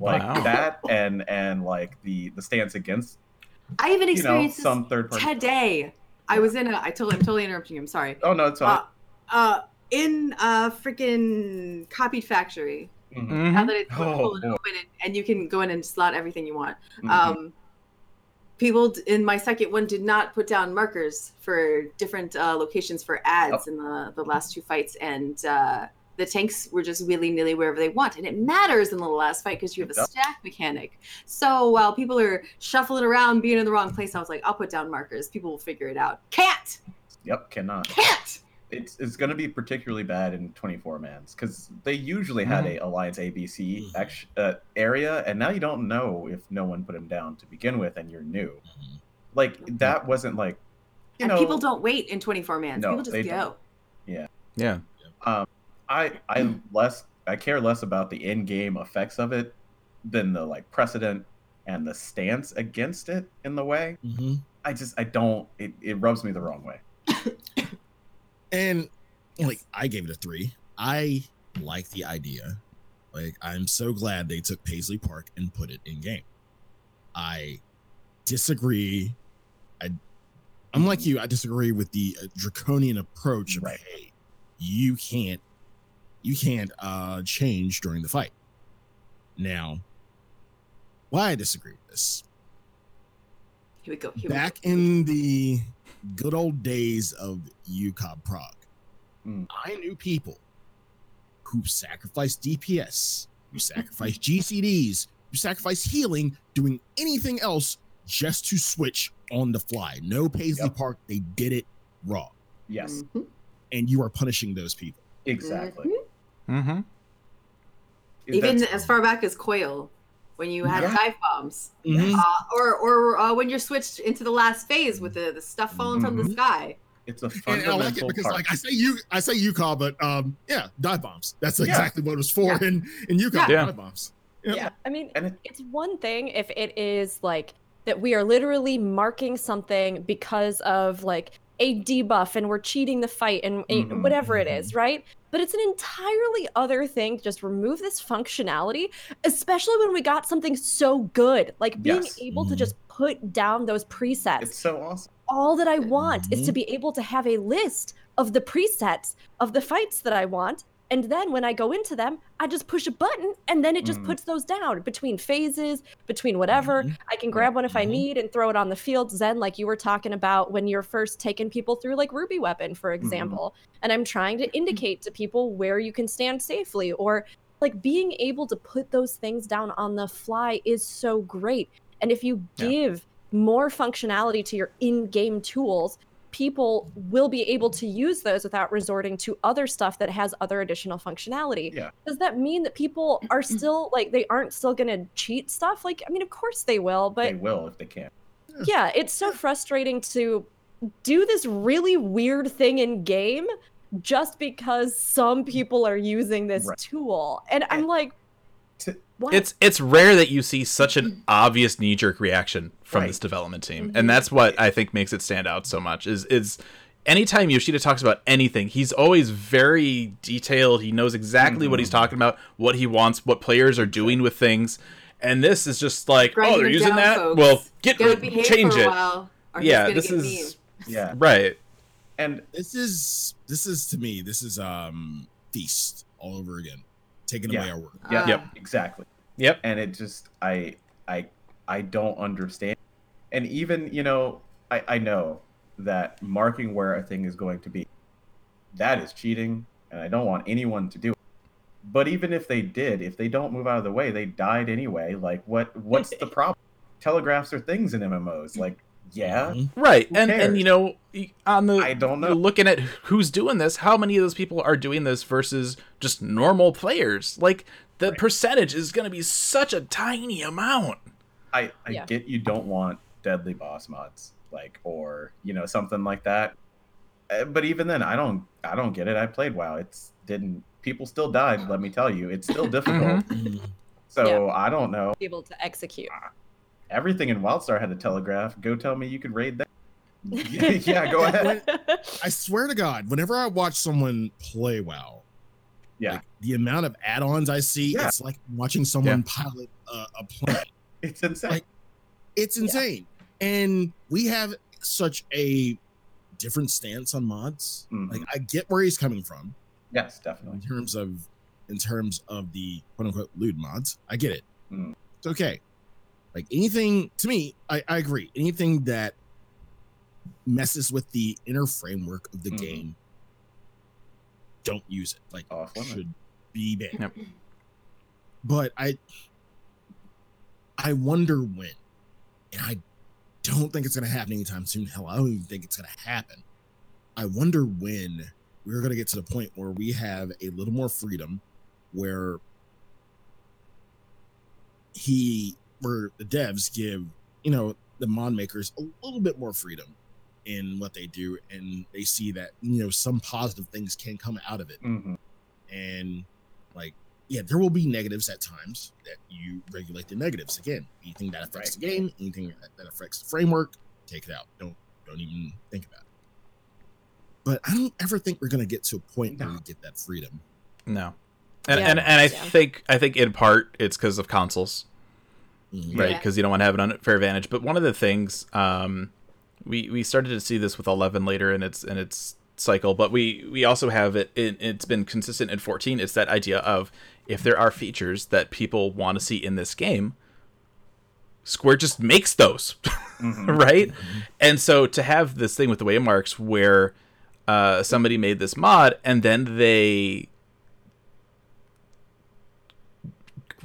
like Wow. that and and like the the stance against I even you know experienced some third party today. I was in a. I totally. I'm totally interrupting you. I'm sorry. Oh no, it's fine. Uh, uh, in a freaking copied factory. Mhm. Now that it's Oh, full and open, and, and you can go in and slot everything you want. Mhm. Um, people in my second one did not put down markers for different uh, locations for ads in the the last two fights, and uh, the tanks were just willy nilly wherever they want, and it matters in the last fight because you have a It stack mechanic. So while people are shuffling around, being in the wrong place, I was like, I'll put down markers. People will figure it out. Can't, Yep, cannot. can't. It's it's going to be particularly bad in 24 mans because they usually had Mhm. a Alliance ABC Mhm. act- uh, area, and now you don't know if no one put him down to begin with, and you're new. Mhm. Like that wasn't like, you and know, people don't wait in 24 mans. No, people just they go. don't. Yeah. Um, I I less I care less about the in-game effects of it than the like precedent and the stance against it in the way. Mhm. I just I don't it, it rubs me the wrong way. And like I gave it a three. I like the idea. Like I'm so glad they took Paisley Park and put it in game. I disagree. I I'm like you. I disagree with the uh, draconian approach of Right. hey, you can't you can't uh change during the fight. Now, why I disagree with this Here we go. Here we back go. in the good old days of UCOB prog, Mm. I knew people who sacrificed DPS, who sacrificed GCDs, who sacrificed healing, doing anything else just to switch on the fly. No Paisley Yep. Park, they did it raw. Yes, Mhm. And you are punishing those people. exactly. Mhm. Mm-hmm. Even That's- as far back as Coil, when you had Yeah. dive bombs, Mhm. uh, or or uh, when you're switched into the last phase with the, the stuff falling from the Mhm. sky. it's a And I fundamental like it because part. like I say you I say UCOB, but um yeah, dive bombs. That's Yeah. exactly what it was for in, in UCOB, Yeah. dive bombs. Yep. Yeah, I mean, and it, it's one thing if it is like that we are literally marking something because of like a debuff and we're cheating the fight and and Mhm, whatever it is, right? But it's an entirely other thing to just remove this functionality, especially when we got something so good. Like being Yes. able to Mhm. just put down those presets. it's so awesome. All that I want is to Mhm. be able to have a list of the presets of the fights that I want. And then when I go into them, I just push a button and then it just Mhm. puts those down between phases, between whatever. Mhm. I can grab one if I Mhm. need and throw it on the field. Zen, like you were talking about when you're first taking people through like Ruby Weapon, for example. And I'm trying to indicate to people where you can stand safely or like being able to put those things down on the fly is so great. And if you Yeah. give more functionality to your in-game tools, people will be able to use those without resorting to other stuff that has other additional functionality. Yeah. Does that mean that people are still like they aren't still going to cheat stuff? Like I mean, of course they will, but they will if they can. yeah, it's so frustrating to do this really weird thing in game just because some people are using this Right. tool. And I'm like To- what? It's it's rare that you see such an obvious knee jerk reaction from Right. this development team, Mhm. and that's what I think makes it stand out so much. Is is anytime Yoshida talks about anything, he's always very detailed. He knows exactly what he's Mhm. talking about, what he wants, what players are doing with things, and this is just like, Grinding oh, they're using down, that. folks. Well, get Gotta rid, change it. while, Yeah, this get is Yeah, right. and This is this is to me, this is um feast all over again. Taking Yeah. away our work. yeah, Uh, Yep. exactly. Yep. and it just i i i don't understand and even you know i i know that marking where a thing is going to be that is cheating and i don't want anyone to do it but even if they did if they don't move out of the way they died anyway like what what's the problem telegraphs are things in mmos like yeah Mhm. Right, Who and and you know, on the I don't know. looking at who's doing this, how many of those people are doing this versus just normal players? Like the Right. percentage is going to be such a tiny amount. I, I Yeah. get you don't want deadly boss mods, like or you know something like that. Uh, But even then, I don't I don't get it. I played WoW. It's didn't people still died. Let me tell you, it's still difficult. Mhm. So I don't know. be able to execute. Everything in WildStar had a telegraph. Go tell me you could raid that. yeah, go ahead. I swear to God, whenever I watch someone play WoW, Yeah, like, the amount of add-ons I see, Yeah. it's like watching someone pilot a, a plane. it's insane. Like, It's Yeah. insane. And we have such a different stance on mods. Mhm. Like I get where he's coming from Yes, definitely. in terms of in terms of the quote unquote lewd mods. I get it. Mm. It's okay. Like anything to me, I, I agree. Anything that messes with the inner framework of the Mhm. game, don't use it. Like Off limits. should be banned. Yep. But I I wonder when. And I don't think it's gonna happen anytime soon. Hell, I don't even think it's gonna happen. I wonder when we're gonna get to the point where we have a little more freedom where he where the devs give, you know, the mod makers a little bit more freedom in what they do and they see that, you know, some positive things can come out of it Mhm. and like yeah there will be negatives at times that you regulate the negatives again anything that affects the game anything that, that affects the framework take it out don't don't even think about it but i don't ever think we're going to get to a point where we get that freedom No. And, Yeah. and and I Yeah. think I think in part it's because of consoles, Mhm. right? Yeah. Because you don't want to have an unfair advantage. But one of the things um, we we started to see this with 11 later in its in its cycle, but we we also have it. it it's been consistent in 14. It's that idea of if there are features that people want to see in this game, Square just makes those. Mhm. right? And so to have this thing with the waymarks where uh, somebody made this mod and then they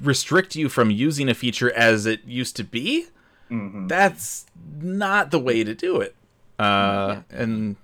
restrict you from using a feature as it used to be, Mhm. that's not the way to do it. Uh, and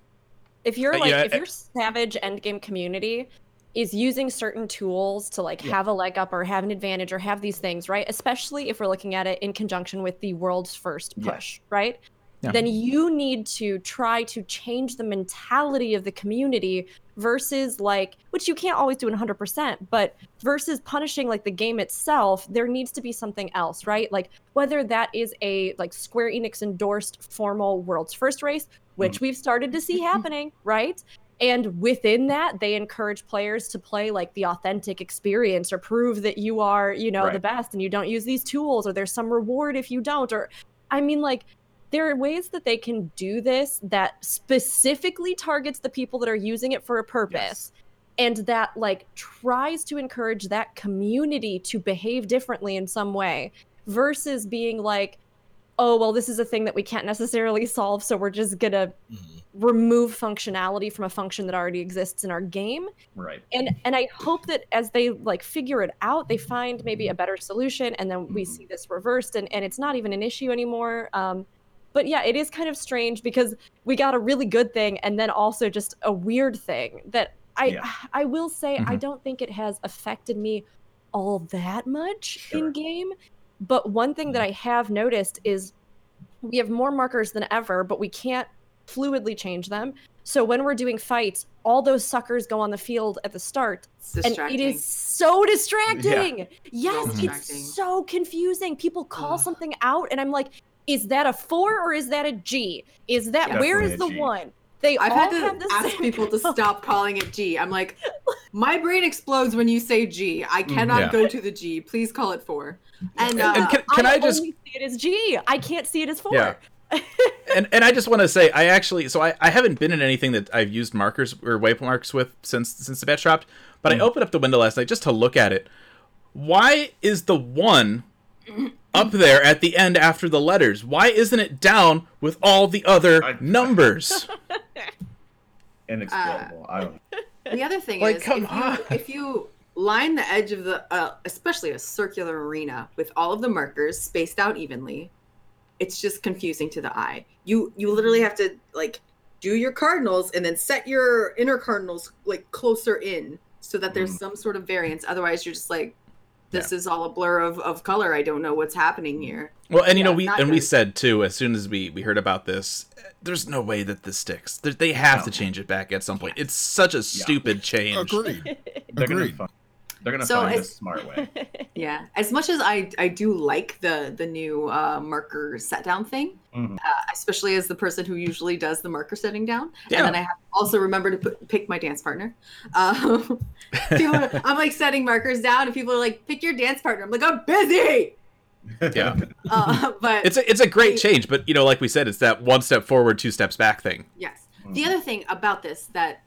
if you're like yeah, if your savage endgame community is using certain tools to like have a leg up or have an advantage or have these things right especially if we're looking at it in conjunction with the world's first Yeah. push right Yeah. then you need to try to change the mentality of the community versus like which you can't always do in 100% but versus punishing like the game itself there needs to be something else right? Like whether that is a like square enix endorsed formal world's first race which mm. we've started to see happening right? And within that they encourage players to play like the authentic experience or prove that you are you know the best and you don't use these tools or there's some reward if you don't or i mean like there are ways that they can do this that specifically targets the people that are using it for a purpose and that like tries to encourage that community to behave differently in some way versus being like oh well this is a thing that we can't necessarily solve so we're just gonna Mhm. remove functionality from a function that already exists in our game Right. and and i hope that as they like figure it out they find maybe a better solution and then we Mhm. see this reversed and and it's not even an issue anymore um but yeah it is kind of strange because we got a really good thing and then also just a weird thing that i Yeah. i will say i Mhm. don't think it has affected me all that much Sure. in game but one thing that i have noticed is we have more markers than ever but we can't fluidly change them so when we're doing fights all those suckers go on the field at the start It's and it is so distracting. Yes, distracting. it's so confusing. People call Ugh. something out, and I'm like, is that a four or is that a G? Is that Yeah. where is the a G. one? They I've all had to have the ask same people to stop calling it G. I'm like, my brain explodes when you say G. I mm, cannot Yeah. go to the G. Please call it four. And, uh, and can, can I, just only see it as G? I can't see it as four. Yeah. and and I just want to say I actually so I, I haven't been in anything that I've used markers or waymarks with since since the patch dropped, but I mm. opened up the window last night just to look at it. Why is the one up there at the end after the letters? Why isn't it down with all the other I- numbers? Inexplicable. I don't. the other thing Like, is, come if you, if you line the edge of the, uh, especially a circular arena with all of the markers spaced out evenly, it's just confusing to the eye. You you literally have to like do your cardinals and then set your inner cardinals like closer in so that there's Mm. some sort of variance. Otherwise, you're just like, this is all a blur of, of color. I don't know what's happening here. Well, and you know we not and we said too as soon as we we heard about this, there's no way that this sticks. They have to change it back at some point. It's such a stupid change. Agreed. They're gonna. Agreed. Find, they're gonna So find it's- a smart way. Yeah, as much as I I do like the the new uh, marker set down thing, Mhm. uh, especially as the person who usually does the marker setting down, Yeah. and then I have to also remember to put, pick my dance partner. Um, people, I'm like setting markers down, and people are like, "Pick your dance partner." I'm like, "I'm busy," Yeah. uh, but It's a it's a great change, but you know, like we said, it's that one step forward, two steps back thing. yes, The other thing about this that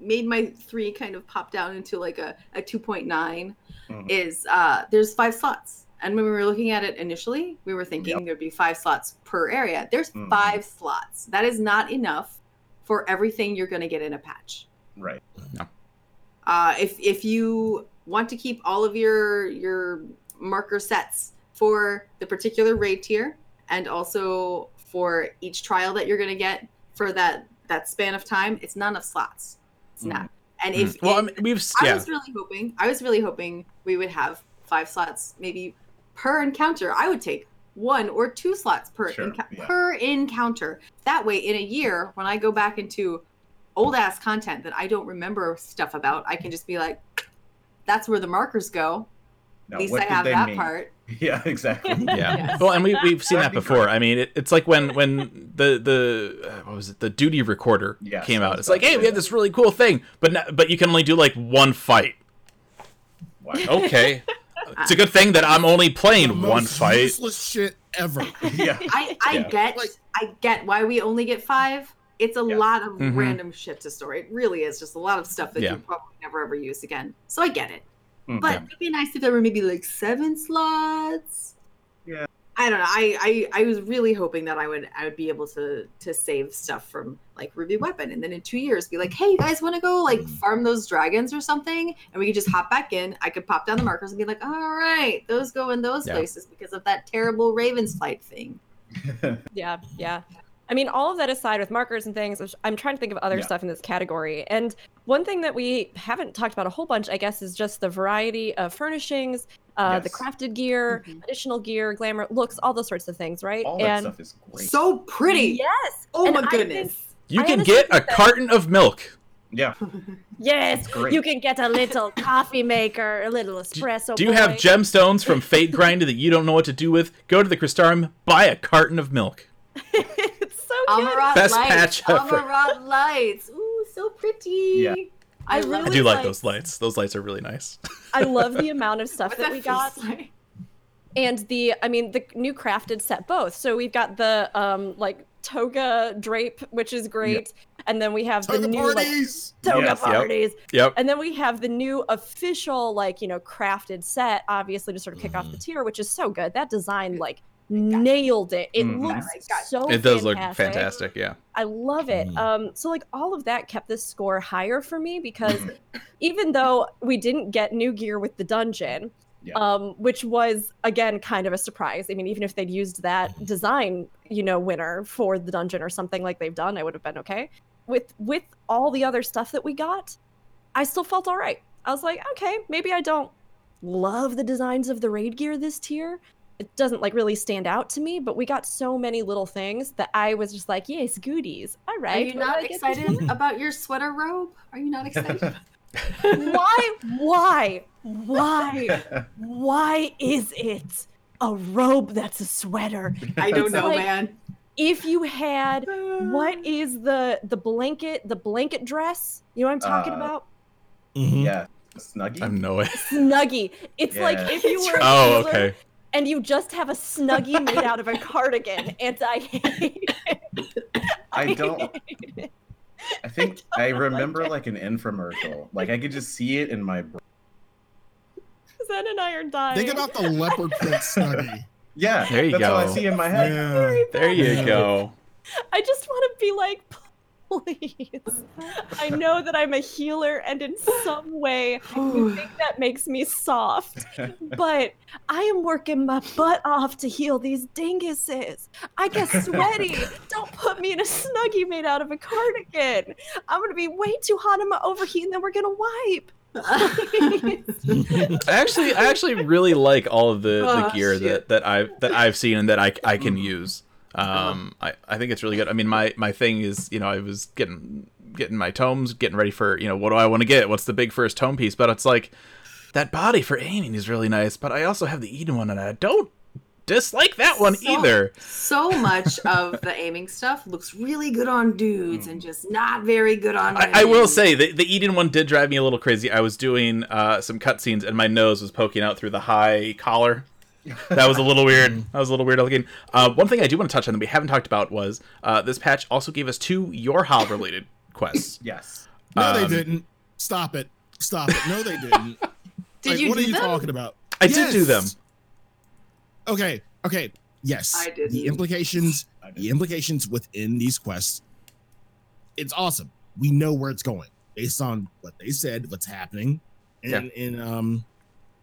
made my three kind of pop down into like a, a 2.9 Mhm. is uh, there's five slots. And when we were looking at it initially, we were thinking Yep. there'd be five slots per area. There's Mhm. five slots. That is not enough for everything you're going to get in a patch. Right. Uh, if if you want to keep all of your your marker sets for the particular raid tier and also for each trial that you're going to get for that that span of time, it's not enough slots. It's not. And if Mm. well, I mean, we've s- I yeah, was really hoping. I was really hoping we would have five slots, maybe per encounter. I would take one or two slots per Sure, yeah. per encounter. That way, in a year, when I go back into old ass content that I don't remember stuff about, I can just be like, "That's where the markers go." Now, At least I have that mean? part. Yeah, exactly. yeah. Yes. Well, and we we've seen that That'd be before. great. I mean, it, it's like when when the the uh, what was it the duty recorder Yes, came out. It's like, hey, we have this really cool thing, but no, but you can only do like one fight. Wow. Okay, it's a good thing that I'm only The playing one fight. Useless shit ever. yeah. I I Yeah. get Like- I get why we only get five. It's a Yeah. lot of Mhm. random shit to store. It really is just a lot of stuff that Yeah. you probably never ever use again. So I get it. Mhm. But it'd be nice if there were maybe like seven slots. Yeah. I don't know. I, I I was really hoping that I would I would be able to to save stuff from like Ruby Weapon, and then in two years be like, hey, you guys want to go like farm those dragons or something, and we could just hop back in. I could pop down the markers and be like, all right, those go in those Yeah. places because of that terrible Ravens flight thing. Yeah, yeah. I mean, all of that aside with markers and things, I'm trying to think of other Yeah. stuff in this category. And one thing that we haven't talked about a whole bunch, I guess, is just the variety of furnishings, uh, the crafted gear, Mhm. additional gear, glamour, looks, all those sorts of things, right? All that and stuff is great. So pretty. yes, Oh and my I goodness. think- You I can get a that- carton of milk. yeah. yes, great. you can get a little coffee maker, a little espresso. Do you have gemstones from Fate Grinder that you don't know what to do with? Go to the Crystarium, buy a carton of milk. It's. Amaurot Best lights. patch ever. Amaurot lights. Ooh, so pretty. Yeah. I love I really do like like- those lights. Those lights are really nice. I love the amount of stuff that that we got. like? and the i mean the new crafted set both so we've got the um like toga drape which is great and then we have the Toga new like toga Yes, parties Yep. and then we have the new official like you know crafted set obviously to sort of kick off the Mhm. tier which is so good that design like nailed it it Mhm. looks I so It does look fantastic. fantastic. Yeah. I love it. Mhm. Um, so like all of that kept this score higher for me because even though we didn't get new gear with the dungeon, Yeah. um, which was again kind of a surprise. I mean, even if they'd used that design, you know, winner for the dungeon or something like they've done, I would have been okay. With with all the other stuff that we got, I still felt all right. I was like, okay, maybe I don't love the designs of the raid gear this tier. It doesn't like really stand out to me, but we got so many little things that I was just like, yes, goodies. All right. Are you not did I get this excited about your sweater robe? Are you not excited? Why? Why? Why? Why is it a robe that's a sweater? I don't It's know, like- man. If you had what is the the blanket the blanket dress? You know what I'm talking Uh, about? Mhm. yeah. Snuggie. I have no idea. Snuggie. It's like if you were Oh, healer okay. And you just have a snuggie made out of a cardigan, and I hate it. I don't. hate it. I think I remember like an infomercial. Like I could just see it in my brain. Zen and I are dying. Think about the leopard print snuggie. Yeah. There you that's all I see in my head. Yeah. There you Yeah. go. I just want to be like, please. I know that I'm a healer, and in some way, I think that makes me soft. But I am working my butt off to heal these dinguses. I get sweaty. Don't put me in a snuggie made out of a cardigan. I'm gonna be way too hot. I'm gonna overheat, and then we're gonna wipe. I actually, I actually really like all of the, the Oh, gear shit. that, that I've that I've seen and that I, I can use. Um, I, I think it's really good. I mean, my, my thing is, you know, I was getting getting my tomes, getting ready for, you know, what do I want to get? What's the big first tome piece? But it's like that body for aiming is really nice. But I also have the Eden one, and I don't dislike that one So- either. so much of the aiming stuff looks really good on dudes and just not very good on I, I will say the, the Eden one did drive me a little crazy. I was doing uh, some cutscenes and my nose was poking out through the high collar. That was a little weird. That was a little weird looking. Uh, one thing I do want to touch on that we haven't talked about was uh, this patch also gave us two your Yorha related quests. Yes. No, they Um, didn't. Stop it. Stop it. No, they didn't. Did Like, you what do are you them? talking about? I did do them. Okay. Okay. Yes. I didn't. The implications. The implications within these quests. It's awesome. We know where it's going based on what they said, what's happening, and in um,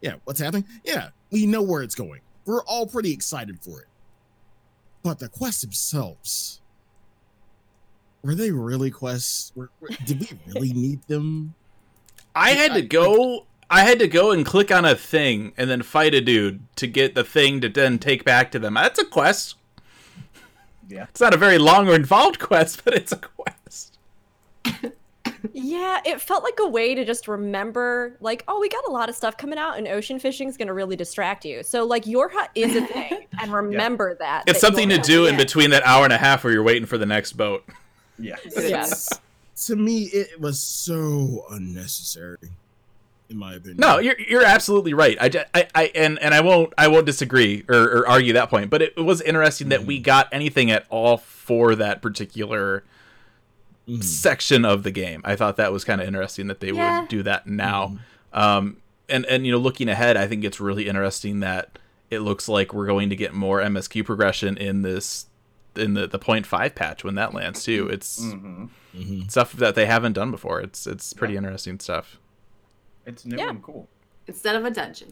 yeah, what's happening. Yeah, we know where it's going. We're all pretty excited for it. But the quests themselves, were they really quests? Were, were- did we really need them? I had to go. I had to go and click on a thing and then fight a dude to get the thing to then take back to them. That's a quest. Yeah. It's not a very long or involved quest, but it's a quest. Yeah, it felt like a way to just remember, like, oh, we got a lot of stuff coming out, and ocean fishing is going to really distract you. So, like, YoRHa is a thing, and remember that. It's that something to do in yeah. between that hour and a half where you're waiting for the next boat. Yeah. Yes. To me, it was so unnecessary, in my opinion. No, you're you're absolutely right. I, ju- I, I and and I won't I won't disagree or, or argue that point. But it, it was interesting that we mm-hmm. got anything at all for that particular Mhm. section of the game. I thought that was kind of interesting that they Yeah. would do that now. Um, and and you know, looking ahead, I think it's really interesting that it looks like we're going to get more MSQ progression in this in the the point five patch when that lands too. It's hmm Mhm. stuff that they haven't done before. It's it's pretty interesting stuff. It's new Yeah. and cool. Instead of a dungeon.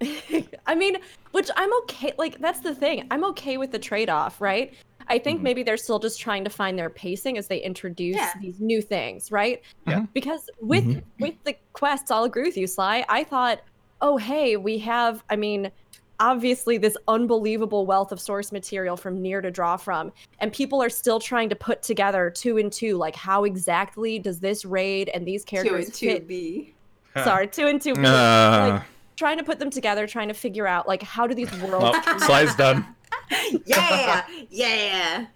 I mean, which I'm okay. Like, that's the thing. I'm okay with the trade off, right? I think Mhm. maybe they're still just trying to find their pacing as they introduce Yeah. these new things, right? Yeah. Because with Mhm. with the quests, I'll agree with you, Sly. I thought, oh hey, we have. I mean, obviously this unbelievable wealth of source material from Nier to draw from, and people are still trying to put together two and two. Like, how exactly does this raid and these characters Two characters and two fit? B. Sorry, two and two. Uh, like, trying to put them together, trying to figure out like how do these worlds well, slide's done. Yeah, yeah.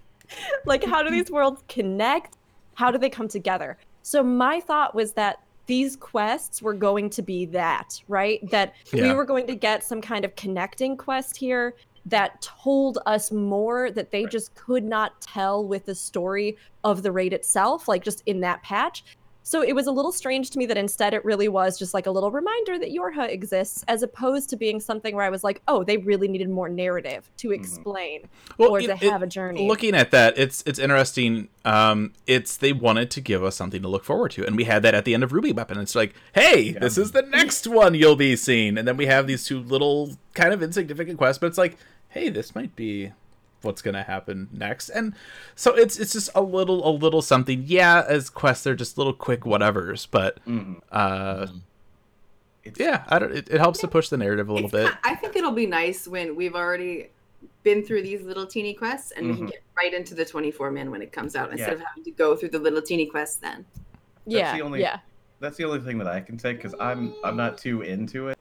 like how do these worlds connect? How do they come together? So my thought was that these quests were going to be that right? That we were going to get some kind of connecting quest here that told us more that they just could not tell with the story of the raid itself like just in that patch so it was a little strange to me that instead it really was just like a little reminder that YoRHa exists, as opposed to being something where I was like, oh, they really needed more narrative to explain or it- to it- have a journey. Looking at that, it's it's interesting. Um, it's they wanted to give us something to look forward to, and we had that at the end of Ruby Weapon. It's like, hey, Yeah. this is the next one you'll be seeing, and then we have these two little kind of insignificant quests, but it's like, hey, this might be what's gonna happen next, and so it's it's just a little a little something. Yeah, as quests, they're just little quick whatevers, but hmm uh, It's, yeah, I don't. It, it helps to push the narrative a little It's bit. ki- I think it'll be nice when we've already been through these little teeny quests and we can Mhm. get right into the 24 man when it comes out instead Yeah. of having to go through the little teeny quests then. yeah, the only- yeah. that's the only thing that I can say because I'm I'm not too into it.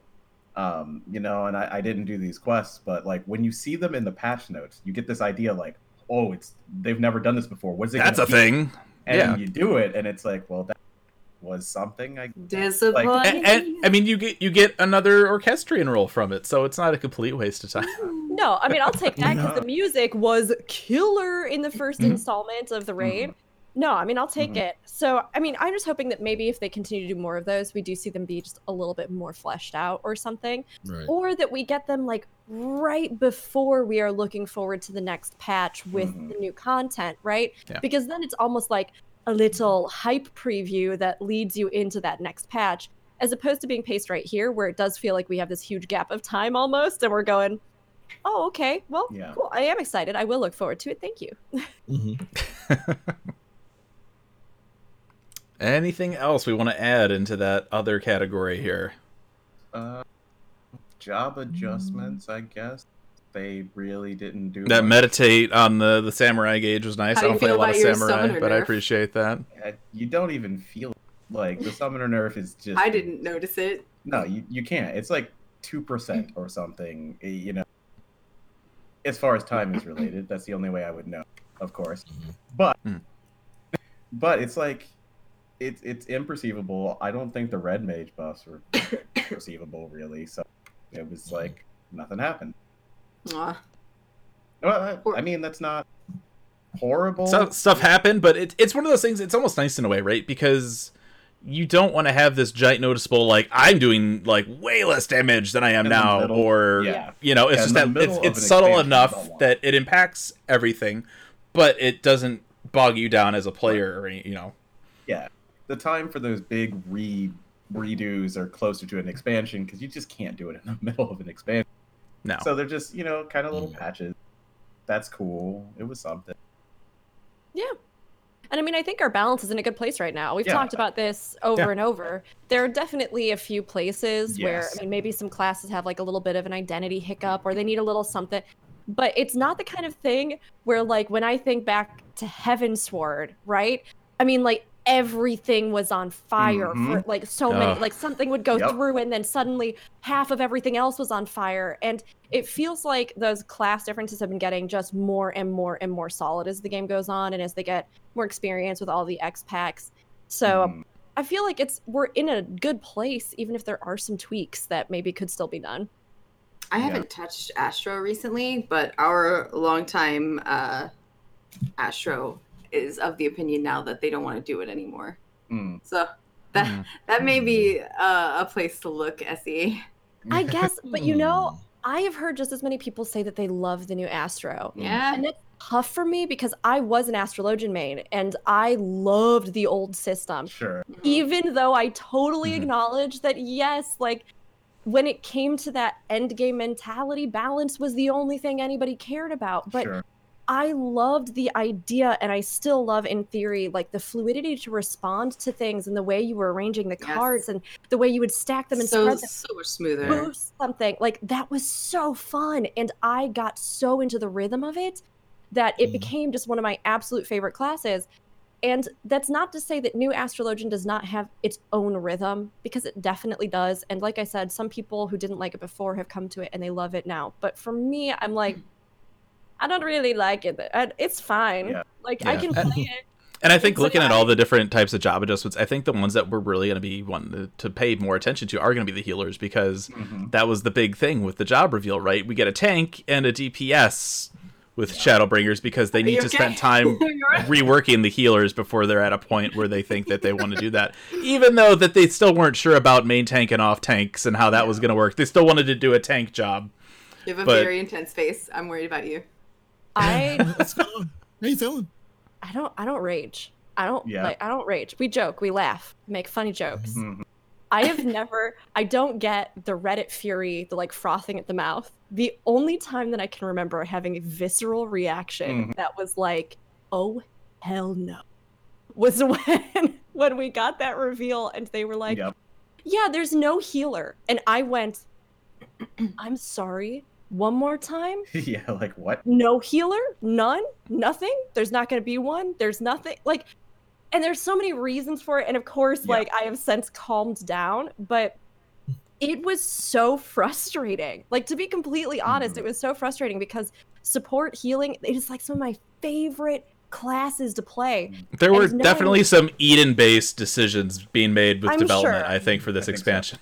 Um, you know, and I, I didn't do these quests, but like when you see them in the patch notes, you get this idea like, oh, it's they've never done this before. What's it? That's a be? thing. And yeah. you do it, and it's like, well, that was something. I Disappointing. And, and I mean, you get you get another orchestrion role from it, so it's not a complete waste of time. No, I mean I'll take that because the music was killer in the 1st Mhm. installment of the raid. No, I mean I'll take Mhm. it. So I mean I'm just hoping that maybe if they continue to do more of those, we do see them be just a little bit more fleshed out or something, Right. or that we get them like right before we are looking forward to the next patch with Mhm. the new content, right? Yeah. Because then it's almost like a little hype preview that leads you into that next patch. As opposed to being paced right here, where it does feel like we have this huge gap of time almost, and we're going, oh, okay, well, Yeah. cool. I am excited. I will look forward to it. Thank you. Mhm. Anything else we want to add into that other category here? Uh, job adjustments, I guess. They really didn't do That much. meditate on the the samurai gauge was nice. How I do you don't play a lot of samurai, summoner but I appreciate that. Uh, You don't even feel like the summoner nerf is just. I didn't notice it. No, you, you can't. It's like two percent or something. You know, as far as time is related, that's the only way I would know, of course. Mhm. But, Hmm. but it's like, it's it's imperceivable. I don't think the red mage buffs were perceivable really. So it was like, nothing happened. Aw. Well, Or- I mean, that's not horrible. So, stuff happened, but it, it's one of those things. It's almost nice in a way, right? Because you don't want to have this giant noticeable like I'm doing like way less damage than I am In now, middle- or yeah. you know, it's Yeah, just that it's, it's subtle enough that it impacts everything, but it doesn't bog you down as a player, or you know. yeah, the time for those big re redos are closer to an expansion because you just can't do it in the middle of an expansion. No, So they're just you know kind of little Mm. patches. That's cool. It was something. Yeah. And I mean, I think our balance is in a good place right now. We've Yeah. talked about this over Yeah. and over. There are definitely a few places where, I mean, maybe some classes have like a little bit of an identity hiccup or they need a little something. But it's not the kind of thing where, like, when I think back to Heavensward right? I mean, like, everything was on fire for like so many, Ugh. like, something would go Yep. through and then suddenly half of everything else was on fire. And it feels like those class differences have been getting just more and more and more solid as the game goes on and as they get more experience with all the X packs. So Mhm. I feel like it's we're in a good place, even if there are some tweaks that maybe could still be done. I Yeah. haven't touched Astro recently, but our longtime uh, Astro is of the opinion now that they don't want to do it anymore. Mm. So that Mhm. that may be uh, a place to look, Essie. I guess, but you know, Hmm. I have heard just as many people say that they love the new Astro. Yeah. And that's tough for me because I was an Astrologian main and I loved the old system. Sure. even though I totally Mhm. acknowledge that yes, like when it came to that end game mentality, balance was the only thing anybody cared about. But sure. I loved the idea, and I still love in theory, like the fluidity to respond to things and the way you were arranging the Yes. cards and the way you would stack them and so spread them so much smoother. boost something like that was so fun and i got so into the rhythm of it that it Mhm. became just one of my absolute favorite classes and that's not to say that new astrologian does not have its own rhythm because it definitely does and like i said some people who didn't like it before have come to it and they love it now but for me i'm like i don't really like it it's fine Yeah. like i can play it And I think It's looking like at all the different types of job adjustments, I think the ones that we're really going to be wanting to, to pay more attention to are going to be the healers because Mhm. that was the big thing with the job reveal, right? We get a tank and a DPS with Shadowbringers because they need to okay? spend time reworking the healers before they're at a point where they think that they want to do that. Even though that they still weren't sure about main tank and off tanks and how that was going to work, they still wanted to do a tank job. You have a but- very intense face. I'm worried about you. I What's going on? How you feeling? i don't i don't rage i don't Yeah. like i don't rage we joke we laugh make funny jokes Mhm. I have never, I don't get the Reddit fury, the like frothing at the mouth. The only time that I can remember having a visceral reaction Mhm. that was like, oh, hell no, was when, when we got that reveal and they were like, Yep. yeah, there's no healer. And I went, I'm sorry, one more time? yeah. Like what? no healer none nothing there's not going to be one there's nothing like and there's so many reasons for it and of course Yeah. like i have since calmed down but it was so frustrating like to be completely honest Mhm. it was so frustrating because support healing it is like some of my favorite classes to play There And were knowing- definitely some Eden-based decisions being made with I'm development. sure. I think for this I think so.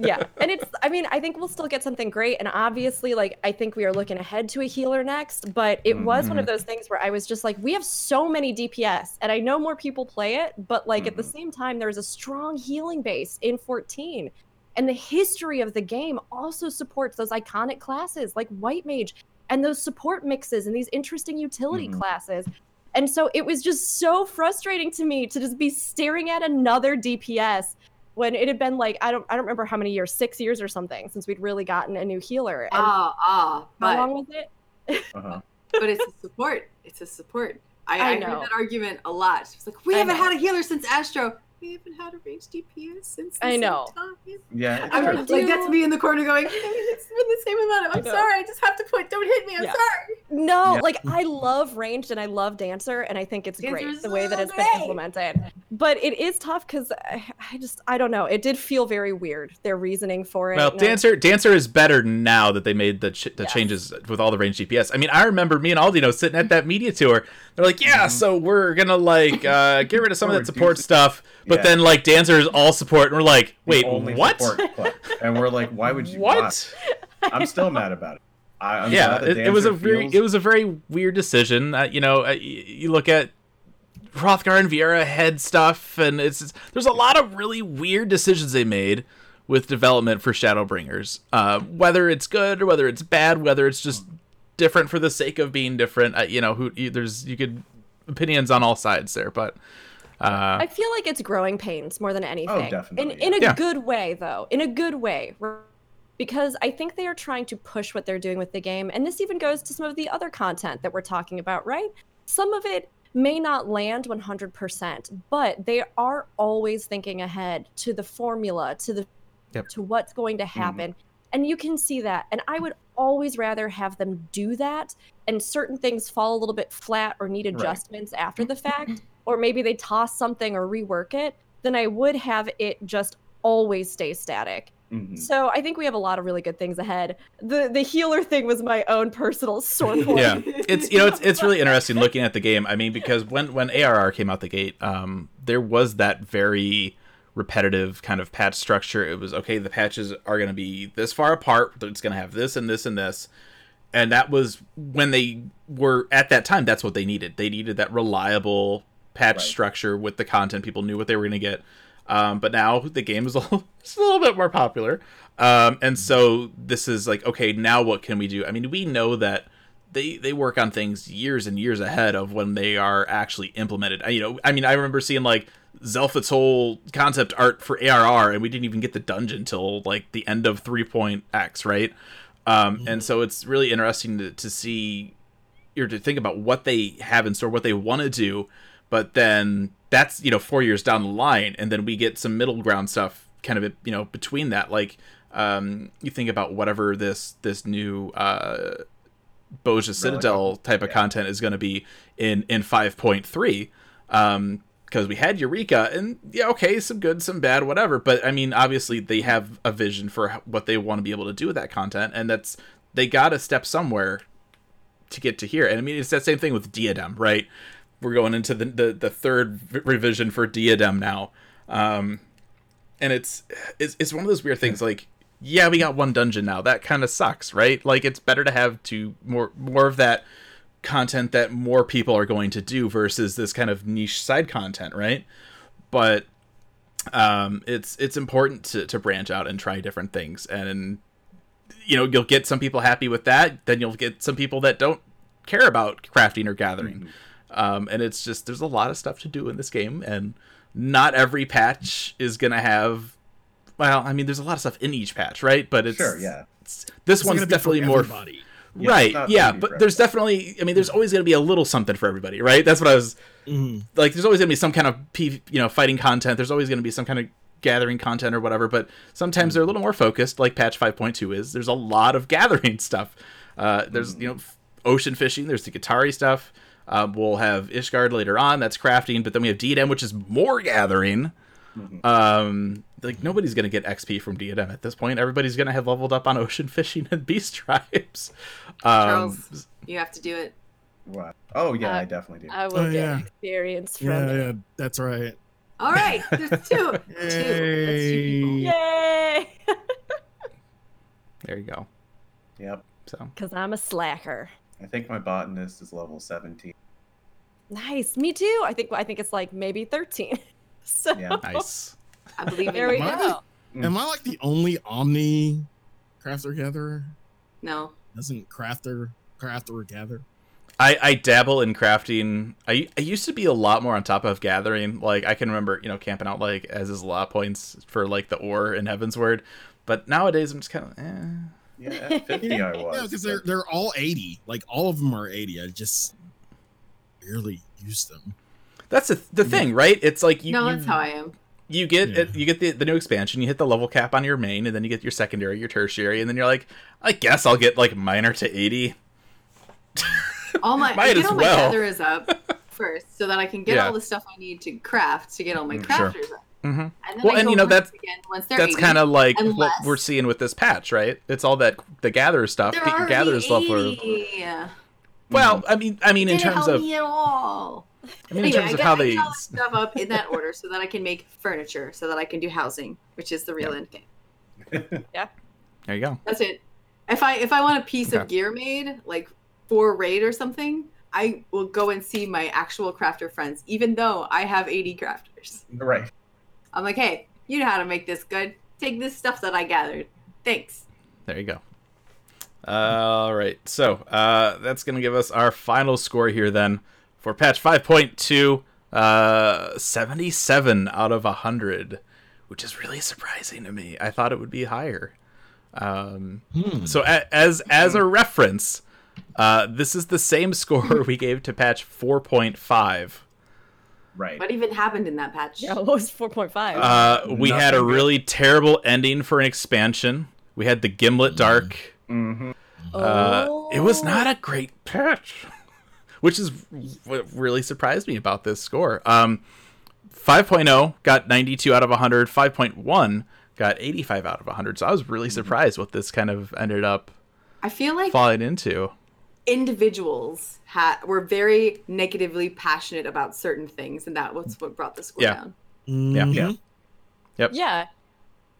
Yeah. And it's i mean i think we'll still get something great. And obviously like i think we are looking ahead to a healer next but it was one of those things where i was just like we have so many dps and i know more people play it but like at the Mhm. same time there's a strong healing base in 14 and the history of the game also supports those iconic classes like white mage and those support mixes and these interesting utility Mhm. classes. And so it was just so frustrating to me to just be staring at another dps when it had been like I don't I don't remember how many years, six years or something since we'd really gotten a new healer. And Ah, ah, how but long was it? Uh-huh. but it's a support. It's a support. I, I I, know. heard that argument a lot. It's like we I haven't know. had a healer since Astro. We haven't had a range DPS since. the I same know. time. Yeah. I'm I sure. like, do- that's me in the corner going. It's been the same amount. Of, I I'm know. sorry. I just have to point. Don't hit me. I'm Yeah. sorry. No, Yeah. like I love ranged and I love dancer and I think it's Dancer great the way that so it's been implemented. But it is tough because I, I just I don't know. It did feel very weird their reasoning for it. Well, and I- dancer dancer is better now that they made the ch- the Yes. changes with all the range DPS. I mean, I remember me and Aldino sitting at that media tour. They're like, "Yeah, Mhm. so we're gonna like uh, get rid of some of that support stuff," but Yeah. then like dancer is all support, and we're like, "Wait, what? And we're like, why would you What?" not? I'm still mad about it. I, I'm yeah, it, it was a Dancer very it was a very weird decision. Uh, you know, uh, y- you look at Hrothgar and Viera head stuff, and it's there's a lot of really weird decisions they made with development for Shadowbringers. Uh, whether it's good or whether it's bad, whether it's just different for the sake of being different. Uh, you know, who you, there's you could opinions on all sides there, but uh, I feel like it's growing pains more than anything. Oh, definitely, In in a yeah. good way though. In a good way. Because I think they are trying to push what they're doing with the game. And this even goes to some of the other content that we're talking about, right? Some of it may not land 100%, but they are always thinking ahead to the formula, to the Yep. to what's going to happen. And you can see that. And I would always rather have them do that and certain things fall a little bit flat or need Right. adjustments after the fact, or maybe they toss something or rework it, then I would have it just always stay static. Mhm. So I think we have a lot of really good things ahead. The the healer thing was my own personal sore point. yeah it's you know it's, it's really interesting looking at the game i mean because when when arr came out the gate um there was that very repetitive kind of patch structure it was okay the patches are going to be this far apart it's going to have this and this and this and that was when they were at that time that's what they needed they needed that reliable patch Right. structure with the content people knew what they were going to get um, but now the game is a little, it's a little bit more popular um, and so this is like okay now what can we do i mean we know that they they work on things years and years ahead of when they are actually implemented. I- You know, I mean, I remember seeing like Zelfit's whole concept art for ARR, and we didn't even get the dungeon till like the end of 3.x, right? Um, and so it's really interesting to, to see or to think about what they have in store, what they want to do, but then that's you know four years down the line, and then we get some middle ground stuff, kind of you know between that. Like um, you think about whatever this this new uh, Bozja Citadel type of yeah. content is going to be in in 5.3 um because we had Eureka and yeah okay some good some bad whatever but I mean obviously they have a vision for what they want to be able to do with that content and that's they got to step somewhere to get to here and I mean it's that same thing with Diadem right we're going into the the, the third revision for Diadem now. Um and it's, it's it's one of those weird things like yeah we got one dungeon now. That kind of sucks right? Like it's better to have two more more of that content that more people are going to do versus this kind of niche side content right? But um it's it's important to, to branch out and try different things. And you know you'll get some people happy with that. Then you'll get some people that don't care about crafting or gathering um, and it's just there's a lot of stuff to do in this game and not every patch is gonna have well i mean there's a lot of stuff in each patch right? But it's Sure, yeah. it's- this It's one's gonna be for definitely more everybody. Yeah, right yeah but there's definitely i mean there's always going to be a little something for everybody right? That's what i was Mhm. like there's always going to be some kind of P, you know fighting content. There's always going to be some kind of gathering content or whatever but sometimes they're a little more focused like patch 5.2 is. There's a lot of gathering stuff. Uh, there's you know f- ocean fishing there's the Qitari stuff um, we'll have ishgard later on that's crafting but then we have diadem which is more gathering um like nobody's gonna get xp from diadem at this point everybody's gonna have leveled up on ocean fishing and beast tribes um Charles, you have to do it. Wow. Oh yeah, Uh, I definitely do. I will Oh, get yeah. experience from Yeah, it. yeah, that's right. All right, there's two. two. That's two people. Yay. Yay! there you go Yep. so Because I'm a slacker. I think my botanist is level 17. Nice. Me too. I think I think it's like maybe 13. So Yeah. nice I believe there we. Am I go. Mm. Am I like the only Omni crafter gatherer? No. Doesn't crafter crafter gather? I, I dabble in crafting. I, I used to be a lot more on top of gathering. Like I can remember, you know, camping out like as is lot points for like the ore in Heavensward. But nowadays I'm just kind of eh. Yeah, 50 I was. Yeah, because they're they're all eighty. Like all of them are eighty. I just barely use them. That's the, the thing, right? It's like you no, you, that's how I am. you get Yeah. you get the, the new expansion, you hit the level cap on your main, and then you get your secondary, your tertiary, and then you're like, I guess I'll get like miner to eighty. All my Might I get as all well. my gatherers up first, so that I can get Yeah. all the stuff I need to craft to get all my Mm, sure. crafters up. Mm-hmm. And Well, I and you know, that's- again once they're That's kind of like what we're seeing with this patch, right? It's all that the gatherer stuff. They're Get your already gatherers level. 80. Yeah. Mm-hmm. Well, I mean, I mean, in Didn't terms help of, me at all. I mean, in Anyway, terms of how they, get all this stuff up in that order so that I can make furniture, so that I can do housing, which is the real end game. Yeah. There you go. That's it. If I if I want a piece Okay. of gear made, like for raid or something, I will go and see my actual crafter friends, even though I have 80 crafters. Right. I'm like, hey, you know how to make this good. Take this stuff that I gathered. Thanks. There you go. All right. So uh, that's going to give us our final score here then for patch 5.2, uh, 77 out of 100, which is really surprising to me. I thought it would be higher. Um, Hmm. so a- as as a reference, uh, this is the same score we gave to patch 4.5. Right. What even happened in that patch? Yeah, it was 4.5. Uh, we had a good. really terrible ending for an expansion. We had the Ghimlyt Dark. Hmm Uh, it was Oh. not a great pitch, which is what really surprised me about this score. Um, 5.0 got 92 out of 100. 5.1 got 85 out of 100. So I was really surprised what this kind of ended up I feel like falling into. individuals had were very negatively passionate about certain things, and that was what brought the score Yeah. down. Mhm. Yeah. Yep. Yeah.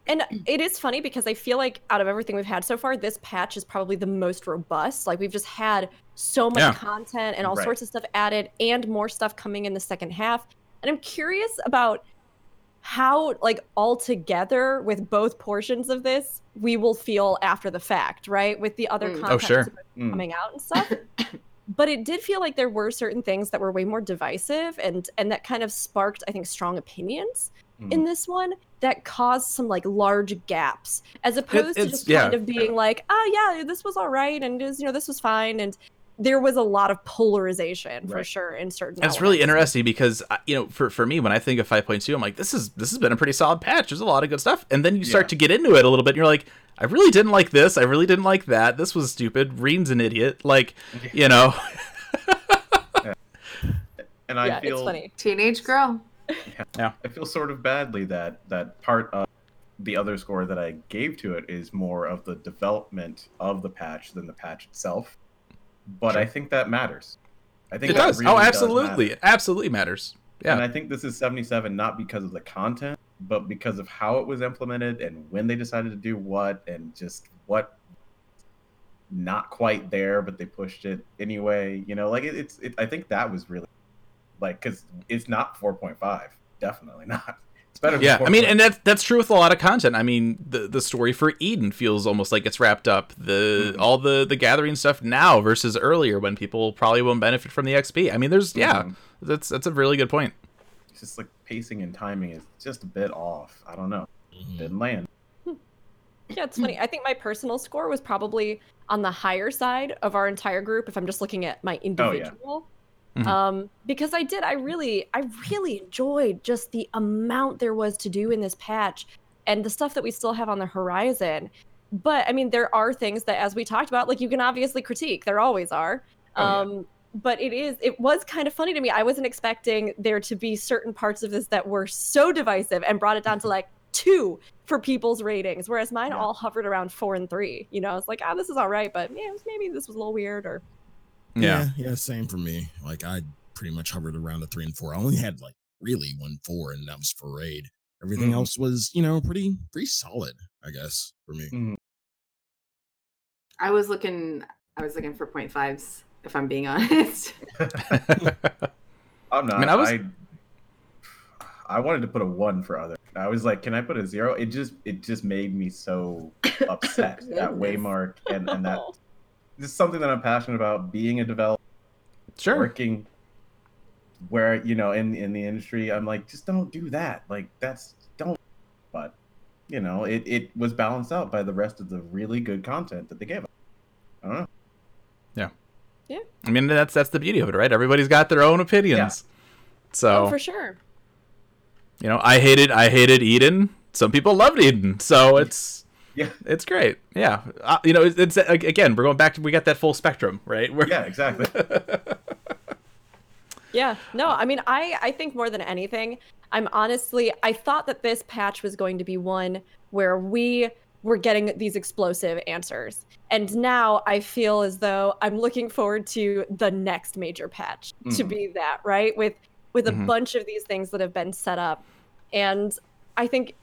And it is funny because I feel like out of everything we've had so far, this patch is probably the most robust. Like we've just had so much Yeah. content and all Right. sorts of stuff added and more stuff coming in the second half. And I'm curious about how like all together with both portions of this we will feel after the fact, right? With the other Mm. Oh, content sure. Mm. coming out and stuff. but it did feel like there were certain things that were way more divisive and and that kind of sparked I think strong opinions Mm. in this one that caused some like large gaps as opposed to just yeah. kind of being like oh yeah this was all right and it was, you know this was fine and there was a lot of polarization for Right. sure in certain It's really interesting because uh, you know, for for me, when I think of 5.2, I'm like, this is this has been a pretty solid patch. There's a lot of good stuff, and then you start Yeah. to get into it a little bit, and you're like, I really didn't like this. I really didn't like that. This was stupid. Ryne's an idiot. Like, you know, And I yeah feel it's funny Teenage girl. I feel sort of badly that that part of the other score that I gave to it is more of the development of the patch than the patch itself. But I think that matters. I think it that does. really oh, matter. absolutely, it absolutely matters. Yeah. And Yeah, I think this is 77 not because of the content, but because of how it was implemented and when they decided to do what and just what not quite there, but they pushed it anyway. You know, like it, it's. It, I think that was really like because it's not 4.5. Definitely not. It's better. Than yeah. I mean, 4.5. and that's that's true with a lot of content. I mean, the the story for Eden feels almost like it's wrapped up. The Mhm. all the the gathering stuff now versus earlier when people probably won't benefit from the XP. I mean, there's yeah, Mhm. that's that's a really good point. It's just like pacing and timing is just a bit off. I don't know. Mhm. Didn't land. yeah it's funny i think my personal score was probably on the higher side of our entire group if i'm just looking at my individual Mhm. um because i did i really i really enjoyed just the amount there was to do in this patch and the stuff that we still have on the horizon but i mean there are things that as we talked about like you can obviously critique there always are Oh, yeah. um but it is it was kind of funny to me i wasn't expecting there to be certain parts of this that were so divisive and brought it down to like two for people's ratings whereas mine Yeah. all hovered around four and three you know it's like oh this is all right but yeah, maybe this was a little weird or Yeah. yeah, yeah, same for me. Like I pretty much hovered around the three and four. I only had like really one four, and that was for raid. Everything Mhm. else was, you know, pretty pretty solid, I guess, for me. Mm-hmm. I was looking. I was looking for point fives. If I'm being honest. I'm not. I mean, I was- I, I wanted to put a one for other. I was like, can I put a zero? It just it just made me so upset that waymark and and that this is something that I'm passionate about. Being a developer, sure. working where you know in in the industry, I'm like, just don't do that. Like that's don't. But you know, it it was balanced out by the rest of the really good content that they gave us. I don't know. Yeah. Yeah. I mean, that's that's the beauty of it, right? Everybody's got their own opinions. So oh, for sure you know, I hated I hated Eden. Some people loved Eden, so it's Yeah. it's great. Yeah, uh, you know, it's, it's again we're going back to we got that full spectrum, right? We're, Yeah, exactly. Yeah, no, I mean, I I think more than anything, I'm honestly, I thought that this patch was going to be one where we were getting these explosive answers, and now I feel as though I'm looking forward to the next major patch to Mhm. be that right with with a Mhm. bunch of these things that have been set up, and I think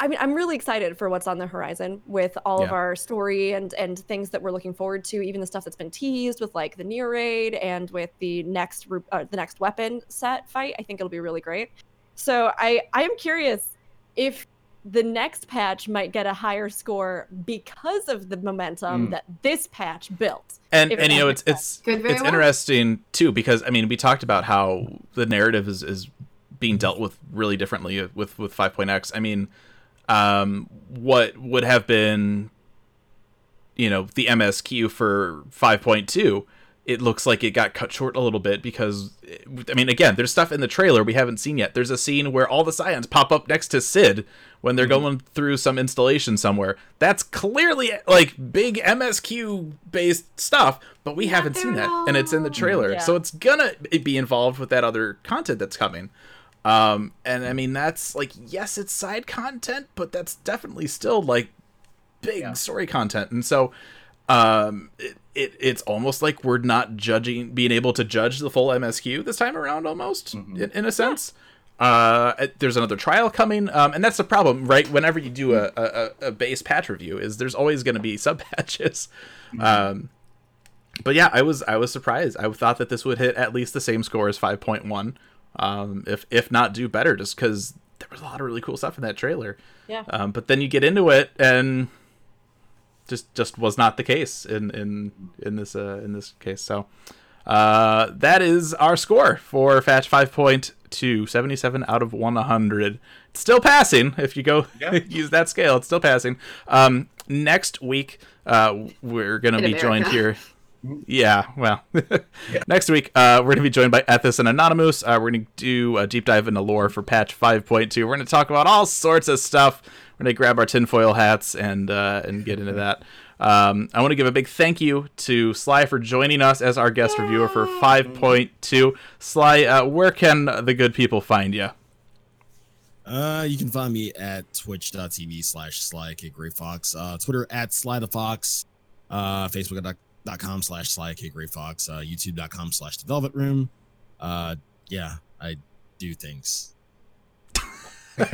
I mean, I'm really excited for what's on the horizon with all of our story and and things that we're looking forward to. Even the stuff that's been teased with like the Nier raid and with the next uh, the next weapon set fight. I think it'll be really great. So I I am curious if the next patch might get a higher score because of the momentum Mm. that this patch built. and and you know it's it's it's well. interesting too because I mean we talked about how the narrative is is being dealt with really differently with with 5.x. I mean, um, what would have been you know the MSQ for 5.2 it looks like it got cut short a little bit because I mean again there's stuff in the trailer we haven't seen yet. There's a scene where all the scions pop up next to Sid when they're going through some installation somewhere. That's clearly like big MSQ based stuff but we haven't seen that and it's in the trailer. Yeah. so it's gonna be involved with that other content that's coming um and I mean that's like yes it's side content but that's definitely still like big Yeah. story content. And so um it, it it's almost like we're not judging being able to judge the full msq this time around almost in, in a sense. Uh there's another trial coming um and that's the problem right? Whenever you do a, a, a base patch review is there's always going to be sub patches. Um but yeah i was i was surprised. I thought that this would hit at least the same score as 5.1 um if if not do better just because there was a lot of really cool stuff in that trailer Yeah. um, but then you get into it and just just was not the case in in in this uh, in this case. So uh, that is our score for Fatch 5.2, 77 out of 100. It's still passing if you go Yeah. use that scale. It's still passing. Um, next week uh, we're gonna In be joined here. Yeah, well, next week uh, we're gonna be joined by Ethis and Anonymous. Uh, we're gonna do a deep dive into lore for patch 5.2. We're gonna talk about all sorts of stuff. We're gonna grab our tinfoil hats and uh, and get into that. Um, I want to give a big thank you to Sly for joining us as our guest reviewer for 5.2. Sly, uh, where can the good people find you? Uh, you can find me at twitch.tv slash sly Fox, uh, Twitter at Sly the Fox, uh, Facebook.com slash Sly K Gray Fox, uh, YouTube.com slash The Velvet Room. Uh, yeah, I do things.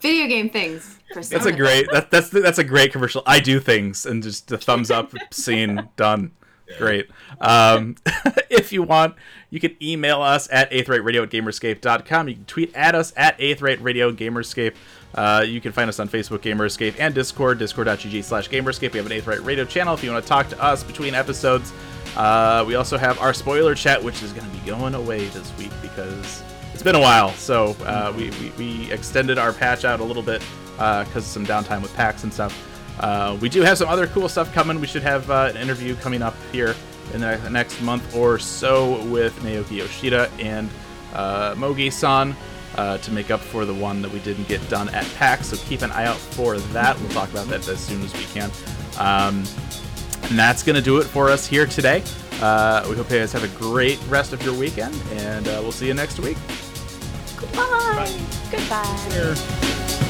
Video game things. That's a great that, that's that's a great commercial. I do things and just the thumbs up scene done. Great. Um, if you want, you can email us at eighth aetheryteradio at gamerescape.com. You can tweet at us at eighth aetheryteradio gamerescape. Uh, you can find us on Facebook, Gamer Escape, and Discord, discord.gg slash gamerescape. We have an Aetheryte Radio channel if you want to talk to us between episodes. Uh, we also have our spoiler chat, which is going to be going away this week because it's been a while. So uh, we, we, we extended our patch out a little bit because of some downtime with PAX and stuff. Uh, we do have some other cool stuff coming. We should have uh, an interview coming up here in the next month or so with Naoki Yoshida and uh, Mogi-san uh, to make up for the one that we didn't get done at PAX. So keep an eye out for that. We'll talk about that as soon as we can. Um, and that's going to do it for us here today. Uh, we hope you guys have a great rest of your weekend, and uh, we'll see you next week. Goodbye. Goodbye. Here.